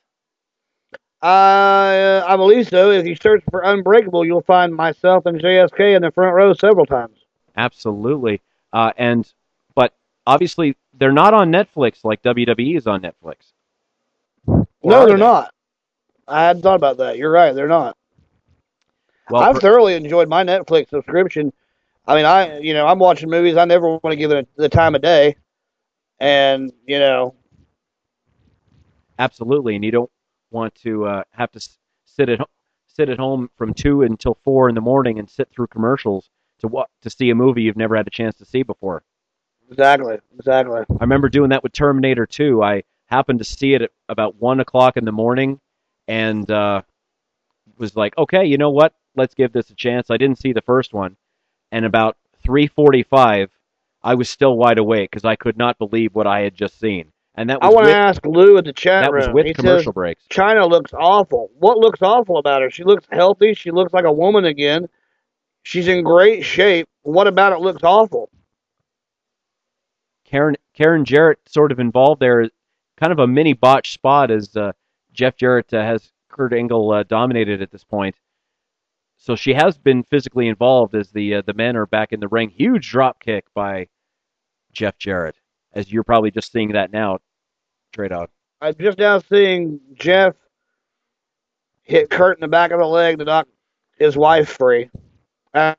Uh, I believe so. If you search for Unbreakable, you'll find myself and JSK in the front row several times. Absolutely. Uh, and but obviously they're not on Netflix like WWE is on Netflix. no, they're not. I hadn't thought about that. You're right. They're not. Well, I've per- thoroughly enjoyed my Netflix subscription. I mean, I you know I'm watching movies. I never want to give it the time of day, and you know Absolutely, and you don't want to uh, have to sit at sit at home from two until four in the morning and sit through commercials to wa- to see a movie you've never had a chance to see before. exactly, exactly. I remember doing that with Terminator 2. I happened to see it at about one o'clock in the morning, and uh, was like, okay, you know what? Let's give this a chance. I didn't see the first one, and about 3:45, I was still wide awake because I could not believe what I had just seen. And that I want to ask Lou at the chat that room. was with he commercial says, breaks. Chyna looks awful. What looks awful about her? She looks healthy. She looks like a woman again. She's in great shape. What about it looks awful? Karen Karen Jarrett sort of involved there, kind of a mini botch spot as uh, Jeff Jarrett uh, has Kurt Angle uh, dominated at this point. So she has been physically involved as the uh, the men are back in the ring. Huge drop kick by Jeff Jarrett, as you're probably just seeing that now, Trey Dawg. I'm just now seeing Jeff hit Kurt in the back of the leg to knock his wife free. Uh,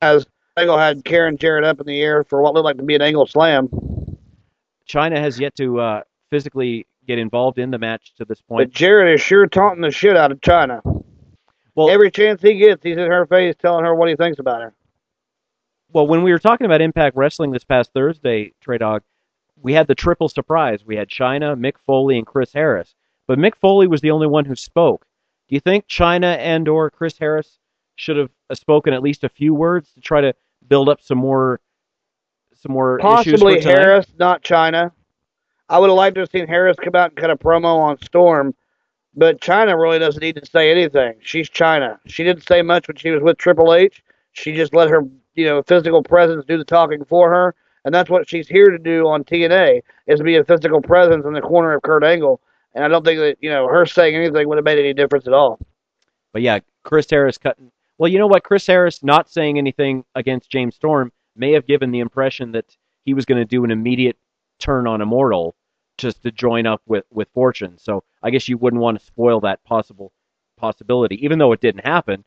As Angle had Karen Jarrett up in the air for what looked like to be an angle slam. Chyna has yet to uh, physically get involved in the match to this point. But. Jarrett is sure taunting the shit out of Chyna. Well, every chance he gets, he's in her face telling her what he thinks about her. Well, when we were talking about Impact Wrestling this past Thursday, Trey Dawg, we had the triple surprise. We had Chyna, Mick Foley, and Chris Harris. But Mick Foley was the only one who spoke. Do you think Chyna and or Chris Harris should have uh, spoken at least a few words to try to build up some more some more issues Possibly? Harris, not Chyna. I would have liked to have seen Harris come out and cut a promo on Storm, but Chyna really doesn't need to say anything. She's Chyna. She didn't say much when she was with Triple H. She just let her, you know, physical presence do the talking for her, and that's what she's here to do on TNA is to be a physical presence in the corner of Kurt Angle. And I don't think that you know her saying anything would have made any difference at all. But yeah, Chris Harris cutting. Well, you know what? Chris Harris not saying anything against James Storm may have given the impression that he was going to do an immediate turn on Immortal just to join up with with Fortune. So I guess you wouldn't want to spoil that possible possibility, even though it didn't happen.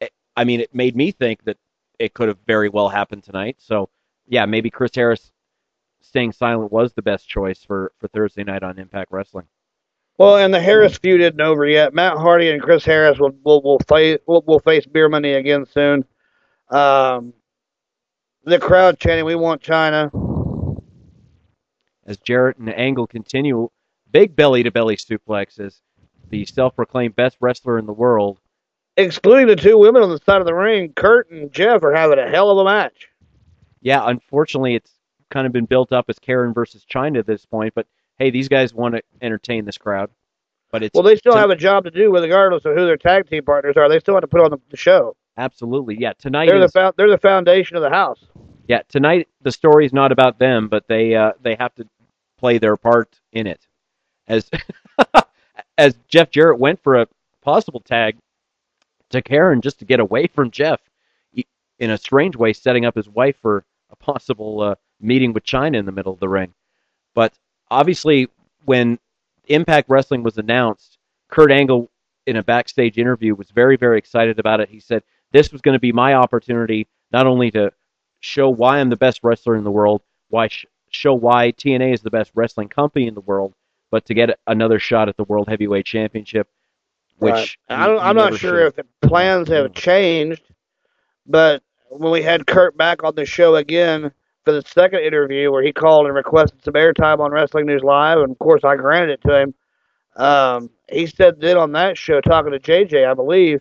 It, I mean, it made me think that it could have very well happened tonight. So yeah, maybe Chris Harris staying silent was the best choice for for Thursday night on Impact Wrestling. Well, and the Harris feud isn't over yet. Matt Hardy and Chris Harris will will will face will, will face beer money again soon. Um, the crowd chanting, "We want Chyna." as Jarrett and Angle continue big belly to belly suplexes. The self proclaimed best wrestler in the world. Excluding the two women on the side of the ring, Kurt and Jeff are having a hell of a match. Yeah, unfortunately, it's kind of been built up as Karen versus Chyna at this point, but hey, these guys want to entertain this crowd. But it's Well, they still have a job to do, regardless of who their tag team partners are. They still have to put on the, the show. absolutely yeah tonight They're the is fou- they're the foundation of the house. yeah tonight the story is not about them, but they uh, they have to play their part in it. As as Jeff Jarrett went for a possible tag to Karen just to get away from Jeff, in a strange way, setting up his wife for a possible uh, meeting with Chyna in the middle of the ring. But obviously, when Impact Wrestling was announced, Kurt Angle, in a backstage interview, was very, very excited about it. He said, This was going to be my opportunity not only to show why I'm the best wrestler in the world, why sh- show why TNA is the best wrestling company in the world, but to get another shot at the World Heavyweight Championship, which Right. I you- don't, you I'm not sure should. if the plans have changed, but when we had Kurt back on the show again for the second interview, where he called and requested some airtime on Wrestling News Live, and of course I granted it to him. Um, he said then on that show, talking to JJ, I believe,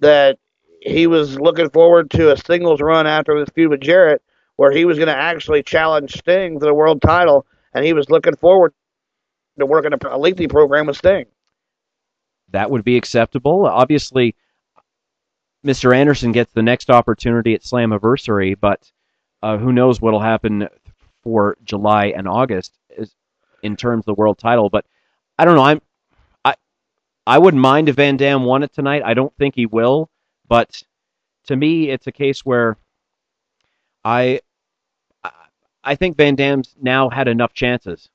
that he was looking forward to a singles run after this feud with Jarrett, where he was going to actually challenge Sting for the world title, and he was looking forward to working a lengthy program with Sting. that would be acceptable. Obviously, Mr. Anderson gets the next opportunity at Slammiversary, but uh, who knows what'll happen for July and August in terms of the world title. But I don't know. I'm I I wouldn't mind if Van Dam won it tonight. I don't think he will, but to me, it's a case where I I- think Van Dam's now had enough chances.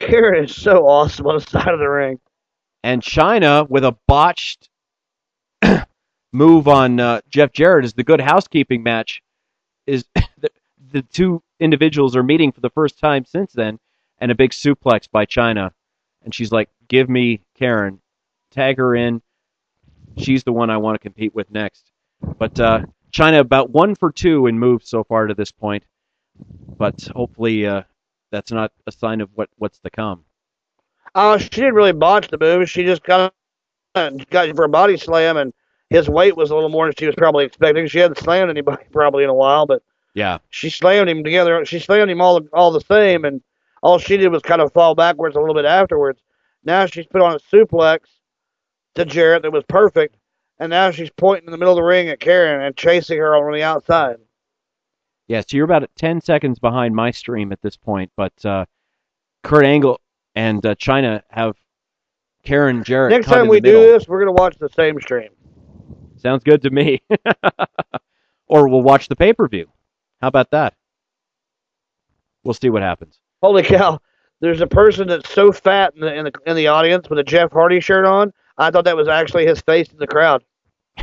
Karen is so awesome on the side of the ring. And Chyna with a botched move on uh, Jeff Jarrett is the good housekeeping match. Is the, the two individuals are meeting for the first time since then, and a big suplex by Chyna, and she's like, "Give me Karen, tag her in. She's the one I want to compete with next." But uh, Chyna about one for two in moves so far to this point, but hopefully uh, that's not a sign of what what's to come. Uh, she didn't really botch the move. She just got got for a body slam, and his weight was a little more than she was probably expecting. She hadn't slammed anybody probably in a while, but Yeah. she slammed him together. She slammed him all all the same, and All she did was kind of fall backwards a little bit afterwards. Now she's put on a suplex to Jarrett that was perfect, and now she's pointing in the middle of the ring at Karen and chasing her on the outside. Yeah, so you're about 10 seconds behind my stream at this point, but uh, Kurt Angle and uh, Chyna have Karen Jarrett. Next time we do this, we're gonna watch the same stream. Sounds good to me. or we'll watch the pay per view. How about that? We'll see what happens. Holy cow! There's a person that's so fat in the in the in the audience with a Jeff Hardy shirt on. I thought that was actually his face in the crowd.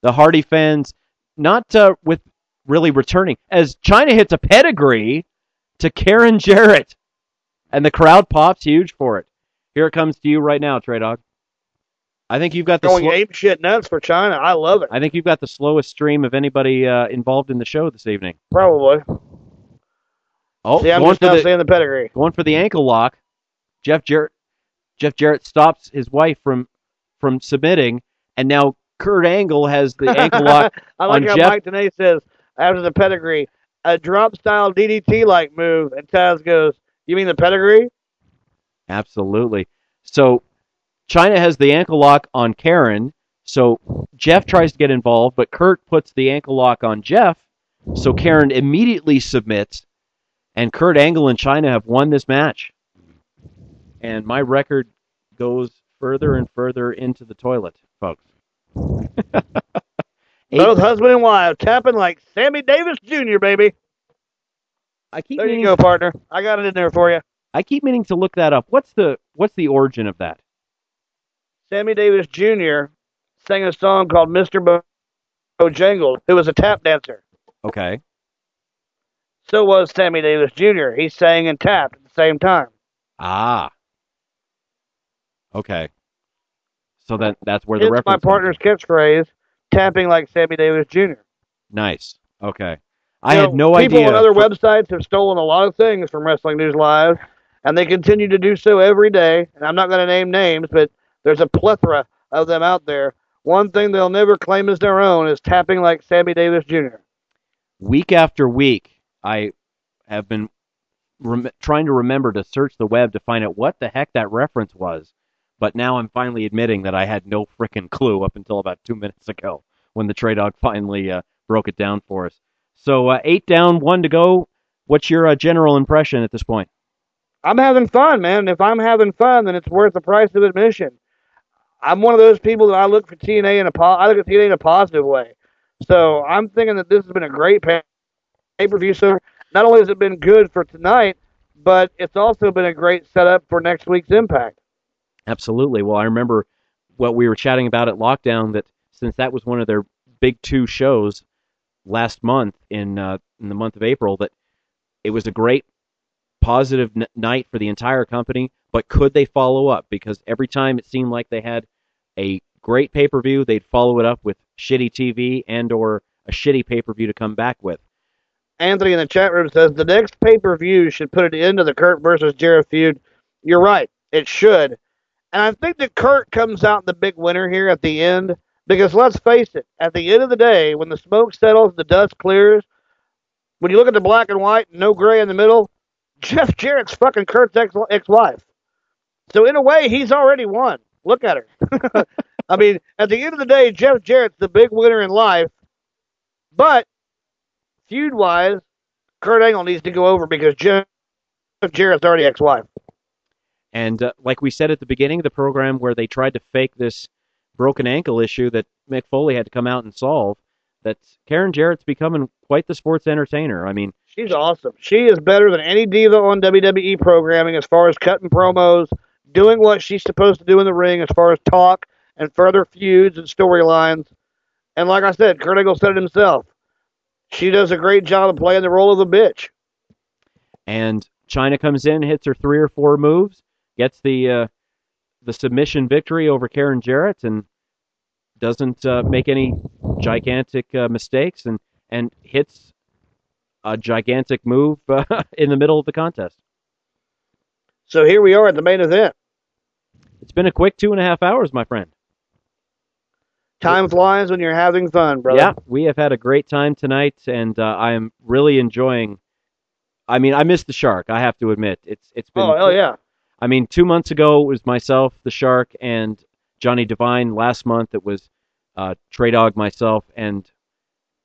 The Hardy fans, not uh, with really returning, as Chyna hits a pedigree to Karen Jarrett, and the crowd pops huge for it. Here it comes to you right now, Trey Dawg. I think you've got the Going ape shit nuts for Chyna. I love it. I think you've got the slowest stream of anybody uh, involved in the show this evening. Probably. Oh, See, I'm going just now the saying the pedigree. going for the ankle lock. Jeff Jarrett Jeff Jarrett stops his wife from from submitting, and now Kurt Angle has the ankle lock I like how Jeff. Mike Tenay says after the pedigree, a drop style DDT like move, and Taz goes, "You mean the pedigree?" Absolutely. So Chyna has the ankle lock on Karen. So Jeff tries to get involved, but Kurt puts the ankle lock on Jeff. So Karen immediately submits, and Kurt Angle and Chyna have won this match. And my record goes further and further into the toilet, folks. Both husband and wife tapping like Sammy Davis Jr. Baby. I keep there you go, partner. I got it in there for you. I keep meaning to look that up. What's the what's the origin of that? Sammy Davis Jr. sang a song called "Mr. Bo- Bojangles," who was a tap dancer. Okay. So was Sammy Davis Jr. He sang and tapped at the same time. Ah. Okay. So that that's where the It's reference. my partner's catchphrase, tapping like Sammy Davis Jr. Nice. Okay. I You had know, no people idea. People on other websites have stolen a lot of things from Wrestling News Live, and they continue to do so every day. And I'm not going to name names, but there's a plethora of them out there. One thing they'll never claim as their own is tapping like Sammy Davis Jr. week after week, I have been rem- trying to remember to search the web to find out what the heck that reference was. But now I'm finally admitting that I had no frickin' clue up until about two minutes ago when the Trey Dawg finally uh, broke it down for us. So uh, eight down, one to go. What's your uh, general impression at this point? I'm having fun, man. If I'm having fun, then it's worth the price of admission. I'm one of those people that I look for TNA in a po- I look at TNA in a positive way. So I'm thinking that this has been a great pay per view. So not only has it been good for tonight, but it's also been a great setup for next week's Impact. Absolutely. Well, I remember what we were chatting about at Lockdown that since that was one of their big two shows last month in uh, in the month of April, that it was a great positive n- night for the entire company. But could they follow up? Because every time it seemed like they had a great pay per view, they'd follow it up with shitty TV and or a shitty pay per view to come back with. Anthony in the chat room says the next pay per view should put an end to the Kurt versus Jarrett feud. You're right, it should. And I think that Kurt comes out the big winner here at the end because let's face it, at the end of the day, when the smoke settles, the dust clears, when you look at the black and white, no gray in the middle, Jeff Jarrett's fucking Kurt's ex ex-wife. So in a way, he's already won. Look at her. I mean, at the end of the day, Jeff Jarrett's the big winner in life, but feud wise, Kurt Angle needs to go over because Jeff Jarrett's already ex-wife. And uh, like we said at the beginning of the program, where they tried to fake this broken ankle issue that Mick Foley had to come out and solve, that Karen Jarrett's becoming quite the sports entertainer. I mean, She's awesome. She is better than any diva on WWE programming as far as cutting promos, doing what she's supposed to do in the ring as far as talk and further feuds and storylines. And like I said, Kurt Angle said it himself. She does a great job of playing the role of the bitch. and Chyna comes in, hits her three or four moves, gets the uh, the submission victory over Karen Jarrett, and doesn't uh, make any gigantic uh, mistakes, and and hits a gigantic move uh, in the middle of the contest. So here we are at the main event. It's been a quick two and a half hours, my friend. Time flies when you're having fun, brother. Yeah, we have had a great time tonight, and uh, I am really enjoying I mean, I missed the shark. I have to admit, it's it's been. Oh hell yeah! I mean, two months ago it was myself, the shark, and Johnny Devine. Last month it was uh, Trey Dawg, myself, and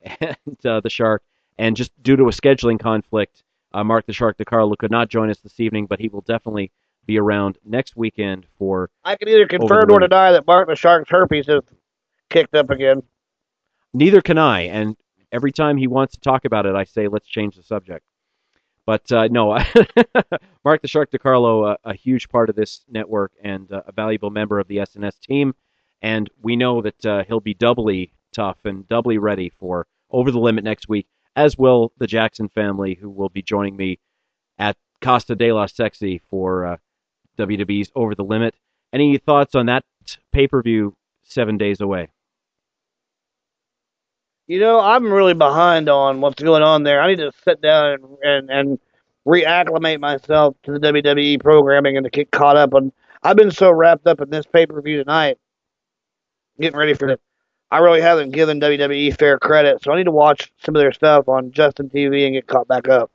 and uh, the shark. And just due to a scheduling conflict, uh, Mark the Shark DeCarlo could not join us this evening, but he will definitely be around next weekend for. I can either confirm or deny that Mark the Shark's herpes has kicked up again. Neither can I. And every time he wants to talk about it, I say, let's change the subject. But uh, no, Mark the Shark DeCarlo, uh, a huge part of this network and uh, a valuable member of the SNS team. And we know that uh, he'll be doubly tough and doubly ready for Over the Limit next week, as will the Jackson family, who will be joining me at Costa de la Sexy for uh, WWE's Over the Limit. Any thoughts on that pay per view seven days away? You know, I'm really behind on what's going on there. I need to sit down and and, and reacclimate myself to the WWE programming and to get caught up on. I've been so wrapped up in this pay per view tonight, getting ready for it. I really haven't given WWE fair credit, so I need to watch some of their stuff on Justin TV and get caught back up.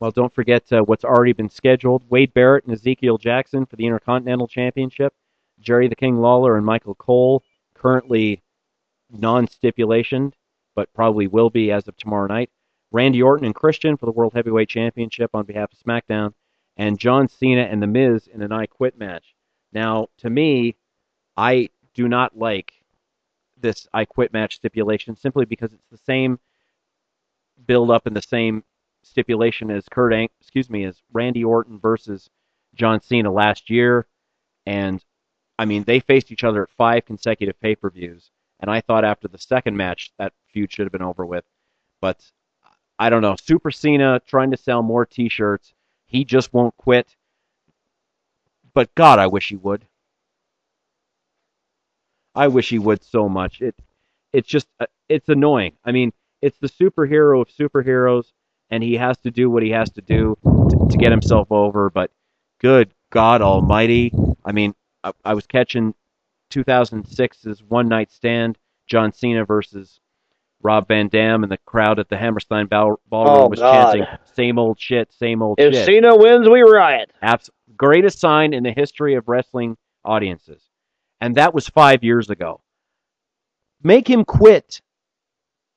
Well, don't forget uh, what's already been scheduled. Wade Barrett and Ezekiel Jackson for the Intercontinental Championship. Jerry the King Lawler and Michael Cole, currently non-stipulation, but probably will be as of tomorrow night. Randy Orton and Christian for the World Heavyweight Championship on behalf of SmackDown. And John Cena and The Miz in an I Quit match. Now, to me, I do not like this I Quit match stipulation simply because it's the same build up and the same stipulation as Kurt Ang- excuse me as Randy Orton versus John Cena last year and I mean they faced each other at five consecutive pay-per-views and I thought after the second match that feud should have been over with. But I don't know. Super Cena trying to sell more t-shirts. He just won't quit. But god I wish he would. I wish he would so much. It it's just uh, it's annoying. I mean it's the superhero of superheroes and he has to do what he has to do to, to get himself over. But good God Almighty! I mean, I, I was catching 2006's One Night Stand, John Cena versus Rob Van Dam, and the crowd at the Hammerstein Ball- Ballroom Oh, was God. chanting "Same old shit, same old If shit." If Cena wins, we riot. Abs- greatest sign in the history of wrestling audiences, and that was five years ago. Make him quit.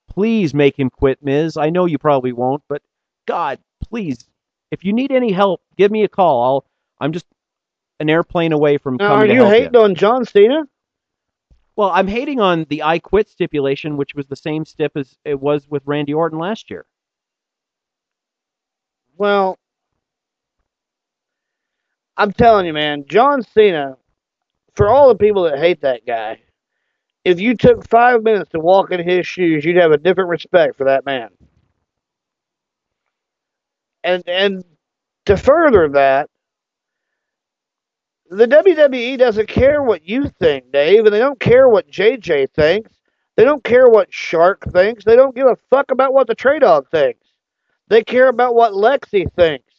Please make him quit, Miz. I know you probably won't, but God, please, if you need any help, give me a call. I'll. I'm just an airplane away from Now, coming are you hating on John Cena? Well, I'm hating on the I quit stipulation, which was the same stip as it was with Randy Orton last year. Well, I'm telling you, man, John Cena, for all the people that hate that guy, if you took five minutes to walk in his shoes, you'd have a different respect for that man. And and to further that, the WWE doesn't care what you think, Dave, and they don't care what JJ thinks. They don't care what Shark thinks. They don't give a fuck about what the Trey Dawg thinks. They care about what Lexi thinks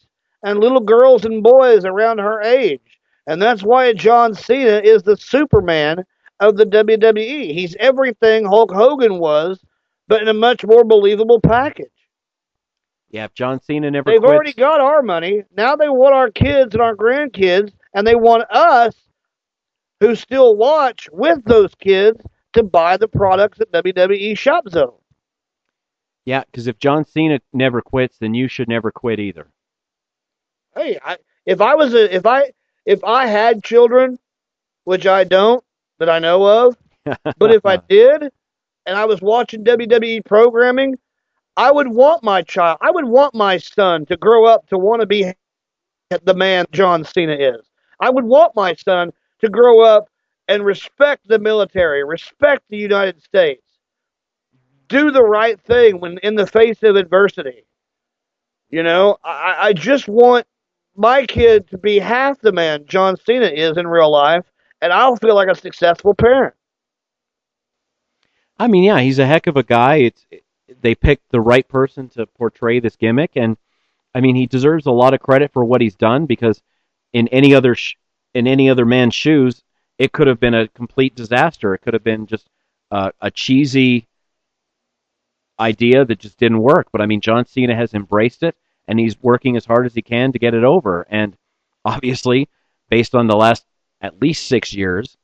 and little girls and boys around her age. And that's why John Cena is the Superman of the WWE. He's everything Hulk Hogan was, but in a much more believable package. Yeah, if John Cena never They've quits, already got our money. Now they want our kids and our grandkids, and they want us, who still watch with those kids, to buy the products at WWE Shop Zone. yeah, because if John Cena never quits, then you should never quit either. Hey, I, if I was a, if I if I had children, which I don't that I know of, but if I did, and I was watching WWE programming, I would want my child, I would want my son to grow up to want to be the man John Cena is. I would want my son to grow up and respect the military, respect the United States, do the right thing when in the face of adversity. You know, I, I just want my kid to be half the man John Cena is in real life, and I'll feel like a successful parent. I mean, yeah, he's a heck of a guy. It's they picked the right person to portray this gimmick, and I mean, he deserves a lot of credit for what he's done because in any other sh- in any other man's shoes, it could have been a complete disaster. It could have been just uh, a cheesy idea that just didn't work. But I mean, John Cena has embraced it, and he's working as hard as he can to get it over. And obviously, based on the last at least six years,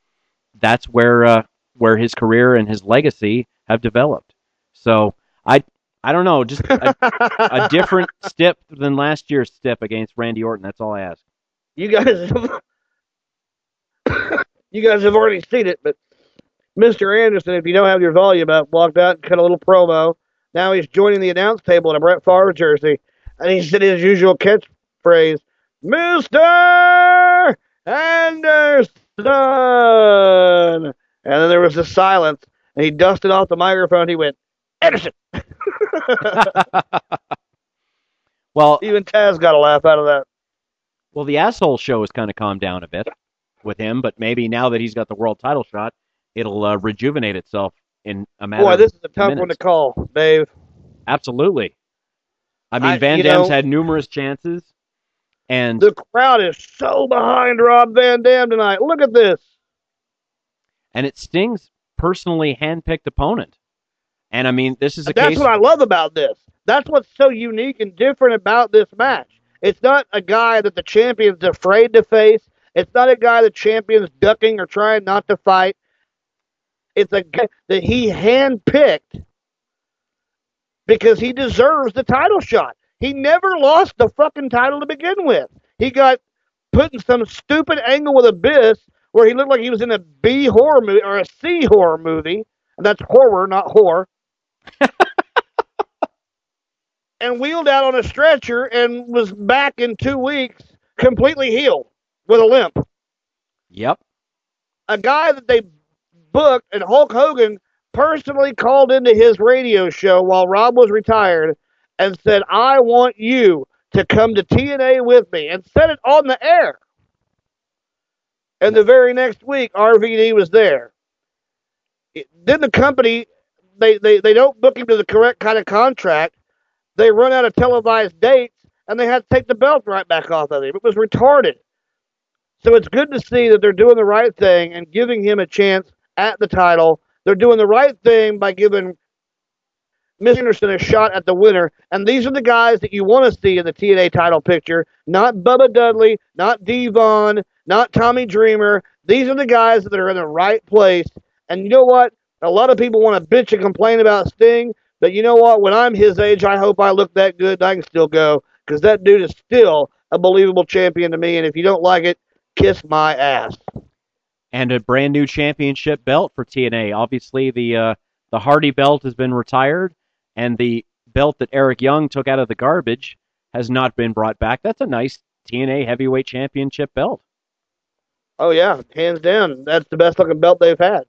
that's where uh, where his career and his legacy have developed. So I I don't know, just a, a different step than last year's step against Randy Orton. That's all I ask. You guys, have, you guys have already seen it, but Mr. Anderson, if you don't have your volume up, walked out and cut a little promo. Now he's joining the announce table in a Brett Favre jersey, and he said his usual catchphrase, Mr. Anderson. And then there was a silence, and he dusted off the microphone. He went, Anderson. well, even Taz got a laugh out of that. Well, the asshole show has kind of calmed down a bit with him, but maybe now that he's got the world title shot, it'll uh, rejuvenate itself in a matter. Boy, this is a tough minutes. one to call, Dave. Absolutely. I mean, I- Van Dam's know- had numerous chances, and The crowd is so behind Rob Van Dam tonight. Look at this. and it Sting's personally handpicked opponent. And I mean, this is a That's case. what I love about this. That's what's so unique and different about this match. It's not a guy that the champion's afraid to face. It's not a guy the champion's ducking or trying not to fight. It's a guy that he handpicked because he deserves the title shot. He never lost the fucking title to begin with. He got put in some stupid angle with Abyss where he looked like he was in a B horror movie or a C horror movie. And that's horror, not whore. and wheeled out on a stretcher and was back in two weeks completely healed with a limp. Yep. A guy that they booked and Hulk Hogan personally called into his radio show while Rob was retired and said, I want you to come to TNA with me and said it on the air. And the very next week, RVD was there. It- then the company, they, they, they don't book him to the correct kind of contract. They run out of televised dates, and they had to take the belt right back off of him. It was retarded. So it's good to see that they're doing the right thing and giving him a chance at the title. They're doing the right thing by giving Miss Anderson a shot at the winner. And these are the guys that you want to see in the TNA title picture. Not Bubba Dudley, not Devon, not Tommy Dreamer. These are the guys that are in the right place. And you know what? A lot of people want to bitch and complain about Sting, but you know what? When I'm his age, I hope I look that good. I can still go because that dude is still a believable champion to me. And if you don't like it, kiss my ass. and a brand new championship belt for TNA. Obviously, the uh, the Hardy belt has been retired, and the belt that Eric Young took out of the garbage has not been brought back. That's a nice TNA heavyweight championship belt. Oh yeah, hands down, that's the best looking belt they've had.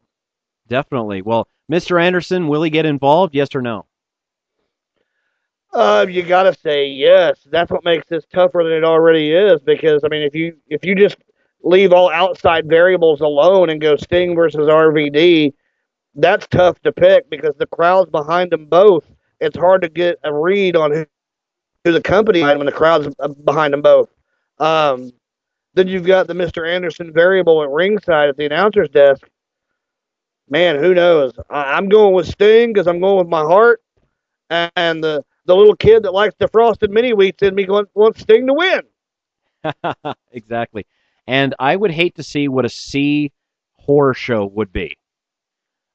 Definitely. Well, Mr. Anderson, will he get involved? Yes or no? Uh, you gotta say yes. That's what makes this tougher than it already is. Because I mean, if you if you just leave all outside variables alone and go Sting versus RVD, that's tough to pick because the crowd's behind them both. It's hard to get a read on who, who the company when the crowd's behind them both. Um, then you've got the Mr. Anderson variable at ringside at the announcer's desk. Man, who knows? I, I'm going with Sting because I'm going with my heart, and the the little kid that likes the frosted mini wheats in me wants, wants Sting to win. exactly. And I would hate to see what a C horror show would be.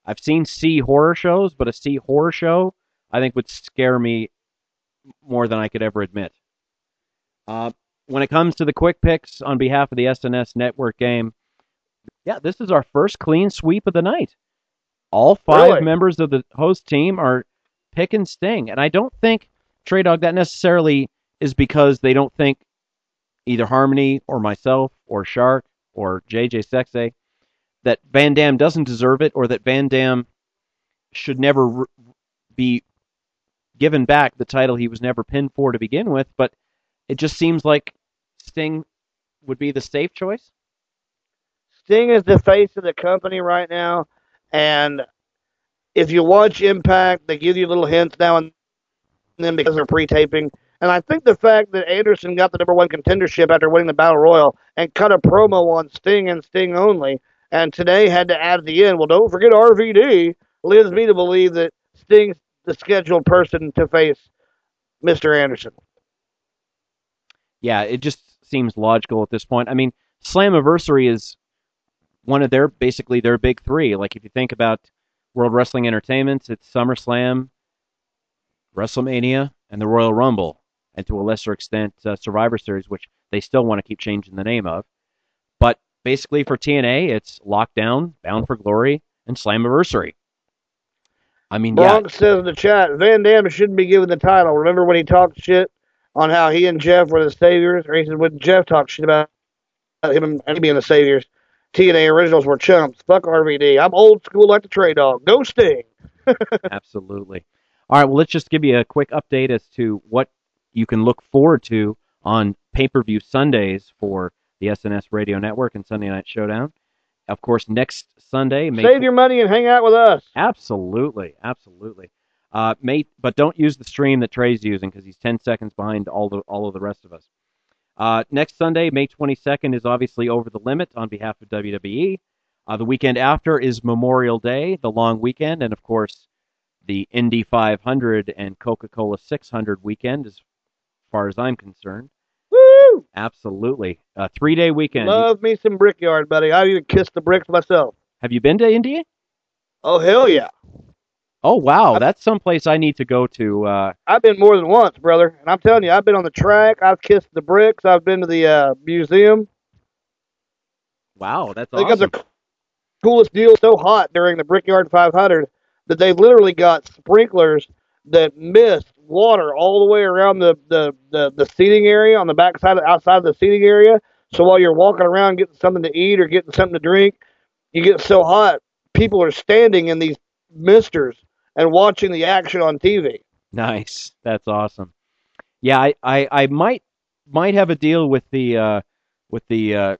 I've seen C horror shows, but a C horror show I think would scare me more than I could ever admit. Uh, when it comes to the quick picks on behalf of the SNS network game, yeah, this is our first clean sweep of the night. All five Really? members of the host team are picking Sting, and I don't think Trey Dawg that necessarily is because they don't think either Harmony or myself or Shark or JJ Sexay that Van Dam doesn't deserve it or that Van Dam should never r- be given back the title he was never pinned for to begin with, but it just seems like Sting would be the safe choice. Sting is the face of the company right now, and if you watch Impact, they give you little hints now and then because they're pre-taping. And I think the fact that Anderson got the number one contendership after winning the Battle Royal and cut a promo on Sting and Sting only, and today had to add at the end, well, don't forget RVD, leads me to believe that Sting's the scheduled person to face Mr. Anderson. yeah, it just seems logical at this point. I mean, Slammiversary is one of their basically their big three. Like if you think about World Wrestling Entertainment, it's SummerSlam, WrestleMania, and the Royal Rumble, and to a lesser extent uh, Survivor Series, which they still want to keep changing the name of. But basically for TNA, it's Lockdown, Bound for Glory, and Slammiversary. I mean, yeah, Bronx says in the chat, Van Dam shouldn't be given the title. Remember when he talked shit on how he and Jeff were the saviors? Or he said when Jeff talked shit about him and being the saviors, TNA originals were chumps. Fuck RVD. I'm old school like the Trey Dawg. Go Sting. Absolutely. All right, well, let's just give you a quick update as to what you can look forward to on pay per view Sundays for the SNS Radio Network and Sunday Night Showdown. Of course, next Sunday, May Save your money and hang out with us. Absolutely, absolutely. Uh, May, but don't use the stream that Trey's using because he's 10 seconds behind all the all of the rest of us. Uh, next Sunday, May 22nd, is obviously over the limit on behalf of WWE. Uh, the weekend after is Memorial Day, the long weekend, and of course, the Indy 500 and Coca Cola 600 weekend, as far as I'm concerned. Woo! Absolutely. A three day weekend. Love me some Brickyard, buddy. I even kissed the bricks myself. Have you been to Indy? Oh, hell yeah. Oh, wow. That's someplace I need to go to. Uh, I've been more than once, brother. And I'm telling you, I've been on the track. I've kissed the bricks. I've been to the uh, museum. wow, that's They got awesome. the coolest deal so hot during the Brickyard 500 that they literally got sprinklers that mist water all the way around the, the, the, the seating area on the back side, outside of the seating area. So while you're walking around getting something to eat or getting something to drink, you get so hot, people are standing in these misters and watching the action on TV. Nice. That's awesome. Yeah, I, I, I might might have a deal with the uh, with the uh,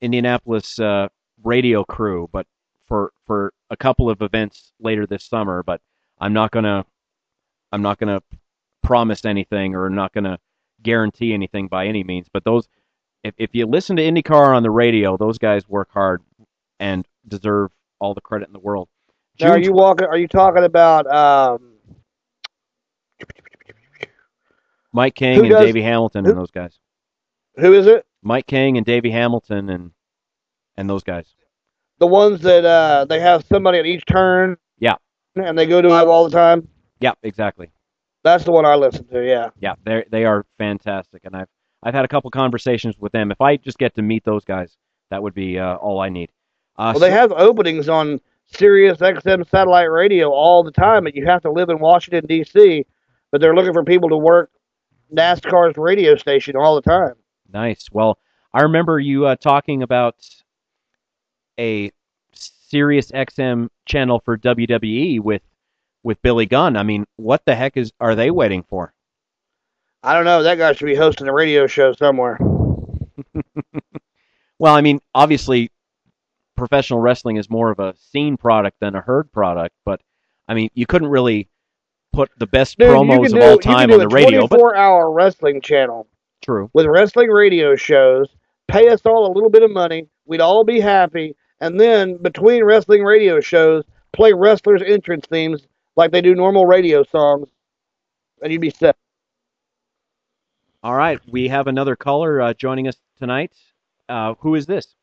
Indianapolis uh, radio crew, but for for a couple of events later this summer. But I'm not gonna I'm not gonna promise anything or not gonna guarantee anything by any means. But those if if you listen to IndyCar on the radio, those guys work hard and deserve all the credit in the world. Now, are you walking? Are you talking about? Um, Mike King and does- Davey Hamilton and those guys. who is it? Mike King and Davey Hamilton and and those guys. The ones that uh, they have somebody at each turn Yeah, and they go to live all the time. yeah, exactly. That's the one I listen to. Yeah. Yeah, they they are fantastic, and I've I've had a couple conversations with them. If I just get to meet those guys, that would be uh, all I need. Uh, Well, they have openings on Sirius XM satellite radio all the time, but you have to live in Washington D.C. But they're looking for people to work NASCAR's radio station all the time. Nice. Well, I remember you uh, talking about a Sirius XM channel for WWE with with Billy Gunn. I mean, what the heck is are they waiting for? I don't know. That guy should be hosting a radio show somewhere. Well, I mean, obviously, professional wrestling is more of a seen product than a heard product, but I mean, you couldn't really put the best Dude, promos can of do, all time do on the radio. But 24-hour wrestling channel true. with wrestling radio shows. Pay us all a little bit of money. We'd all be happy. And then between wrestling radio shows, play wrestlers' entrance themes like they do normal radio songs, and you'd be set. All right, we have another caller uh, joining us tonight. Uh, who is this?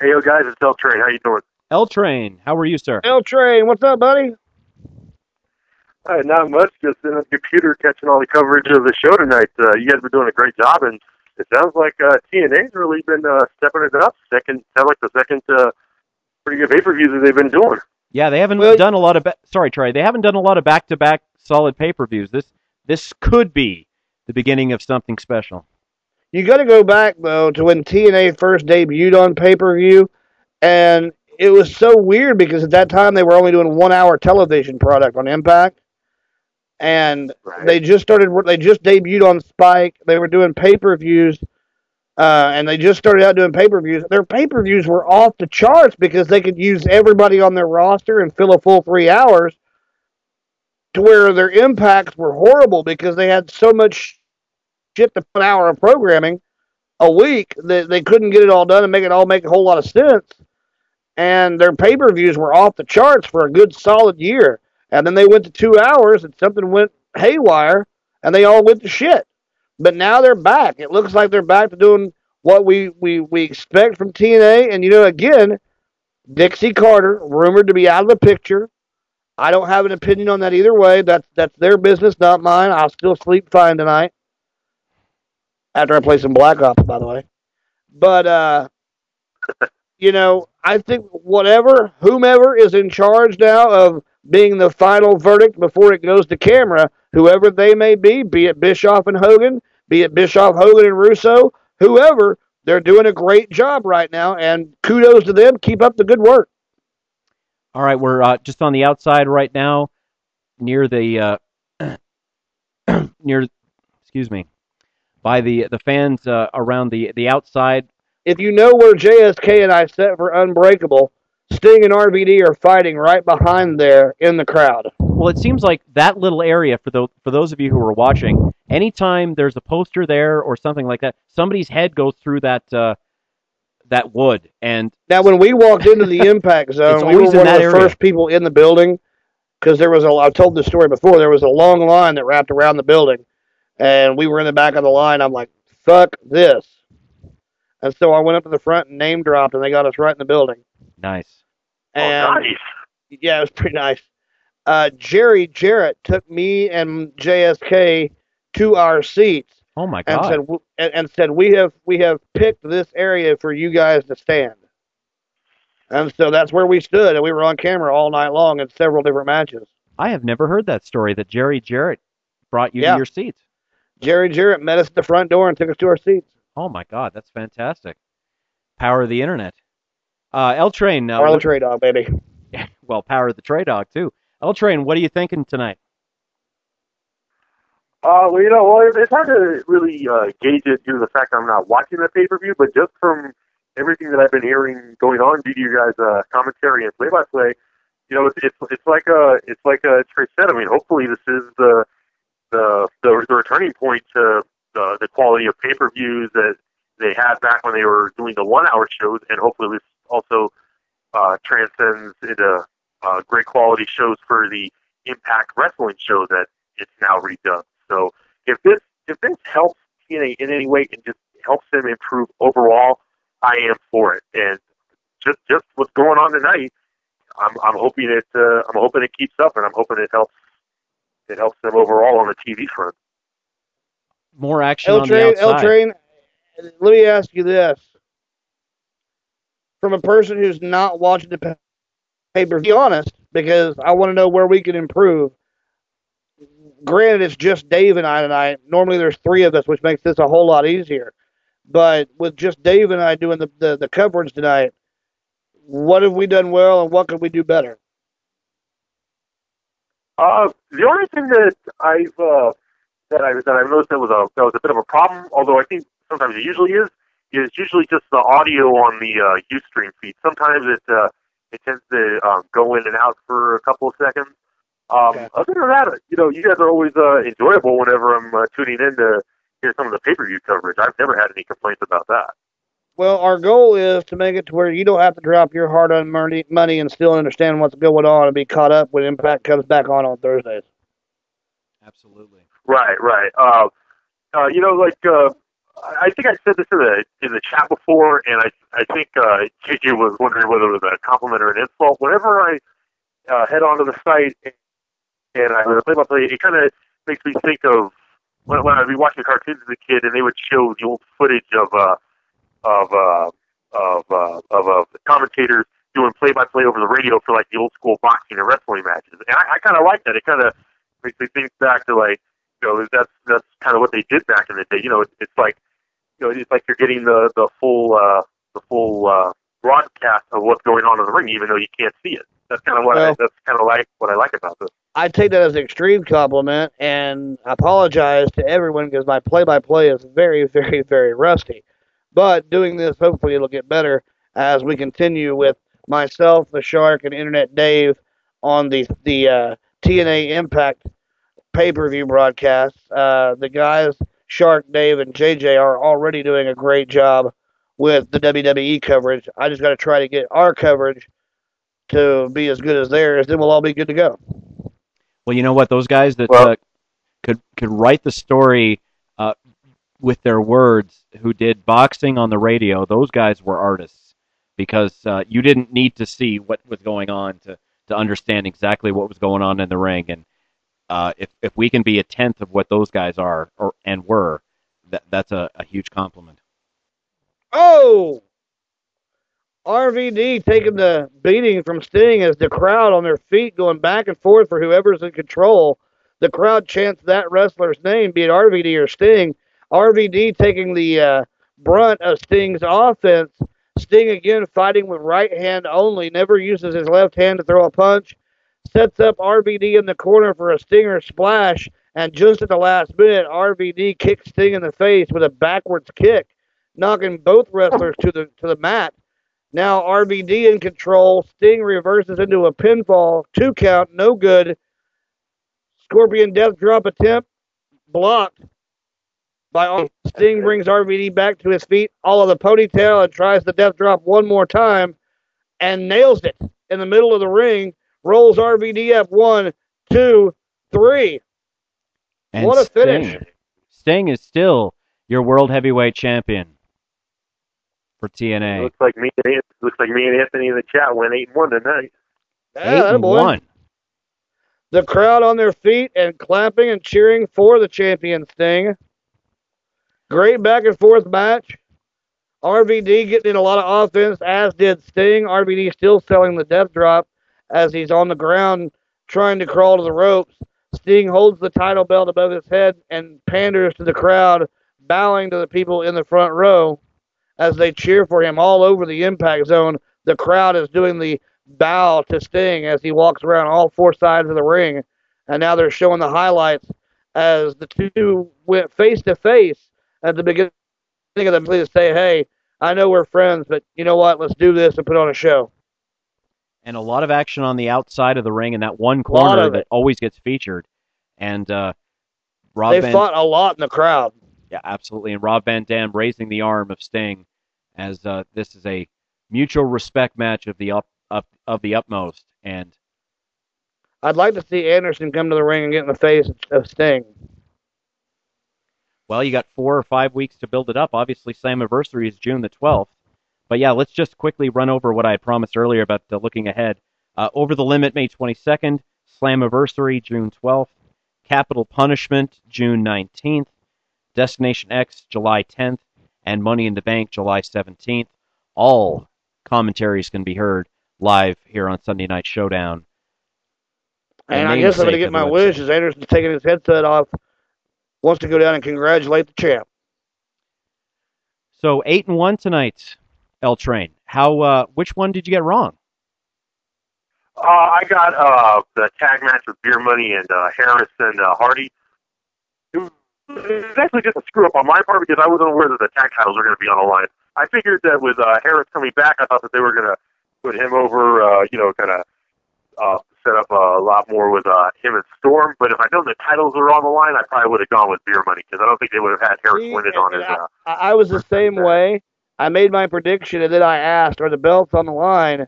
Hey, yo, guys, it's L Train. How you doing? L Train. How are you, sir? L Train, what's up, buddy? Uh, not much. Just in the computer catching all the coverage of the show tonight. Uh, you guys were doing a great job, and it sounds like uh, TNA's really been uh, stepping it up. Second, sound like the second uh, pretty good pay per views that they've been doing. Yeah, they haven't done a lot of. Ba- Sorry, Trey. They haven't done a lot of back-to-back solid pay-per-views. This this could be the beginning of something special. You got to go back though to when TNA first debuted on pay per view, and it was so weird because at that time they were only doing one hour television product on Impact, and they just started. They just debuted on Spike. They were doing pay per views, uh, and they just started out doing pay per views. Their pay per views were off the charts because they could use everybody on their roster and fill a full three hours. To where their impacts were horrible because they had so much shit to an hour of programming a week that they couldn't get it all done and make it all make a whole lot of sense. And their pay per views were off the charts for a good solid year. And then they went to two hours and something went haywire and they all went to shit. But now they're back. It looks like they're back to doing what we, we, we expect from TNA. And, you know, again, Dixie Carter, rumored to be out of the picture. I don't have an opinion on that either way. That's that's their business, not mine. I'll still sleep fine tonight. After I play some Black Ops, by the way. But uh you know, I think whatever, whomever is in charge now of being the final verdict before it goes to camera, whoever they may be, be it Bischoff and Hogan, be it Bischoff, Hogan, and Russo, whoever, they're doing a great job right now, and kudos to them. Keep up the good work. All right, we're uh, just on the outside right now, near the uh, near, excuse me, by the the fans uh, around the the outside. If you know where JSK and I set for Unbreakable, Sting and RVD are fighting right behind there in the crowd. Well, it seems like that little area for the for those of you who are watching, anytime there's a poster there or something like that, somebody's head goes through that uh, that wood. And now, when we walked into the impact zone, we were one of the area. first people in the building because there was a. I've told this story before. There was a long line that wrapped around the building, and we were in the back of the line. I'm like, "Fuck this!" And so I went up to the front and name dropped, and they got us right in the building. Nice. And oh, nice. Yeah, it was pretty nice. Uh, Jerry Jarrett took me and JSK to our seats. Oh my and god! said and, and said we have we have picked this area for you guys to stand. And so that's where we stood, and we were on camera all night long in several different matches. I have never heard that story that Jerry Jarrett brought you Yeah. to your seats. Jerry Jarrett met us at the front door and took us to our seats. Oh my god, that's fantastic. Power of the internet. Uh, L Train. Uh, Power of the Trey Dawg, baby. well, power of the Trey Dawg too. L Train, what are you thinking tonight? Uh, well, you know, well, it's hard to really uh, gauge it due to the fact I'm not watching the pay per view, but just from everything that I've been hearing going on due to your guys' uh, commentary and play by play, you know, it's, it's it's like a it's like a Trey said. I mean, hopefully this is the the the, returning point to the the quality of pay per views that they had back when they were doing the one hour shows, and hopefully this also uh, transcends into uh, great quality shows for the Impact Wrestling show that it's now redone. So if this if this helps TNA in any way and just helps them improve overall, I am for it. And just just what's going on tonight, I'm I'm hoping it uh, I'm hoping it keeps up, and I'm hoping it helps it helps them overall on the TV front. More action L on the Train, outside. L Train. Let me ask you this: from a person who's not watching the pay per be honest, because I want to know where we can improve. Granted, it's just Dave and I tonight. Normally, there's three of us, which makes this a whole lot easier. But with just Dave and I doing the, the, the coverage tonight, what have we done well, and what could we do better? Uh, the only thing that I've uh, that I that I've noticed that was a that was a bit of a problem, although I think sometimes it usually is, is usually just the audio on the uh, UStream feed. Sometimes it uh, it tends to um, go in and out for a couple of seconds. Um, Other than that, you know, you guys are always uh, enjoyable whenever I'm uh, tuning in to hear some of the pay per view coverage. I've never had any complaints about that. Well, our goal is to make it to where you don't have to drop your hard-earned money, money and still understand what's going on and be caught up when Impact comes back on on Thursdays. Absolutely. Right, right. Uh, uh, you know, like uh, I I think I said this in the in the chat before, and I I think uh, JJ was wondering whether it was a compliment or an insult. Whenever I uh, head onto the site and I play by play, it kind of makes me think of when, when I'd be watching cartoons as a kid, and they would show the old footage of uh, of uh, of uh, of uh, commentators doing play by play over the radio for like the old school boxing and wrestling matches, and I, I kind of like that. It kind of makes me think back to like you know that's that's kind of what they did back in the day. You know, it's, it's like you know it's like you're getting the the full uh, the full uh, broadcast of what's going on in the ring, even though you can't see it. That's kind of what I, that's kind of like what I like about this. I take that as an extreme compliment, and I apologize to everyone because my play-by-play is very, very, very rusty. But doing this, hopefully, it'll get better as we continue with myself, the Shark, and Internet Dave on the the uh, TNA Impact pay-per-view broadcast. Uh, the guys, Shark, Dave, and JJ, are already doing a great job with the WWE coverage. I just got to try to get our coverage to be as good as theirs, then we'll all be good to go. Well, you know what? Those guys that Well- uh, could could write the story with their words who did boxing on the radio, those guys were artists because uh, you didn't need to see what was going on to, to understand exactly what was going on in the ring. And uh, if if we can be a tenth of what those guys are or and were, that that's a, a huge compliment. Oh! RVD taking the beating from Sting as the crowd on their feet going back and forth for whoever's in control. The crowd chants that wrestler's name, be it RVD or Sting. RVD taking the uh, brunt of Sting's offense. Sting again fighting with right hand only, never uses his left hand to throw a punch. Sets up RVD in the corner for a Stinger splash, and just at the last minute, RVD kicks Sting in the face with a backwards kick, knocking both wrestlers to the to the mat. Now RVD in control. Sting reverses into a pinfall, two count, no good. Scorpion Death Drop attempt blocked by Sting brings RVD back to his feet, all of the ponytail, and tries the Death Drop one more time, and nails it in the middle of the ring. Rolls RVD up one, two, three. And what a finish! Sting, Sting is still your world heavyweight champion for TNA. Looks like me. and Looks like me and Anthony in the chat went eight and one tonight. Yeah, Eight and boy. one. The crowd on their feet and clapping and cheering for the champion Sting. Great back and forth match. RVD getting in a lot of offense, as did Sting. RVD still selling the death drop as he's on the ground trying to crawl to the ropes. Sting holds the title belt above his head and panders to the crowd, bowing to the people in the front row as they cheer for him all over the impact zone. The crowd is doing the bow to Sting as he walks around all four sides of the ring. And now they're showing the highlights as the two went face to face at the beginning of the to say, hey, I know we're friends, but you know what? Let's do this and put on a show. and a lot of action on the outside of the ring in that one corner that always gets featured. And uh, Rob they Van, fought a lot in the crowd. yeah, absolutely. And Rob Van Dam raising the arm of Sting as uh, this is a mutual respect match of the up, up of the utmost. And I'd like to see Anderson come to the ring and get in the face of Sting. Well, you got four or five weeks to build it up. Obviously, Slammiversary is June the 12th. But yeah, let's just quickly run over what I had promised earlier about uh, looking ahead. Uh, over the Limit, May 22nd. Slammiversary, June 12th. Capital Punishment, June 19th. Destination X, July 10th. And Money in the Bank, July 17th. All commentaries can be heard live here on Sunday Night Showdown. And The I guess I'm going to get my wish is Anderson's taking his headset off, wants to go down and congratulate the champ. So eight and one tonight, L Train. How? Uh, which one did you get wrong? Uh, I got uh, the tag match with Beer Money and uh, Harris and uh, Hardy. It was it was actually just a screw up on my part because I wasn't aware that the tag titles were going to be on the line. I figured that with uh, Harris coming back, I thought that they were going to put him over, uh, you know, kind of uh, set up a lot more with uh, him and Storm. But if I known the titles were on the line, I probably would have gone with Beer Money because I don't think they would have had Harris win it on his. Uh, I, I was the same way. I made my prediction and then I asked, are the belts on the line?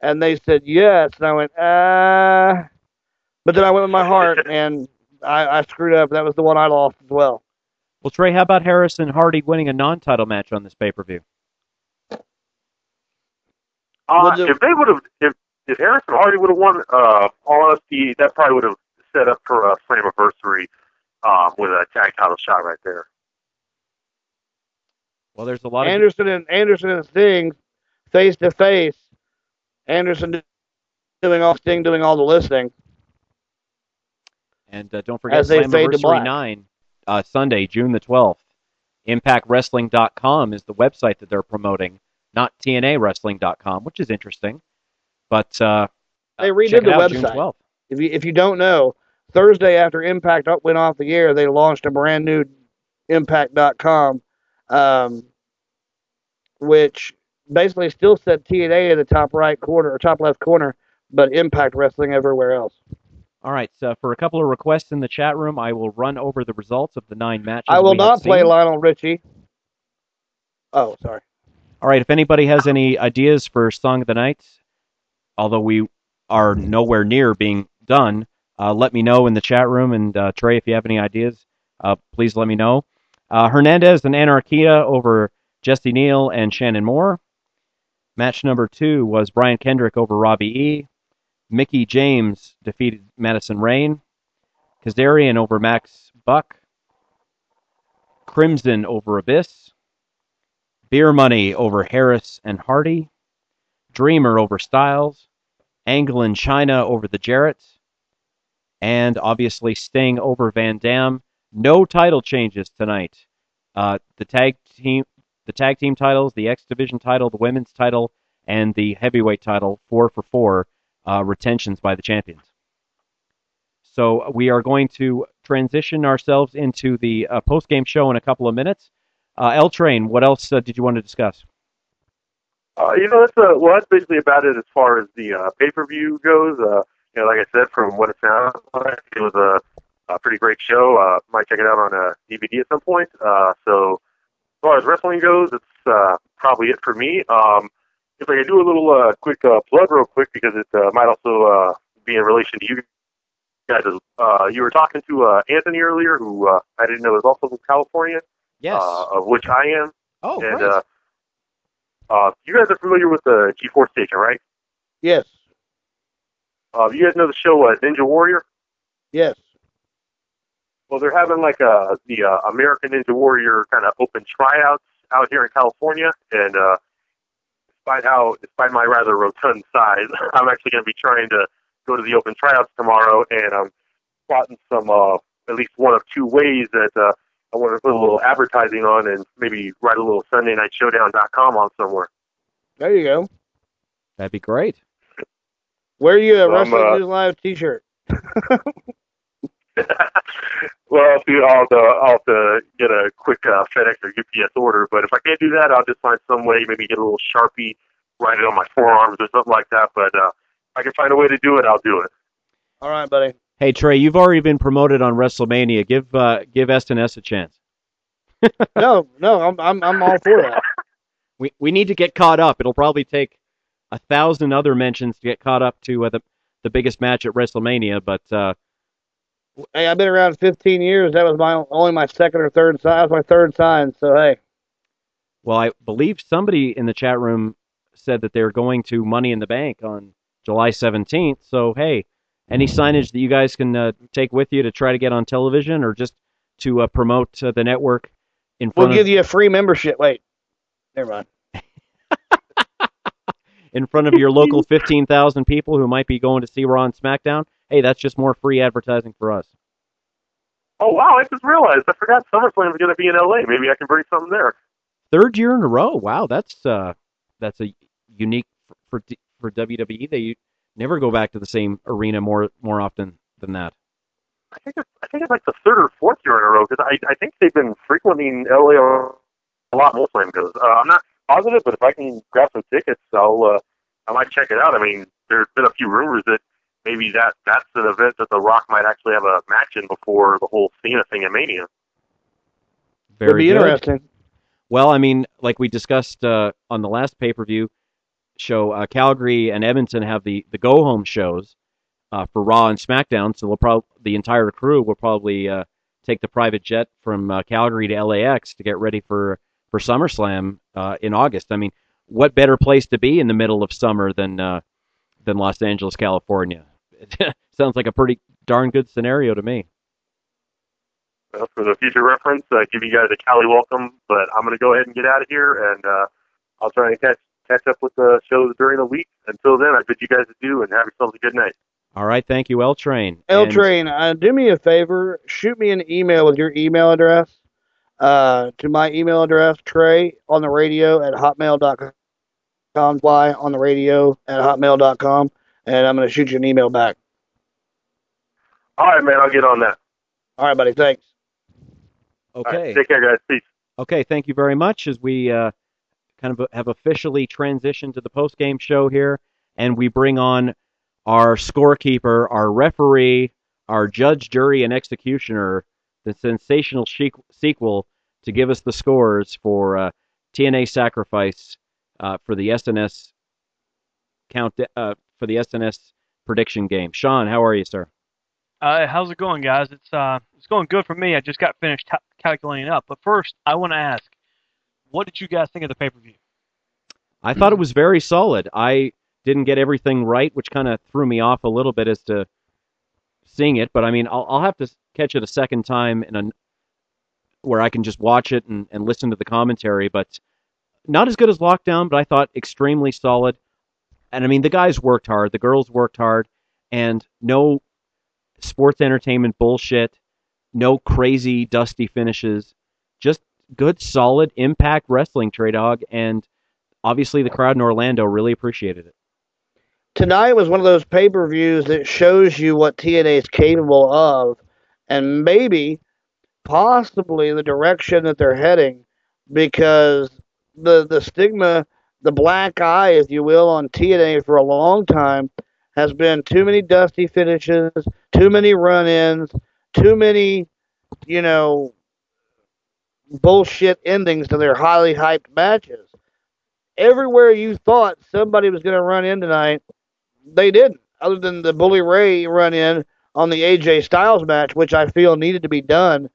And they said yes. And I went, uh. But then I went with my heart and I, I screwed up. That was the one I lost as well. Well, Trey, how about Harris and Hardy winning a non-title match on this pay-per-view? Uh, if they would have, if if Harrison Hardy would have won, uh, all honesty, that probably would have set up for a Slammiversary um, with a tag title shot right there. Well, there's a lot of Anderson and Anderson and Sting face to face. Anderson doing all Sting doing all the listening. and uh, don't forget As they fade to Slammiversary nine, uh, Sunday, June the 12th. ImpactWrestling.com is the website that they're promoting, not TNAWrestling.com, which is interesting. But uh, They redid the out, website. If you if you don't know, Thursday after Impact went off the air, they launched a brand new Impact.com, um, which basically still said TNA in the top right corner or top left corner, but Impact Wrestling everywhere else. All right, so for a couple of requests in the chat room, I will run over the results of the nine matches. I will not play. Lionel Richie. Oh, sorry. All right, if anybody has any ideas for Song of the Night, although we are nowhere near being done, uh, let me know in the chat room. And uh, Trey, if you have any ideas, uh, please let me know. Uh, Hernandez and Anarquia over Jesse Neal and Shannon Moore. Match number two was Brian Kendrick over Robbie E. Mickie James defeated Madison Rayne. Kazarian over Max Buck. Crimson over Abyss. Beer Money over Harris and Hardy. Dreamer over Styles. Angle and Chyna over the Jarretts. And obviously Sting over Van Dam. No title changes tonight. Uh, the tag team, the tag team titles, the X Division title, the women's title, and the heavyweight title, four for four uh, retentions by the champions. So we are going to transition ourselves into the uh, post game show in a couple of minutes. Uh, L Train, what else uh, did you want to discuss? Uh, you know, that's uh, well, that's basically about it as far as the uh, pay per view goes. Uh, you know, like I said, from what it sounds like, it was a, a pretty great show. Uh, might check it out on a DVD at some point. Uh, so, as far as wrestling goes, it's uh, probably it for me. Um, if I could do a little uh, quick uh, plug, real quick, because it uh, might also uh, be in relation to you guys. Uh, you were talking to uh, Anthony earlier, who uh, I didn't know is also from California. Yes. Uh, of which I am. Oh, and great. uh, uh, you guys are familiar with the G4 station, right? Yes. Uh, you guys know the show uh, Ninja Warrior? Yes. Well, they're having like uh, the uh, American Ninja Warrior kind of open tryouts out here in California, and uh, despite how, despite my rather rotund size, I'm actually going to be trying to go to the open tryouts tomorrow, and I'm plotting some, uh, at least one of two ways that uh, I want to put a little advertising on, and maybe write a little Sunday Night Showdown.com on somewhere. There you go. That'd be great. Wear you a Um, Wrestling uh, News Live T-shirt. Well, I'll, do, I'll, have to, I'll have to get a quick uh, FedEx or UPS order, but if I can't do that, I'll just find some way, maybe get a little Sharpie, write it on my forearms or something like that. But uh, if I can find a way to do it, I'll do it. All right, buddy. Hey Trey, you've already been promoted on WrestleMania. Give uh, give SNS a chance. no, no, I'm I'm I'm all for that. We we need to get caught up. It'll probably take a thousand other mentions to get caught up to uh, the the biggest match at WrestleMania, but uh, Hey, I've been around 15 years. That was my only my second or third sign. That was my third sign. So hey, well, I believe somebody in the chat room said that they're going to Money in the Bank on July 17th. So hey, any signage that you guys can uh, take with you to try to get on television or just to uh, promote uh, the network in we'll front of give you a free membership. Wait, never mind. in front of your local 15,000 people who might be going to see Raw and SmackDown, hey, that's just more free advertising for us. Oh, wow, I just realized. I forgot SummerSlam is going to be in L.A. Maybe I can bring something there. Third year in a row. Wow, that's uh, that's a unique for for, for WWE. They never go back to the same arena more more often than that. I think it's, I think it's like the third or fourth year in a row because I I think they've been frequenting LA a lot more Slam goes. Uh, I'm not positive, but if I can grab some tickets, I'll uh, I might check it out. I mean, there's been a few rumors that maybe that that's an event that The Rock might actually have a match in before the whole Cena thing at Mania. Very It'd be good. interesting. Well, I mean, like we discussed uh, on the last pay per view show, uh, Calgary and Edmonton have the the go home shows uh, for Raw and SmackDown. So probably the entire crew will probably uh, take the private jet from uh, Calgary to LAX to get ready for for SummerSlam uh, in August. I mean, what better place to be in the middle of summer than uh, than Los Angeles, California? Sounds like a pretty darn good scenario to me. For the future reference, uh, give you guys a Cali welcome, but I'm going to go ahead and get out of here, and uh, I'll try and catch catch up with the shows during the week. Until then, I bid you guys adieu and have yourselves a good night. All right, thank you, L Train. L And- Train, uh, do me a favor. Shoot me an email with your email address uh, to my email address, Trey on the radio at hotmail.com. Fly on the radio at hotmail.com, and I'm going to shoot you an email back. All right, man, I'll get on that. All right, buddy. Thanks. Okay. All right, take care, guys. Peace. Okay, thank you very much. As we uh, kind of have officially transitioned to the post game show here, and we bring on our scorekeeper, our referee, our judge, jury, and executioner, the sensational sequel to give us the scores for uh, TNA Sacrifice uh, for the SNS count uh, for the SNS prediction game. Sean, how are you, sir? Uh, how's it going, guys? It's uh, it's going good for me. I just got finished ta- calculating up. But first, I want to ask, what did you guys think of the pay per view? I thought it was very solid. I didn't get everything right, which kind of threw me off a little bit as to seeing it. But I mean, I'll, I'll have to catch it a second time in a where I can just watch it and, and listen to the commentary. But not as good as Lockdown, but I thought extremely solid. And I mean, the guys worked hard, the girls worked hard, and no sports entertainment bullshit, no crazy dusty finishes, just good, solid Impact Wrestling, Trey Dawg, and obviously the crowd in Orlando really appreciated it. Tonight was one of those pay per views that shows you what TNA is capable of, and maybe, possibly, the direction that they're heading, because the the stigma, the black eye, if you will, on TNA for a long time has been too many dusty finishes, too many run-ins, too many, you know, bullshit endings to their highly hyped matches. Everywhere you thought somebody was going to run in tonight, they didn't. Other than the Bully Ray run in on the AJ Styles match, which I feel needed to be done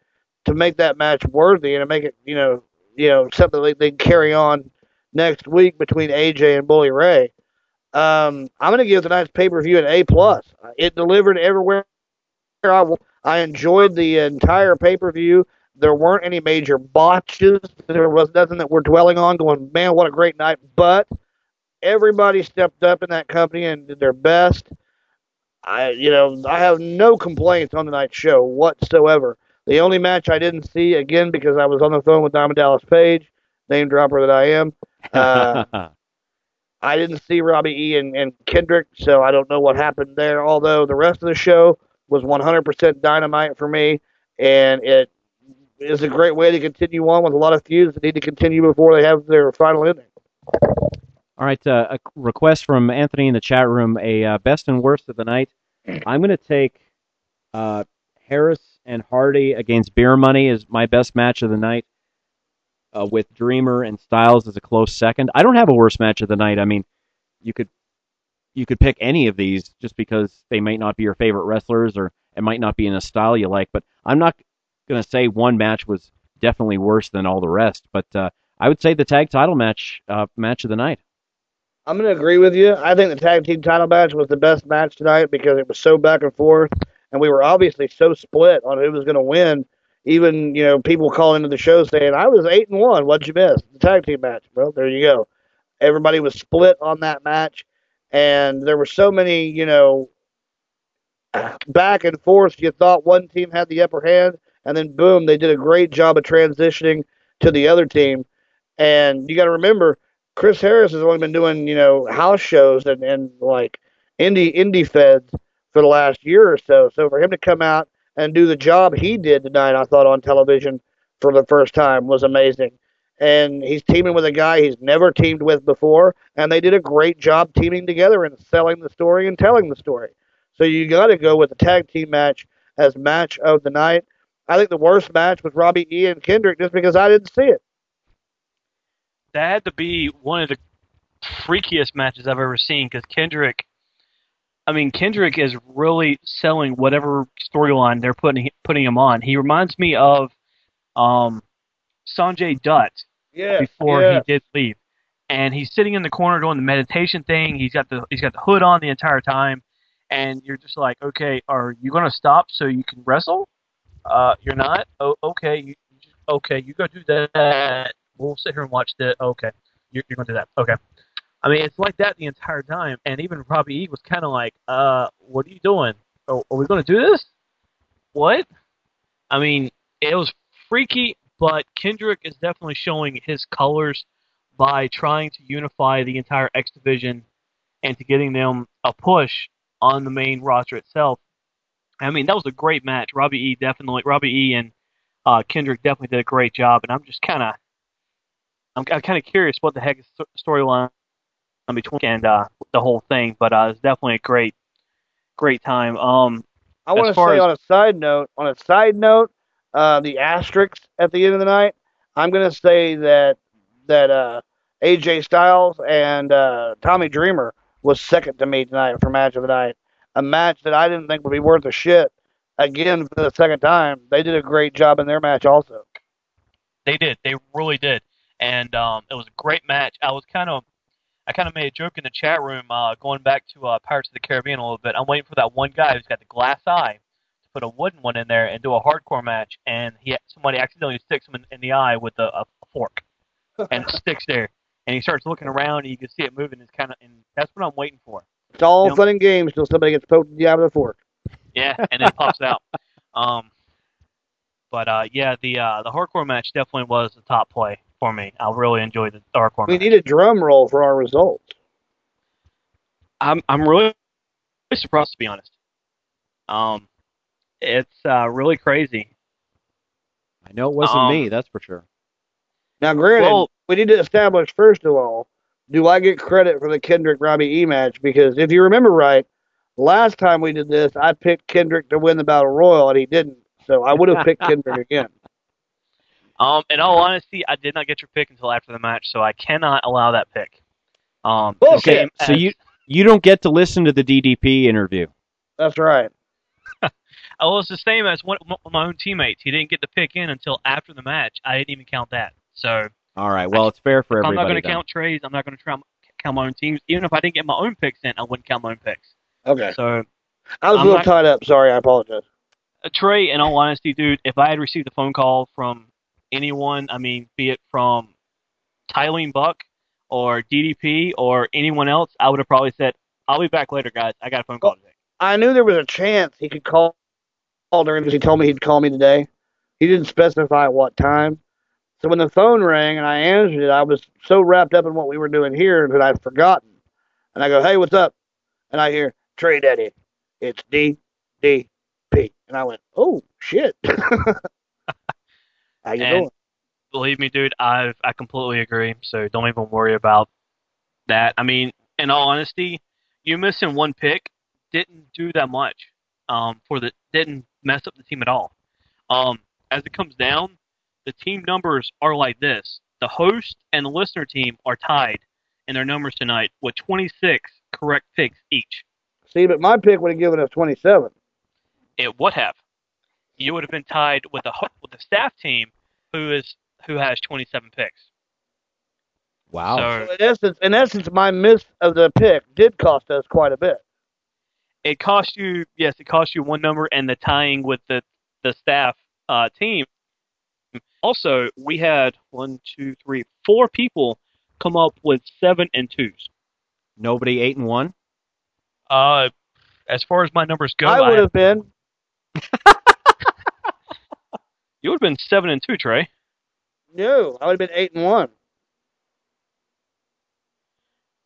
to make that match worthy and to make it, you know, you know, something that they, can carry on next week between AJ and Bully Ray. Um, I'm going to give tonight's pay per view an A plus. It delivered everywhere. I, I enjoyed the entire pay per view. There weren't any major botches. There was nothing that we're dwelling on. Going, man, what a great night! But everybody stepped up in that company and did their best. I, you know, I have no complaints on tonight's show whatsoever. The only match I didn't see again because I was on the phone with Diamond Dallas Page, name dropper that I am. Uh, I didn't see Robbie E and, and Kendrick, so I don't know what happened there. Although the rest of the show was 100% dynamite for me, and it is a great way to continue on with a lot of feuds that need to continue before they have their final ending. All right, uh, a request from Anthony in the chat room: a uh, best and worst of the night. I'm going to take uh, Harris and Hardy against Beer Money as my best match of the night uh, with Dreamer and Styles as a close second. I don't have a worst match of the night. I mean, you could you could pick any of these just because they might not be your favorite wrestlers or it might not be in a style you like. But I'm not going to say one match was definitely worse than all the rest. But uh, I would say the tag title match uh, match of the night. I'm going to agree with you. I think the tag team title match was the best match tonight because it was so back and forth, and we were obviously so split on who was going to win even you know people calling into the show saying I was eight and one. What'd you miss? The tag team match. Well, there you go. Everybody was split on that match, and there were so many you know back and forth. You thought one team had the upper hand, and then boom, they did a great job of transitioning to the other team. And you got to remember, Chris Harris has only been doing you know house shows and and like indie indie feds for the last year or so. So for him to come out and do the job he did tonight, I thought on television for the first time was amazing. And he's teaming with a guy he's never teamed with before, and they did a great job teaming together and selling the story and telling the story. So you got to go with the tag team match as match of the night. I think the worst match was Robbie E and Kendrick just because I didn't see it. That had to be one of the freakiest matches I've ever seen because Kendrick I mean, Kendrick is really selling whatever storyline they're putting putting him on. He reminds me of um, Sanjay Dutt yeah, before yeah. he did leave, and he's sitting in the corner doing the meditation thing. He's got the he's got the hood on the entire time, and you're just like, okay, are you gonna stop so you can wrestle? Uh, you're not. Oh, okay, you, okay, you go do that. We'll sit here and watch that. Okay, you're, you're gonna do that. Okay. I mean, it's like that the entire time. And even Robbie E was kind of like, uh, what are you doing? Are, are we going to do this? What? I mean, it was freaky, but Kendrick is definitely showing his colors by trying to unify the entire X Division and to getting them a push on the main roster itself. I mean, that was a great match. Robbie E definitely, Robbie E and uh, Kendrick definitely did a great job, and I'm just kind of, I'm, I'm kind of curious what the heck is storyline between and uh, the whole thing. But uh, it's definitely a great, great time. Um, I want to say as, on a side note, on a side note, uh, the asterisks at the end of the night. I'm going to say that that uh, AJ Styles and uh, Tommy Dreamer was second to me tonight for match of the night. A match that I didn't think would be worth a shit again for the second time. They did a great job in their match also. They did. They really did. And um, it was a great match. I was kind of, I kind of made a joke in the chat room, uh, going back to uh, Pirates of the Caribbean a little bit. I'm waiting for that one guy who's got the glass eye to put a wooden one in there and do a hardcore match, and he somebody accidentally sticks him in, in the eye with a, a fork, and it sticks there. And he starts looking around, and you can see it moving. It's kind of, and that's what I'm waiting for. It's all You know- fun and games until somebody gets poked in the eye with a fork. Yeah, and then it pops out. Um, but uh, yeah, the uh, the hardcore match definitely was the top play for me. I really enjoyed the hardcore We match. need a drum roll for our results. I'm I'm really surprised to be honest. Um, it's uh, really crazy. I know it wasn't Um, me, that's for sure. Now, granted, Well- we need to establish first of all, do I get credit for the Kendrick Robbie E match? Because if you remember right, last time we did this, I picked Kendrick to win the battle royal, and he didn't. So I would have picked Kendrick again. Um, in all honesty, I did not get your pick until after the match, so I cannot allow that pick. Um, Okay, same so you you don't get to listen to the DDP interview. That's right. Oh, it's the same as one of my own teammates. He didn't get the pick in until after the match. I didn't even count that. So All right, well, it's fair for everybody. I'm not going to count trades. I'm not going to try count my own teams. Even if I didn't get my own picks in, I wouldn't count my own picks. Okay. So I was a I'm little not- tied up. Sorry, I apologize. uh, Trey, in all honesty, dude, if I had received a phone call from anyone, I mean, be it from Tylene Buck or DDP or anyone else, I would have probably said, "I'll be back later, guys. I got a phone call today." I knew there was a chance he could call call during because he told me he'd call me today. He didn't specify at what time. So when the phone rang and I answered it, I was so wrapped up in what we were doing here that I'd forgotten. And I go, "Hey, what's up?" And I hear, "Trey Daddy, it's D D P." And I went, "Oh shit." How you And doing? believe me, dude, I I completely agree. So don't even worry about that. I mean, in all honesty, you missing one pick didn't do that much. Um, for the didn't mess up the team at all. Um, as it comes down, the team numbers are like this: the host and the listener team are tied in their numbers tonight with 26 correct picks each. See, but my pick would have given us 27. It would have. You would have been tied with the with the staff team, who is who has 27 picks. Wow. So So in essence, in essence, my miss of the pick did cost us quite a bit. it cost you yes it cost you one number and the tying with the the staff uh, team also we had one two three four people come up with seven and twos Nobody eight and one. uh as far as my numbers go I would have been. you would have been seven and two trey No, I would have been eight and one.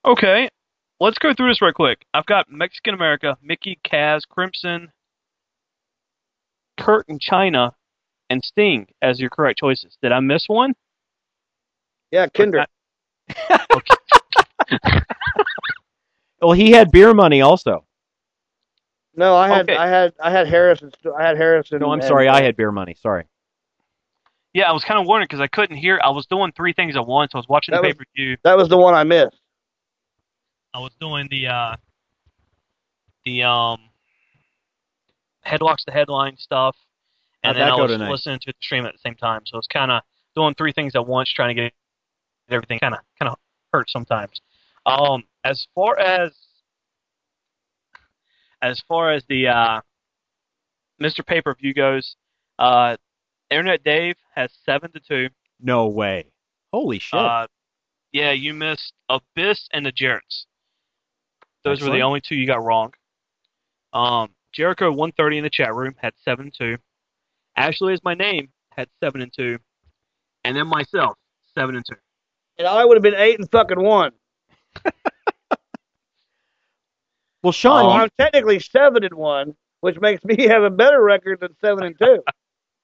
okay let's go through this real quick i've got mexican america Mickie kaz crimson kurt and Chyna and sting as your correct choices did i miss one Yeah, Kendrick. Well, he had beer money also. No, I had Okay. I had I had Harrison. I had Harrison. No, I'm and- sorry, I had beer money. Sorry. Yeah, I was kind of wondering because I couldn't hear. I was doing three things at once. I was watching That the was- pay per view. That was the one I missed. I was doing the uh, the um headlocks, the headline stuff, and How'd then I was tonight? listening to the stream at the same time. So it's kind of doing three things at once, trying to get everything. Kind of kind of hurt sometimes. Um, as far as as far as the uh, Mr. Pay Per View goes, uh, Internet Dave has seven to two. No way. Holy shit. Uh, yeah, you missed Abyss and the Jarretts. Those were the only two you got wrong. Um, Jericho 130 in the chat room had seven two. Ashley is my name had seven and two, and then myself seven and two. And I would have been eight and fucking one. well, Sean, So you- I'm technically seven and one, which makes me have a better record than seven and two.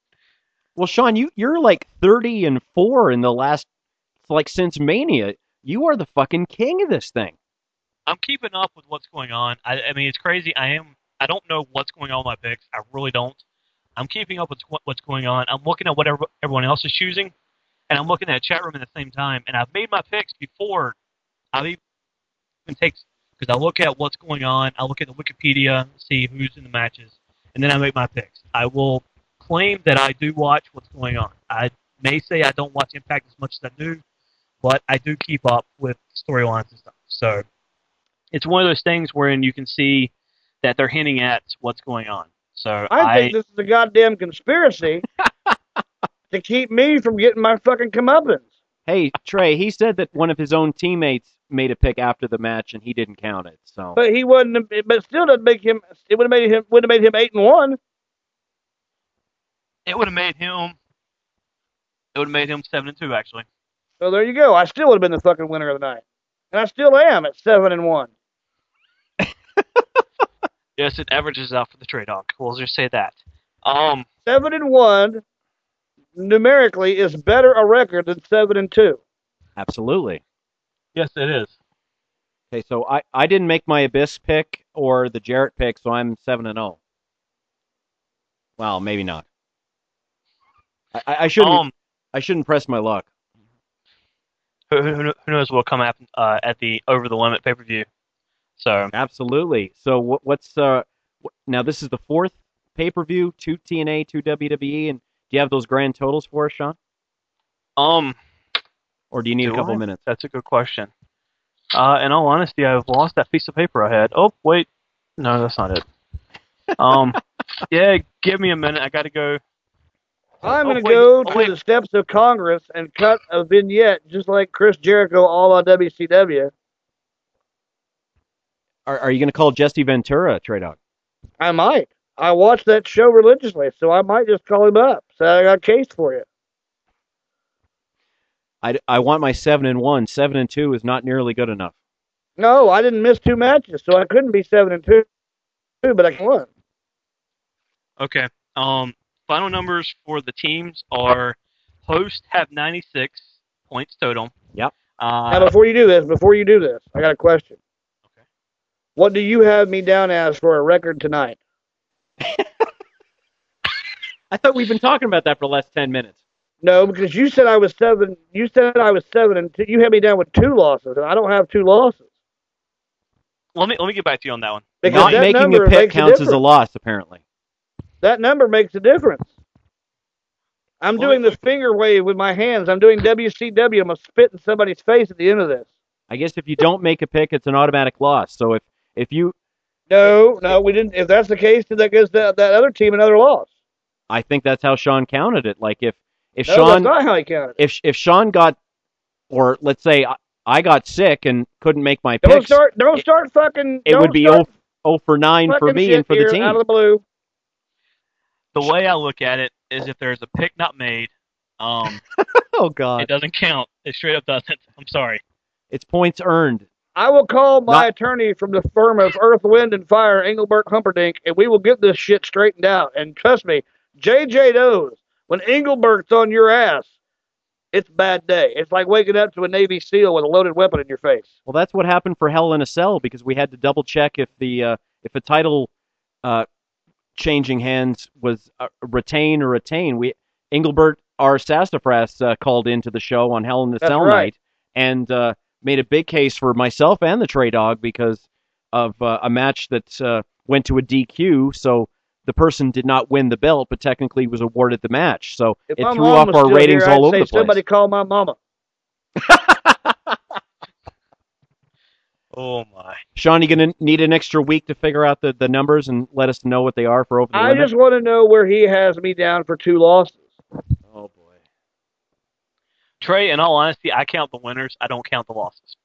well, Sean, you you're like 30 and four in the last like since Mania. You are the fucking king of this thing. I'm keeping up with what's going on. I, I mean, it's crazy. I am. I don't know what's going on with my picks. I really don't. I'm keeping up with what's going on. I'm looking at what everyone else is choosing, and I'm looking at the chat room at the same time. And I've made my picks before I've even takes because I look at what's going on. I look at the Wikipedia, see who's in the matches, and then I make my picks. I will claim that I do watch what's going on. I may say I don't watch Impact as much as I do, but I do keep up with storylines and stuff. So it's one of those things wherein you can see that they're hinting at what's going on. So I think this is a goddamn conspiracy to keep me from getting my fucking comeuppance. Hey, Trey, he said that one of his own teammates made a pick after the match and he didn't count it. So But he wouldn't. Have, but still, doesn't make him. It would have made him. Would have made him eight and one. it would have made him. It would have made him seven and two actually. So there you go. I still would have been the fucking winner of the night, and I still am at seven and one. Yes, it averages out for the trade off. We'll just say that. Um, Seven and one, numerically, is better a record than seven and two. absolutely. yes, it is. Okay, so I, I didn't make my Abyss pick or the Jarrett pick, so I'm seven and zero. Well, maybe not. I, I, I shouldn't. Um, I shouldn't press my luck. Who, who, who knows what will come up uh, at the Over the Limit pay per view? So Absolutely. So what, what's uh wh- now? This is the fourth pay per view, two TNA, two WWE, and do you have those grand totals for us, Sean? Um, or do you need a couple I? minutes? That's a good question. Uh, in all honesty, I've lost that piece of paper I had. Oh wait, no, that's not it. Um, yeah, give me a minute. I got to go. I'm Oh, going to wait, go oh, to wait. the steps of Congress and cut a vignette just like Chris Jericho all on WCW. Are, are you going to call Jesse Ventura, Trey Dawg? I might. I watch that show religiously, so I might just call him up. So I got a case for you. I, I want my seven and one. Seven and two is not nearly good enough. No, I didn't miss two matches, so I couldn't be seven and two, but I can won. Okay. Um, final numbers for the teams are host have 96 points total. Yep. Uh, now, before you do this, before you do this, I got a question. Okay. What do you have me down as for a record tonight? I thought we've been talking about that for the last ten minutes. No, because you said I was seven. You said I was seven and two. You had me down with two losses, and I don't have two losses. let me let me get back to you on that one. Because Not that making number a pick makes a counts as a difference. loss, apparently. That number makes a difference. I'm doing this finger wave with my hands. I'm doing WCW. I'm gonna spit in somebody's face at the end of this. I guess if you don't make a pick, it's an automatic loss. So if if you, No, no, we didn't. If that's the case, then that gives that that other team another loss. I think that's how Sean counted it. Like if if No, Sean that's not how he counted. it. if if Sean got, or let's say I, I got sick and couldn't make my Don't picks, start. Don't start fucking. it would be oh 0, 0 for nine for me and for the team. Out of the blue. The way I look at it is if there's a pick not made, um, oh God, it doesn't count. It straight up doesn't. I'm sorry. it's points earned. I will call my Not- attorney from the firm of Earth, Wind, and Fire, Engelbert Humperdinck, and we will get this shit straightened out. And trust me, JJ knows when Engelbert's on your ass, it's a bad day. It's like waking up to a Navy SEAL with a loaded weapon in your face. Well, that's what happened for Hell in a Cell because we had to double check if the uh, if a title uh, changing hands was uh, retain or retain. We Engelbert R. Sassafras uh, called into the show on Hell in a Cell right. night and uh, made a big case for myself and the Trey Dawg because of uh, a match that uh, went to a DQ. So the person did not win the belt, but technically was awarded the match. So If it threw off our ratings here, all I'd over say the place. Somebody call my mama. Oh my. Sean, you gonna need an extra week to figure out the, the numbers and let us know what they are for over the I limit. just want to know where he has me down for two losses. Oh. Trey, in all honesty, I count the winners. I don't count the losses.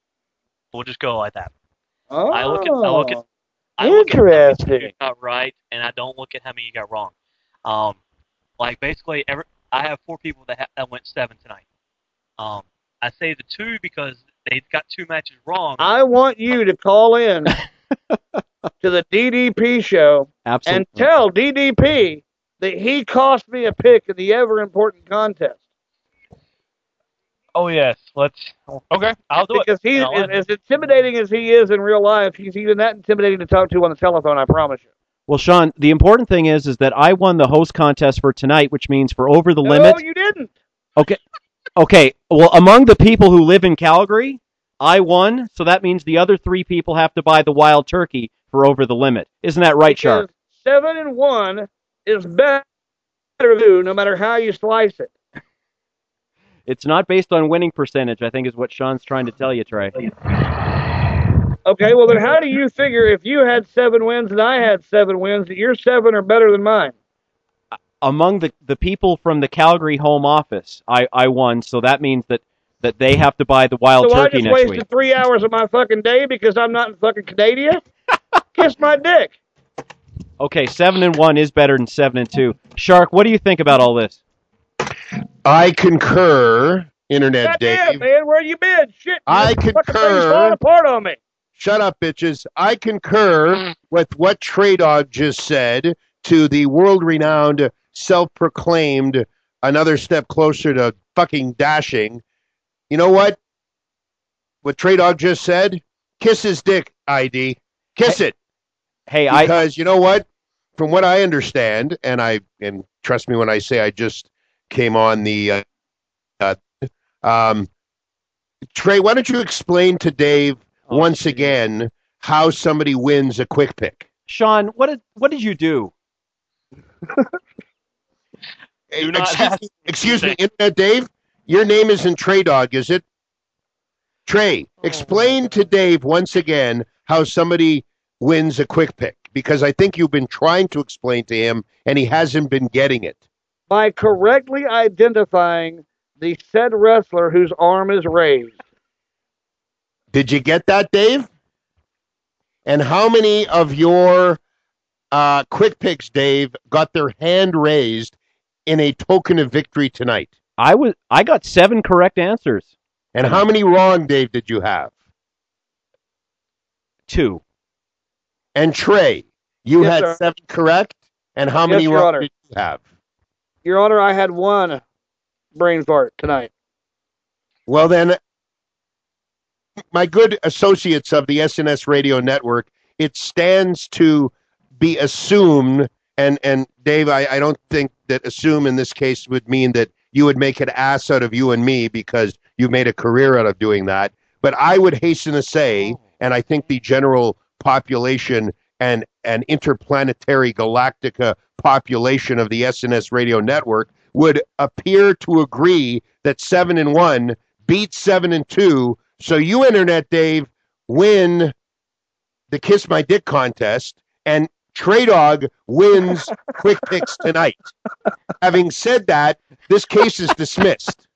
We'll just go like that. Oh, I look at I look at I look at how you interesting. got right, and I don't look at how many you got wrong. Um, like basically, every I have four people that ha- that went seven tonight. Um, I say the two because they got two matches wrong. I want you to call in to the DDP show Absolutely. and tell DDP that he cost me a pick in the ever important contest. Oh yes, let's. Okay, I'll do because it. he's And I'll as, as intimidating as he is in real life, he's even that intimidating to talk to on the telephone. I promise you. Well, Sean, the important thing is is that I won the host contest for tonight, which means for over the No, limit. No, you didn't. Okay. Okay. Well, among the people who live in Calgary, I won, so that means the other three people have to buy the wild turkey for over the limit. Isn't that right, Shark? seven and one is better than two, no matter how you slice it. It's not based on winning percentage, I think is what Sean's trying to tell you, Trey. Okay, well then how do you figure if you had seven wins and I had seven wins that your seven are better than mine? Among the, the people from the Calgary home office, I, I won, so that means that, that they have to buy the wild so I just wasted week. three hours of my fucking day because I'm not in fucking Canada? Kiss my dick. Okay, seven and one is better than seven and two. Shark, what do you think about all this? I concur, Internet Goddamn, Dave. man, where you been? Shit, I this concur. falling apart on me. Shut up, bitches. I concur with what Trey Dawg just said to the world renowned, self proclaimed, another step closer to fucking dashing. You know what? What Trey Dawg just said? Kiss his dick, ID. Kiss it. Hey, I- because you know what? From what I understand, and I and trust me when I say I just came on the uh, uh, um, Trey, why don't you explain to Dave Oh, once again how somebody wins a quick pick? Sean, what did what did you do? Hey, not excuse me, excuse me, Internet Dave. Your name isn't Trey Dawg, is it? Trey, Oh, explain to Dave once again how somebody wins a quick pick because I think you've been trying to explain to him and he hasn't been getting it. By correctly identifying the said wrestler whose arm is raised. Did you get that, Dave? And how many of your uh, quick picks, Dave, got their hand raised in a token of victory tonight? I was I got seven correct answers. And how many wrong, Dave, did you have? Two. And Trey, you Yes, had sir. seven correct. And how Yes, many wrong Honor. did you have? Your Honor, I had one brain fart tonight. Well, then, my good associates of the SNS Radio Network, it stands to be assumed, and and Dave, I, I don't think that assume in this case would mean that you would make an ass out of you and me because you made a career out of doing that. But I would hasten to say, and I think the general population and an interplanetary galactica population of the SNS radio network would appear to agree that seven and one beats seven and two. So you, Internet Dave, win the Kiss My Dick contest, and Trey Dawg wins quick picks tonight. Having said that, this case is dismissed.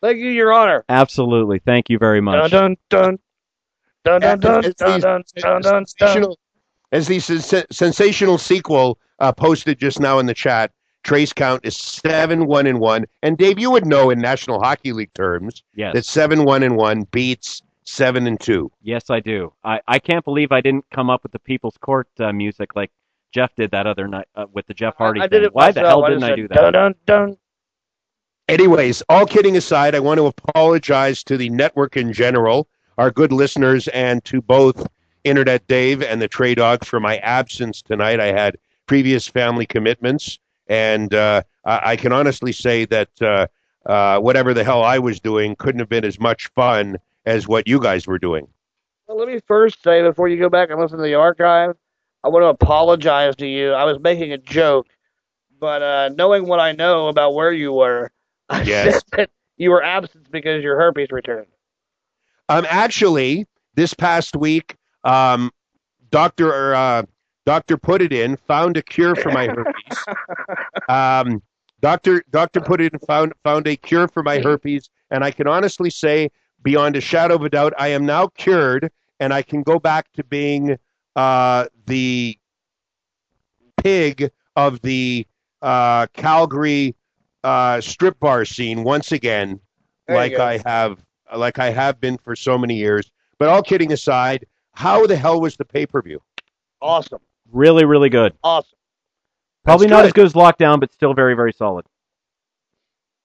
Thank you, Your Honor. Absolutely. Thank you very much. Dun dun dun dun dun As dun the dun dun dun dun. As the sensational sequel uh, posted just now in the chat, Trace count is seven one and one. And Dave, you would know in National Hockey League terms Yes. that seven one and one beats seven and two. Yes, I do. I, I can't believe I didn't come up with the People's Court uh, music like Jeff did that other night uh, with the Jeff Hardy I thing. did it Why the hell I didn't just I do that? Dun dun dun. Anyways, all kidding aside, I want to apologize to the network in general, our good listeners, and to both Internet Dave and the Trey Dog for my absence tonight. I had previous family commitments, and uh, I, I can honestly say that uh, uh, whatever the hell I was doing couldn't have been as much fun as what you guys were doing. Well, let me first say before you go back and listen to the archive, I want to apologize to you. I was making a joke, but uh, knowing what I know about where you were, I Yes. said that you were absent because your herpes returned. Um, actually, this past week, um, Doctor uh, Doctor Put It In found a cure for my herpes. um, Doctor Doctor Put It In found found a cure for my herpes, and I can honestly say, beyond a shadow of a doubt, I am now cured, and I can go back to being uh, the pig of the uh, Calgary uh, strip bar scene once again, There like. I have like I have been for so many years. But all kidding aside, how the hell was the pay per view? Awesome. Really, really good. Awesome. Probably That's not good. as good as Lockdown, but still very, very solid.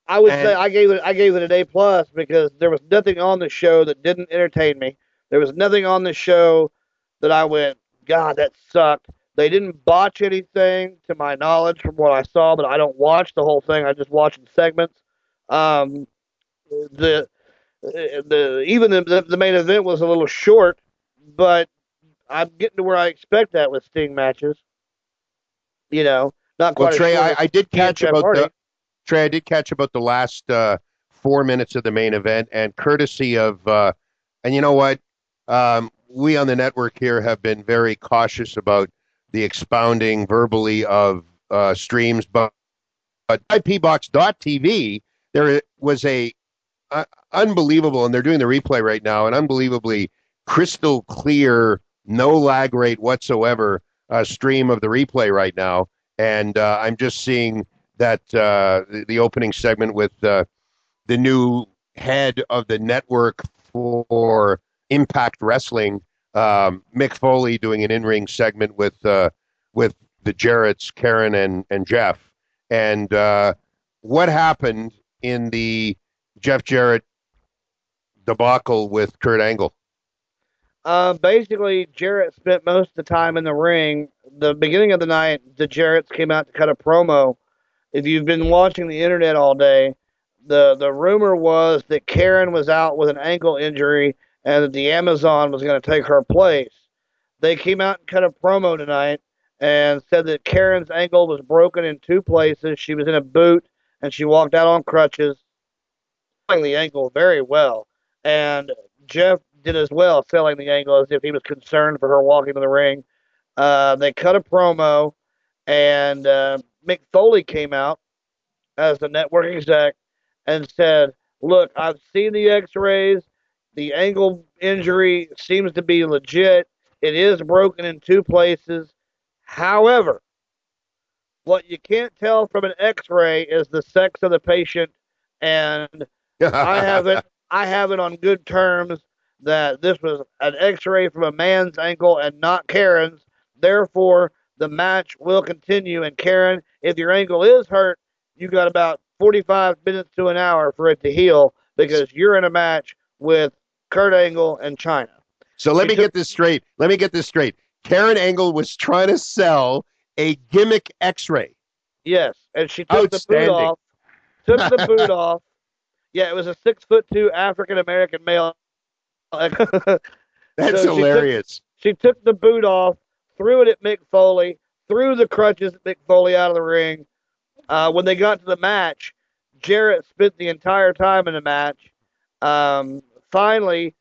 I would And- say I gave it I gave it an A plus because there was nothing on the show that didn't entertain me. There was nothing on the show that I went, God, that sucked. They didn't botch anything to my knowledge from what I saw, but I don't watch the whole thing. I just watch in segments. Um, the the even the, the the main event was a little short, but I'm getting to where I expect that with Sting matches. You know, not quite. Well, Trey, I, I did catch Jeff about Hardy. the Trey. I did catch about the last uh, four minutes of the main event, and courtesy of, uh, and you know what, um, we on the network here have been very cautious about the expounding verbally of uh, streams, but but IPBox.tv there was a uh, unbelievable, and they're doing the replay right now, an unbelievably crystal clear, no lag rate whatsoever uh, stream of the replay right now, and uh, I'm just seeing that uh, the, the opening segment with uh, the new head of the network for Impact Wrestling, um, Mick Foley, doing an in-ring segment with uh, with the Jarretts, Karen and and Jeff, and uh, what happened in the Jeff Jarrett debacle with Kurt Angle. Uh, basically, Jarrett spent most of the time in the ring. The beginning of the night, the Jarretts came out to cut a promo. If you've been watching the internet all day, the the rumor was that Karen was out with an ankle injury and that the Amazon was going to take her place. They came out and cut a promo tonight and said that Karen's ankle was broken in two places. She was in a boot and she walked out on crutches, selling the ankle very well. And Jeff did as well, selling the angle as if he was concerned for her walking to the ring. Uh, they cut a promo, and uh, Mick Foley came out as the network exec and said, "Look, I've seen the X-rays. The ankle injury seems to be legit. It is broken in two places. However, what you can't tell from an X-ray is the sex of the patient, and I have it. I have it on good terms that this was an X-ray from a man's ankle and not Karen's. Therefore, the match will continue. And Karen, if your ankle is hurt, you got about 45 minutes to an hour for it to heal because you're in a match with Kurt Angle and Chyna. So let me get this straight. Let me get this straight. Karen Angle was trying to sell a gimmick X-ray. Yes, and she took the boot off. Took the boot off. Yeah, it was a six foot two African American male. That's So she took- hilarious. She took the boot off, threw it at Mick Foley, threw the crutches at Mick Foley out of the ring. Uh, when they got to the match, Jarrett spent the entire time in the match. Um, finally,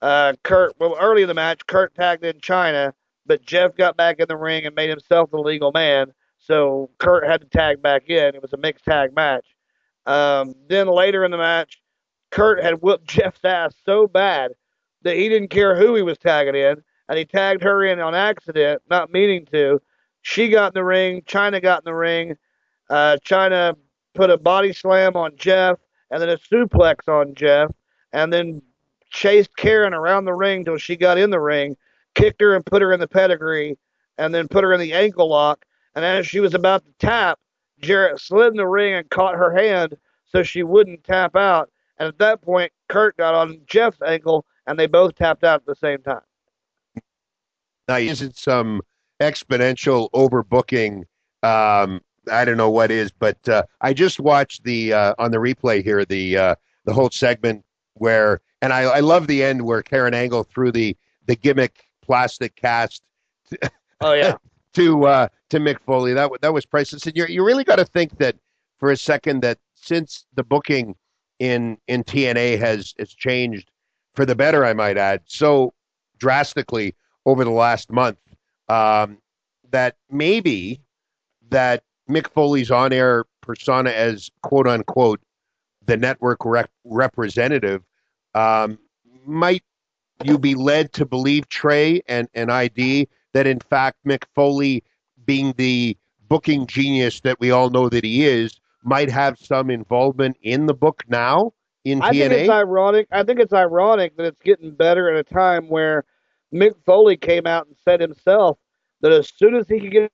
uh, Kurt, well, early in the match, Kurt tagged in Chyna, but Jeff got back in the ring and made himself the legal man. So Kurt had to tag back in. It was a mixed tag match. Um, then later in the match, Kurt had whooped Jeff's ass so bad that he didn't care who he was tagging in, and he tagged her in on accident, not meaning to. She got in the ring. Chyna got in the ring. Uh, Chyna put a body slam on Jeff, and then a suplex on Jeff, and then chased Karen around the ring till she got in the ring, kicked her and put her in the pedigree, and then put her in the ankle lock. And as she was about to tap, Jarrett slid in the ring and caught her hand so she wouldn't tap out. And at that point, Kurt got on Jeff's ankle, and they both tapped out at the same time. Now, isn't some exponential overbooking? Um, I don't know what is, but uh, I just watched the uh, on the replay here the uh, the whole segment where, and I, I love the end where Karen Angle threw the the gimmick plastic cast. Oh yeah. to uh, to Mick Foley, that that was priceless. And you you really got to think that for a second that since the booking in in TNA has has changed for the better, I might add, so drastically over the last month, um, that maybe that Mick Foley's on air persona as quote unquote the network rep- representative um, might you be led to believe Trey and, and ID that in fact Mick Foley, being the booking genius that we all know that he is, might have some involvement in the book now in I think it's ironic. I think it's ironic that it's getting better at a time where Mick Foley came out and said himself that as soon as he could get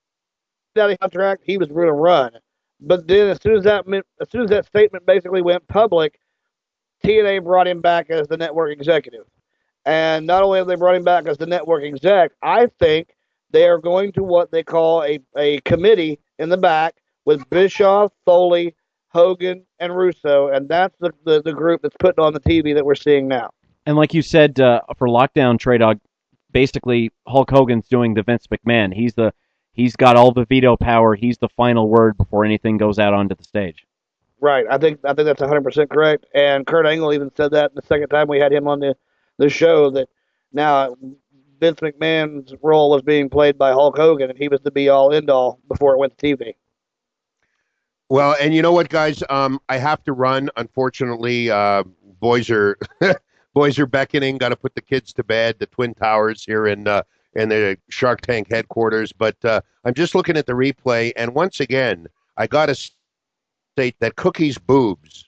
out of contract, he was going to run. But then, as soon as that as soon as that statement basically went public, TNA brought him back as the network executive. And not only have they brought him back as the network exec, I think they are going to what they call a, a committee in the back with Bischoff, Foley, Hogan, and Russo, and that's the, the, the group that's putting on the TV that we're seeing now. And like you said, uh, for lockdown, Trey Dawg, basically Hulk Hogan's doing the Vince McMahon. He's the he's got all the veto power. He's the final word before anything goes out onto the stage. Right. I think I think that's 100% correct. And Kurt Angle even said that the second time we had him on the the show that now Vince McMahon's role was being played by Hulk Hogan and he was the be all end all before it went to TV. Well, and you know what, guys? Um, I have to run. Unfortunately, uh, boys are boys are beckoning. Got to put the kids to bed. The Twin Towers here in uh, in the Shark Tank headquarters. But uh, I'm just looking at the replay, and once again, I got to state that Cookie's boobs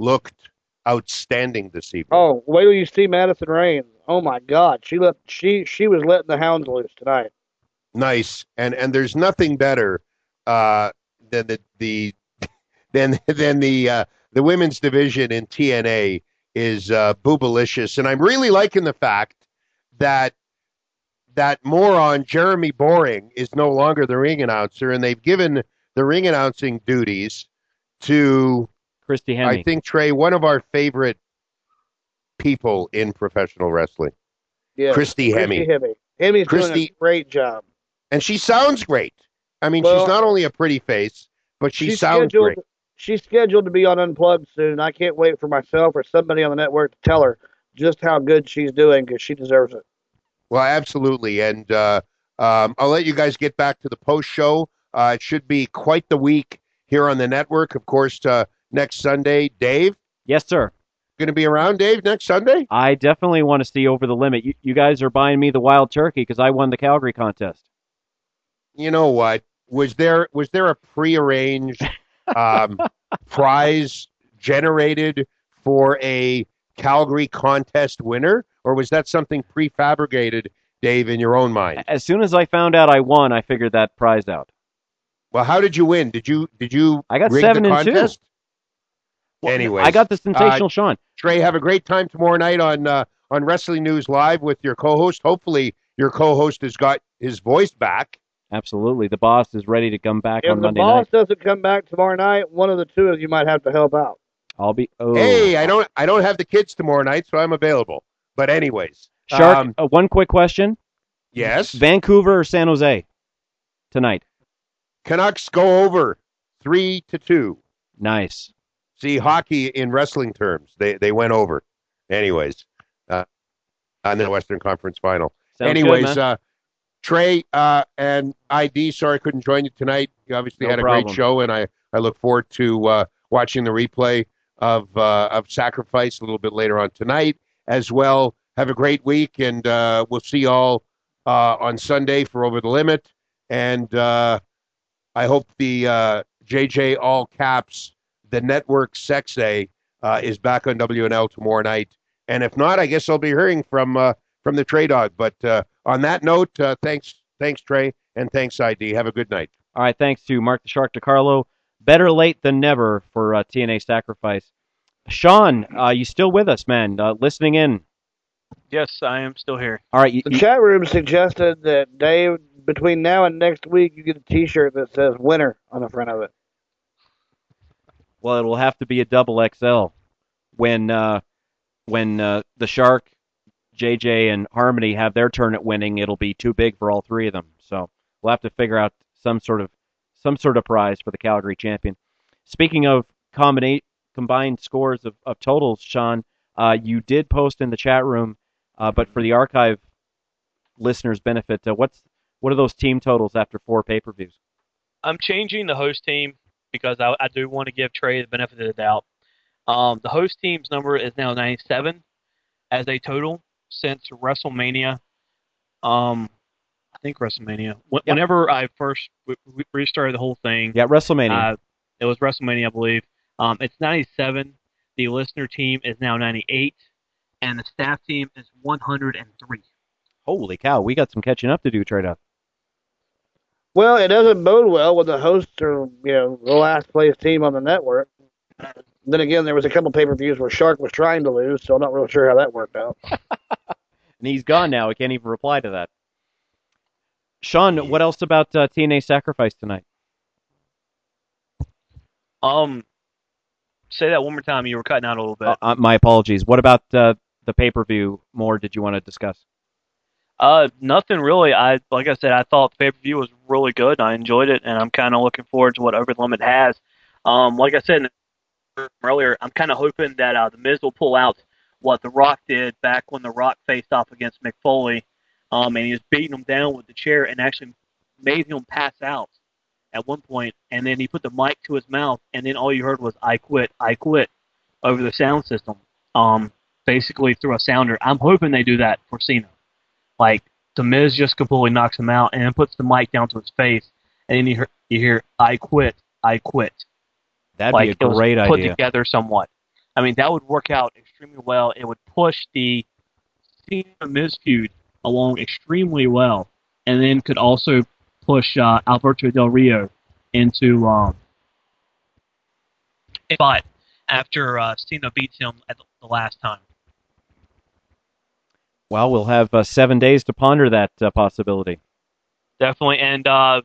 looked outstanding this evening. Oh, wait till you see Madison Rayne. Oh my God, she let she she was letting the hounds loose tonight. Nice, and and there's nothing better uh, than the the than than the uh, the women's division in TNA is uh, boobalicious, and I'm really liking the fact that that moron Jeremy Borash is no longer the ring announcer, and they've given the ring announcing duties to Christy Hemme. I think Trey, one of our favorite people in professional wrestling, Yeah, Christy Hemme. Hemme. Hemme's doing a great job. and she sounds great. I mean, Well, she's not only a pretty face, but she sounds scheduled, great. She's scheduled to be on Unplugged soon. I can't wait for myself or somebody on the network to tell her just how good she's doing because she deserves it. Well, absolutely. And uh, um, I'll let you guys get back to the post show. Uh, it should be quite the week here on the network. Of course, uh, next Sunday, Dave. Yes, sir. Going to be around, Dave, next Sunday? I definitely want to see over the limit. You, you guys are buying me the wild turkey because I won the Calgary contest. You know what? Was there was there a prearranged um, prize generated for a Calgary contest winner, or was that something prefabricated, Dave, in your own mind? As soon as I found out I won, I figured that prize out. Well, how did you win? Did you did you? I got seven the and two. contest? Anyway, I got the sensational Sean. Trey, have a great time tomorrow night on uh, on Wrestling News Live with your co-host. Hopefully, your co-host has got his voice back. Absolutely, the boss is ready to come back If on Monday night. If the boss doesn't come back tomorrow night, one of the two of you might have to help out. I'll be. Oh, Hey, I don't I don't have the kids tomorrow night, so I'm available. But anyways, Shark. um, uh, one quick question: yes, Vancouver or San Jose tonight? Canucks go over three to two. Nice. See hockey in wrestling terms, they they went over. Anyways, uh, on the Western Conference Final. Sounds Anyways, good, man. uh, Trey uh, and ID, sorry I couldn't join you tonight. You obviously No had a problem. great show, and I, I look forward to uh, watching the replay of uh, of Sacrifice a little bit later on tonight as well. Have a great week, and uh, we'll see you all uh, on Sunday for Over the Limit. And uh, I hope the uh, JJ All Caps, the network Sex A, uh, is back on WNL tomorrow night. And if not, I guess I'll be hearing from uh, from the Trey Dawg. But uh, on that note, uh, thanks, thanks Trey, and thanks ID. Have a good night. All right, thanks to Mark the Shark DiCarlo. Better late than never for uh, TNA Sacrifice. Sean, uh, you still with us, man? Uh, listening in. Yes, I am still here. All right, you, The you- chat room suggested that Dave, between now and next week, you get a T-shirt that says "winner" on the front of it. well, it will have to be a double XL when uh, when uh, the Shark, JJ, and Harmony have their turn at winning. It'll be too big for all three of them. So we'll have to figure out some sort of some sort of prize for the Calgary champion. Speaking of combinate combined scores of, of totals, Sean, uh, you did post in the chat room, uh, but for the archive listeners' benefit, uh, what's what are those team totals after four pay per views? I'm changing the host team because I, I do want to give Trey the benefit of the doubt. Um, the host team's number is now 97 as a total since WrestleMania. Um, I think WrestleMania. Wh- Yeah. Whenever I first w- w- restarted the whole thing, Yeah, WrestleMania. uh, it was WrestleMania, I believe. Um, it's 97. The listener team is now 98, and the staff team is 103. Holy cow, we got some catching up to do, trade up. Well, it doesn't bode well when the hosts are, you know, the last place team on the network. Then again, there was a couple pay-per-views where Shark was trying to lose, so I'm not real sure how that worked out. And he's gone now. We can't even reply to that. Sean, what else about uh, TNA Sacrifice tonight? Um, say that one more time. You were cutting out a little bit. Uh, uh, my apologies. What about uh, the pay per view? More did you want to discuss? Uh, nothing really. I like I said, I thought the pay per view was really good. I enjoyed it, and I'm kind of looking forward to what Over the Limit has. Um, like I said earlier, I'm kind of hoping that uh, the Miz will pull out what The Rock did back when The Rock faced off against Mick Foley, um, and he was beating him down with the chair and actually made him pass out at one point, and then he put the mic to his mouth, and then all you heard was "I quit, I quit" over the sound system, um, basically through a sounder. I'm hoping they do that for Cena. Like the Miz just completely knocks him out and puts the mic down to his face, and then you hear, you hear "I quit, I quit." That'd like be a great put idea. together somewhat. I mean, that would work out extremely well. It would push the Cena Miz feud along extremely well, and then could also push uh, Alberto Del Rio into um, a fight after uh, Cena beats him at the, the last time. Well, we'll have uh, seven days to ponder that uh, possibility. Definitely, and uh,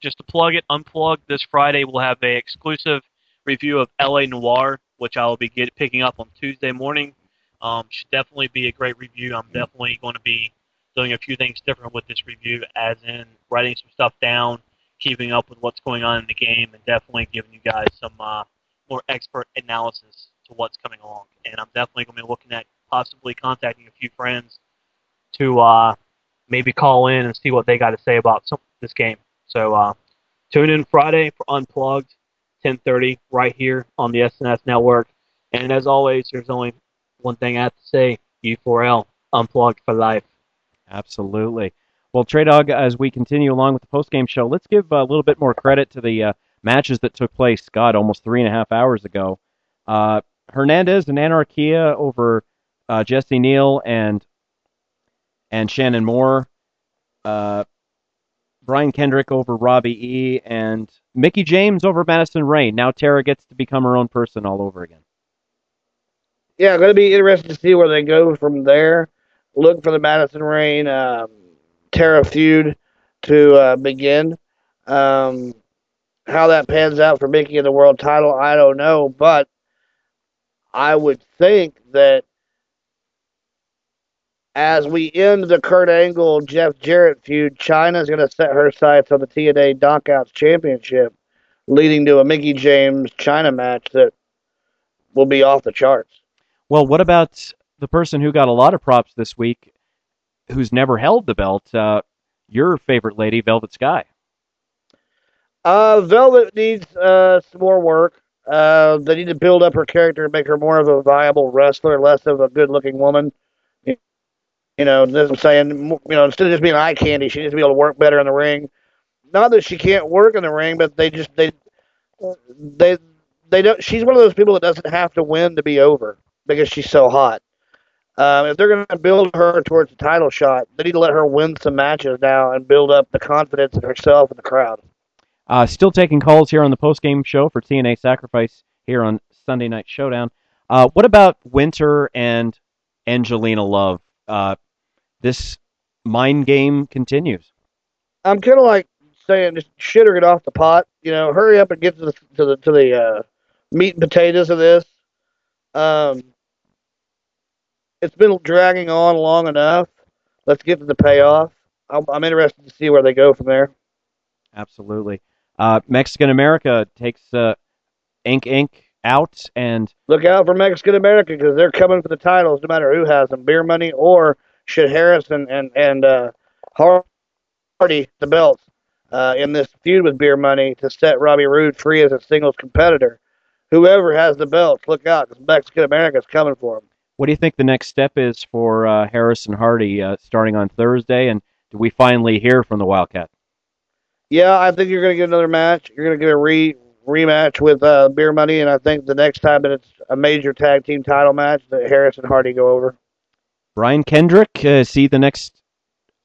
just to plug it, unplug this Friday, we'll have a exclusive review of LA Noire, which I will be get, picking up on Tuesday morning. Um, should definitely be a great review. I'm definitely going to be doing a few things different with this review, as in writing some stuff down, keeping up with what's going on in the game, and definitely giving you guys some uh, more expert analysis to what's coming along. And I'm definitely going to be looking at possibly contacting a few friends to uh, maybe call in and see what they got to say about some, this game. So uh, tune in Friday for Unplugged, 10:30, right here on the SNS Network. And as always, there's only one thing I have to say: U4L, Unplugged for life. Absolutely. Well, Trey Dawg, as we continue along with the post-game show, let's give a little bit more credit to the uh, matches that took place, God, almost three and a half hours ago. Uh, Hernandez and Anarquia over uh, Jesse Neal and and Shannon Moore. Uh, Brian Kendrick over Robbie E. and Mickie James over Madison Rayne. Now Tara gets to become her own person all over again. Yeah, going to be interesting to see where they go from there. Look for the Madison Rayne um, Tara feud to uh, begin. Um, how that pans out for Mickey in the world title, I don't know, but I would think that as we end the Kurt Angle Jeff Jarrett feud, Chyna's going to set her sights on the TNA Knockouts Championship, leading to a Mickie James China match that will be off the charts. Well, what about the person who got a lot of props this week, who's never held the belt? Uh, your favorite lady, Velvet Sky. Uh, Velvet needs uh, some more work. Uh, they need to build up her character and make her more of a viable wrestler, less of a good-looking woman. You know, that's what I'm saying. You know, instead of just being eye candy, she needs to be able to work better in the ring. Not that she can't work in the ring, but they just they they they don't. She's one of those people that doesn't have to win to be over because she's so hot. Um, if they're going to build her towards a title shot, they need to let her win some matches now and build up the confidence in herself and the crowd. Uh, still taking calls here on the post-game show for TNA Sacrifice here on Sunday Night Showdown. Uh, what about Winter and Angelina Love? Uh, this mind game continues. I'm kind of like saying, just shit or get off the pot. You know, hurry up and get to the to the to the uh, meat and potatoes of this. Um, it's been dragging on long enough. Let's get to the payoff. I'm, I'm interested to see where they go from there. Absolutely. Uh, Mexican America takes uh, Ink Inc out, and Look out for Mexican America because they're coming for the titles, no matter who has them. Beer Money or should Harris and and and uh, Hardy the belts uh, in this feud with Beer Money to set Robbie Roode free as a singles competitor. Whoever has the belts, look out because Mexican America's coming for them. what do you think the next step is for uh, Harris and Hardy uh, starting on Thursday? And do we finally hear from the Wildcat? Yeah, I think you're going to get another match. You're going to get a re rematch with uh, Beer Money, and I think the next time that it's a major tag team title match, that Harris and Hardy go over. Brian Kendrick uh, see the next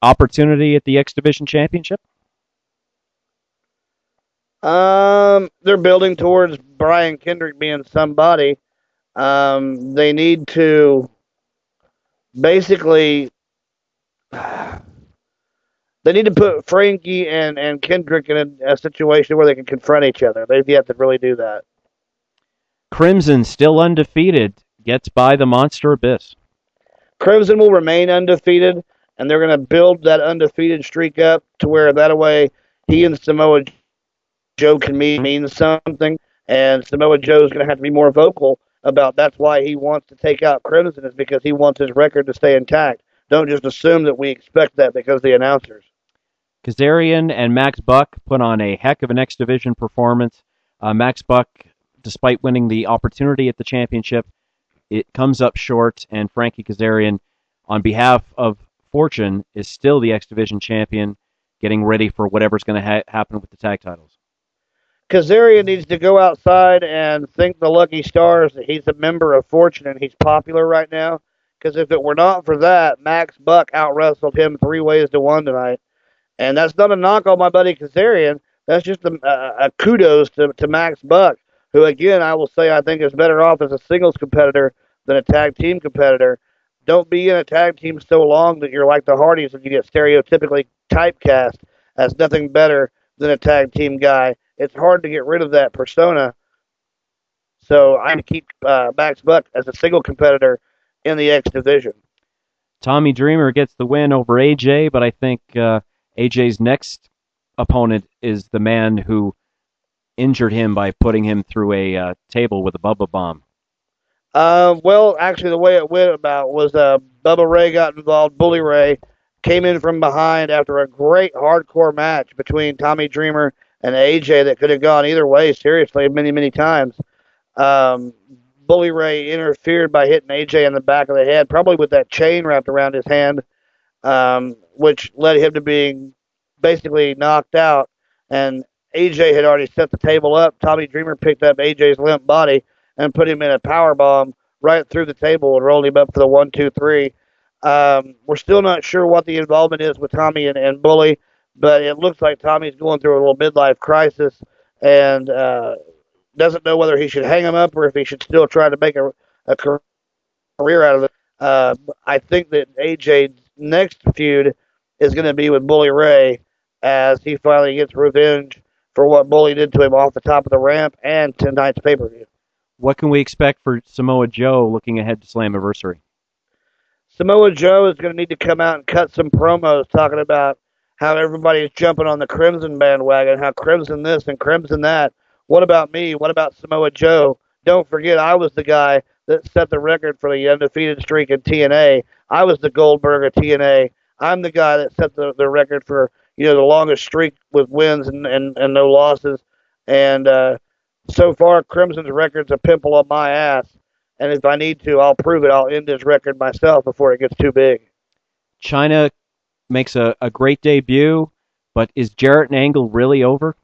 opportunity at the X Division Championship? Um, they're building towards Brian Kendrick being somebody. Um, they need to basically they need to put Frankie and and Kendrick in a, a situation where they can confront each other. They've yet to really do that. Crimson, still undefeated, gets by the Monster Abyss. Crimson will remain undefeated and they're going to build that undefeated streak up to where that way he and Samoa Joe can mean mean something, and Samoa Joe's going to have to be more vocal about that's why he wants to take out Crimson is because he wants his record to stay intact. Don't just assume that we expect that because the announcers. Kazarian and Max Buck put on a heck of an X Division performance. Uh, Max Buck, despite winning the opportunity at the championship, it comes up short, and Frankie Kazarian, on behalf of Fortune, is still the X Division champion, getting ready for whatever's going to ha- happen with the tag titles. Kazarian needs to go outside and thank the lucky stars that he's a member of Fortune and he's popular right now. Because if it were not for that, Max Buck out wrestled him three ways to one tonight. And that's not a knock on my buddy Kazarian. That's just a, a, a kudos to, to Max Buck, who, again, I will say I think is better off as a singles competitor than a tag team competitor. Don't be in a tag team so long that you're like the Hardys and you get stereotypically typecast as nothing better than a tag team guy. It's hard to get rid of that persona. So I'm going to keep uh, Max Buck as a single competitor in the X division. Tommy Dreamer gets the win over AJ, but I think uh, AJ's next opponent is the man who injured him by putting him through a uh, table with a Bubba bomb. Uh, well, actually, the way it went about was uh, Bubba Ray got involved. Bully Ray came in from behind after a great hardcore match between Tommy Dreamer and AJ that could have gone either way, seriously, many, many times. Um, Bully Ray interfered by hitting AJ in the back of the head, probably with that chain wrapped around his hand, um, which led him to being basically knocked out. And AJ had already set the table up. Tommy Dreamer picked up AJ's limp body and put him in a power bomb right through the table and rolled him up for the one, two, three. Um, we're still not sure what the involvement is with Tommy and, and Bully, but it looks like Tommy's going through a little midlife crisis and uh, doesn't know whether he should hang him up or if he should still try to make a, a career out of it. Uh, I think that AJ's next feud is going to be with Bully Ray as he finally gets revenge for what Bully did to him off the top of the ramp and tonight's pay per view. What can we expect for Samoa Joe looking ahead to Slammiversary? Samoa Joe is going to need to come out and cut some promos talking about how everybody's jumping on the Crimson bandwagon, how Crimson this and Crimson that. What about me? What about Samoa Joe? Don't forget, I was the guy that set the record for the undefeated streak in TNA. I was the Goldberg of TNA. I'm the guy that set the, the record for you know the longest streak with wins and and, and no losses. And uh, so far, Crimson's record's a pimple on my ass. And if I need to, I'll prove it. I'll end this record myself before it gets too big. Chyna makes a, a great debut, but is Jarrett and Angle really over?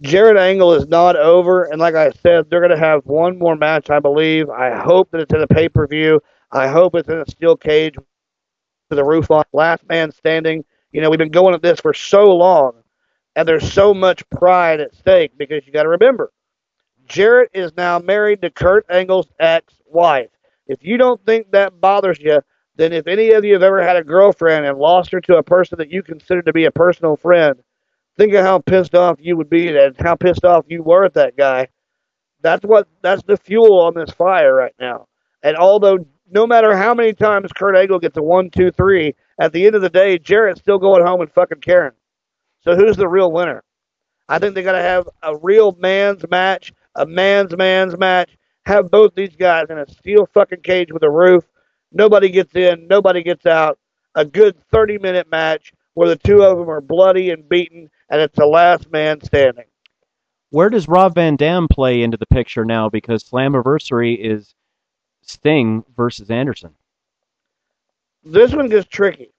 Jarrett Angle is not over, and like I said, they're going to have one more match, I believe. I hope that it's in a pay per view. I hope it's in a steel cage with a roof on. Last man standing. You know, we've been going at this for so long, and there's so much pride at stake because you got to remember, Jarrett is now married to Kurt Angle's ex-wife. If you don't think that bothers you, then if any of you have ever had a girlfriend and lost her to a person that you consider to be a personal friend, think of how pissed off you would be and how pissed off you were at that guy. That's what that's the fuel on this fire right now. And although no matter how many times Kurt Angle gets a one, two, three, at the end of the day, Jarrett's still going home and fucking Karen. So who's the real winner? I think they got to have a real man's match, a man's man's match. Have both these guys in a steel fucking cage with a roof. Nobody gets in, nobody gets out. A good 30 minute match where the two of them are bloody and beaten, and it's the last man standing. Where does Rob Van Dam play into the picture now? Because Slammiversary is Sting versus Anderson. This one gets tricky.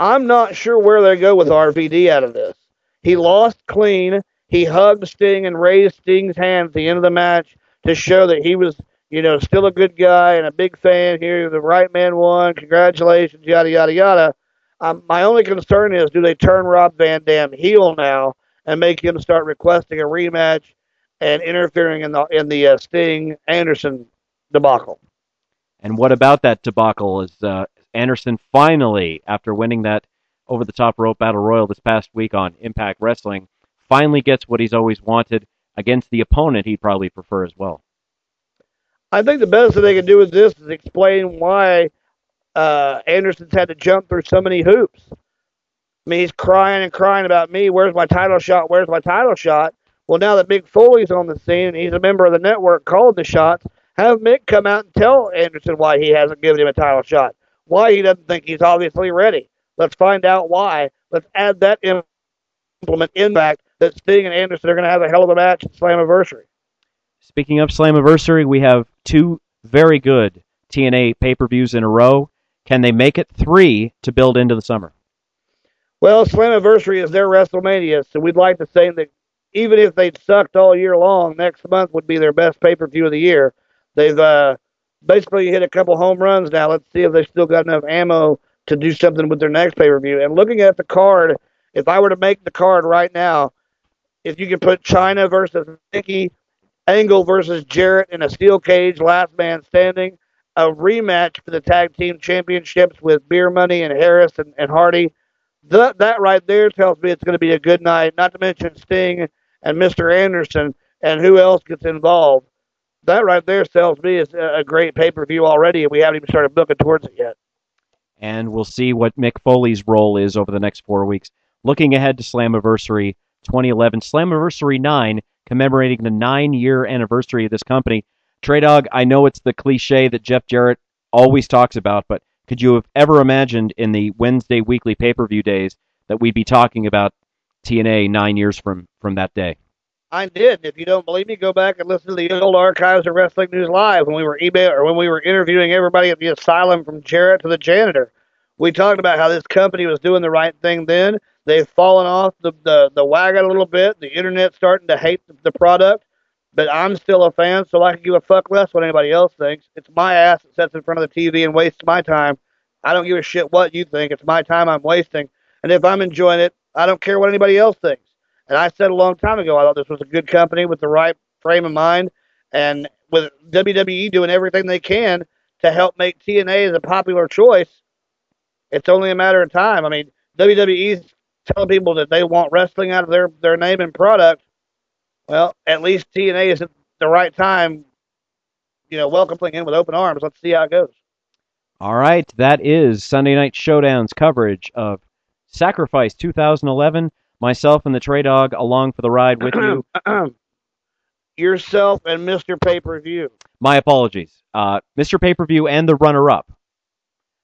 I'm not sure where they go with RVD out of this. He lost clean. He hugged Sting and raised Sting's hand at the end of the match to show that he was, you know, still a good guy and a big fan here. The right man won. Congratulations, yada, yada, yada. Um, my only concern is do they turn Rob Van Dam heel now and make him start requesting a rematch and interfering in the in the uh, Sting Anderson debacle? And what about that debacle? Is uh, Anderson finally, after winning that over the top rope battle royal this past week on Impact Wrestling, finally gets what he's always wanted against the opponent he'd probably prefer as well? I think the best that they can do with this is explain why uh, Anderson's had to jump through so many hoops. I mean, he's crying and crying about me. Where's my title shot? Where's my title shot? Well, now that Mick Foley's on the scene, he's a member of the network called the shots. Have Mick come out and tell Anderson why he hasn't given him a title shot. Why he doesn't think he's obviously ready. Let's find out why. Let's add that implement in fact that Sting and Anderson are going to have a hell of a match at Slammiversary. Speaking of Slammiversary, we have two very good TNA pay per views in a row. Can they make it three to build into the summer? Well, Slammiversary is their WrestleMania, so we'd like to say that even if they'd sucked all year long, next month would be their best pay per view of the year. They've uh, basically hit a couple home runs now. Let's see if they still got enough ammo to do something with their next pay per view. And looking at the card, if I were to make the card right now, if you could put Chyna versus Nikki, Angle versus Jarrett in a steel cage, last man standing, a rematch for the tag team championships with Beer Money and Harris and, and Hardy. That that right there tells me it's going to be a good night. Not to mention Sting and Mr. Anderson and who else gets involved. That right there tells me it's a great pay per view already, and we haven't even started booking towards it yet. And we'll see what Mick Foley's role is over the next four weeks. Looking ahead to Slammiversary 2011, Slammiversary 9, commemorating the nine year anniversary of this company. Trey Dawg, I know it's the cliche that Jeff Jarrett always talks about, but could you have ever imagined in the Wednesday weekly pay per view days that we'd be talking about TNA nine years from, from that day? I did. If you don't believe me, go back and listen to the old archives of Wrestling News Live when we were email or when we were interviewing everybody at the asylum from Jarrett to the janitor. We talked about how this company was doing the right thing then. They've fallen off the, the, the wagon a little bit. The internet's starting to hate the, the product, but I'm still a fan, so I can give a fuck less what anybody else thinks. It's my ass that sits in front of the TV and wastes my time. I don't give a shit what you think. It's my time I'm wasting. And if I'm enjoying it, I don't care what anybody else thinks. And I said a long time ago, I thought this was a good company with the right frame of mind, and with WWE doing everything they can to help make TNA as a popular choice. It's only a matter of time. I mean, WWE's telling people that they want wrestling out of their their name and product. Well, at least TNA is at the right time, you know, welcoming in with open arms. Let's see how it goes. All right, that is Sunday Night Showdown's coverage of Sacrifice 2011 myself and the Trey Dawg along for the ride with you. Yourself and Mr. Pay Per View. My apologies. Uh, Mr. Pay Per View and the runner up.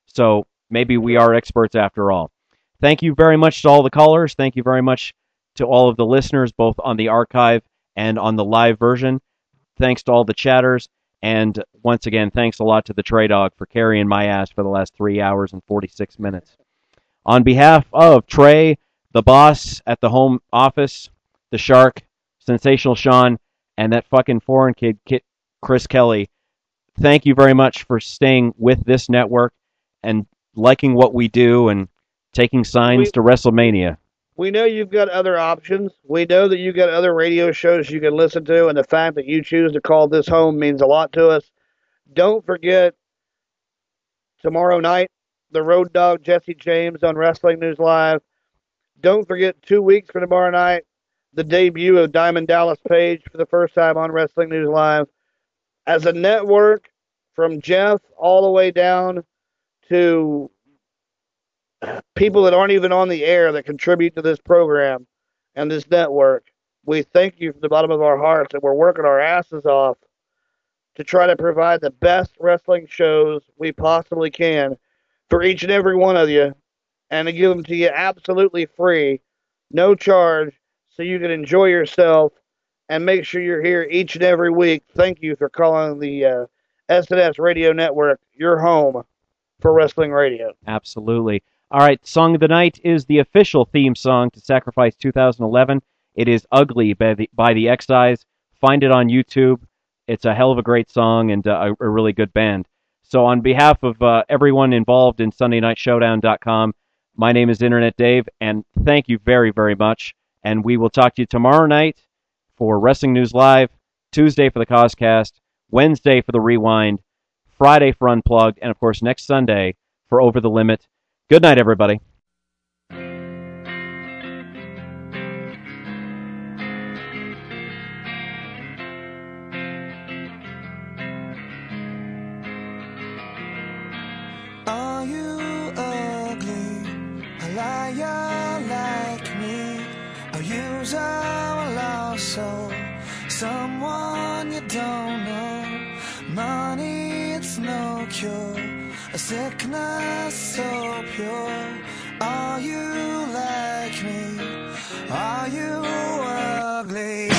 So maybe we are experts after all. Thank you very much to all the callers. Thank you very much to all of the listeners, both on the archive and on the live version. Thanks to all the chatters. And once again, thanks a lot to the Trey Dawg for carrying my ass for the last three hours and 46 minutes. On behalf of Trey, the boss at the home office, the shark, sensational Sean, and that fucking foreign kid, Chris Kelly. Thank you very much for staying with this network and liking what we do and taking signs We- to WrestleMania. We know you've got other options. We know that you've got other radio shows you can listen to, and the fact that you choose to call this home means a lot to us. Don't forget tomorrow night, the Road Dogg Jesse James on Wrestling News Live. Don't forget two weeks from tomorrow night, the debut of Diamond Dallas Page for the first time on Wrestling News Live. As a network, from Jeff all the way down to people that aren't even on the air that contribute to this program and this network, we thank you from the bottom of our hearts and we're working our asses off to try to provide the best wrestling shows we possibly can for each and every one of you and to give them to you absolutely free, no charge, so you can enjoy yourself and make sure you're here each and every week. Thank you for calling the uh, Radio Network your home for wrestling radio. Absolutely. All right, Song of the Night is the official theme song to Sacrifice 2011. It is Ugly by the, by the X-Eyes. Find it on YouTube. It's a hell of a great song and uh, a, a really good band. So, on behalf of uh, everyone involved in SundayNightShowdown.com, my name is Internet Dave, and thank you very, very much. And we will talk to you tomorrow night for Wrestling News Live, Tuesday for the Coscast, Wednesday for the Rewind, Friday for Unplugged, and of course next Sunday for Over the Limit. Good night, everybody. So, Someone you don't know. Money, it's no cure. A sickness so pure. Are you like me? Are you ugly?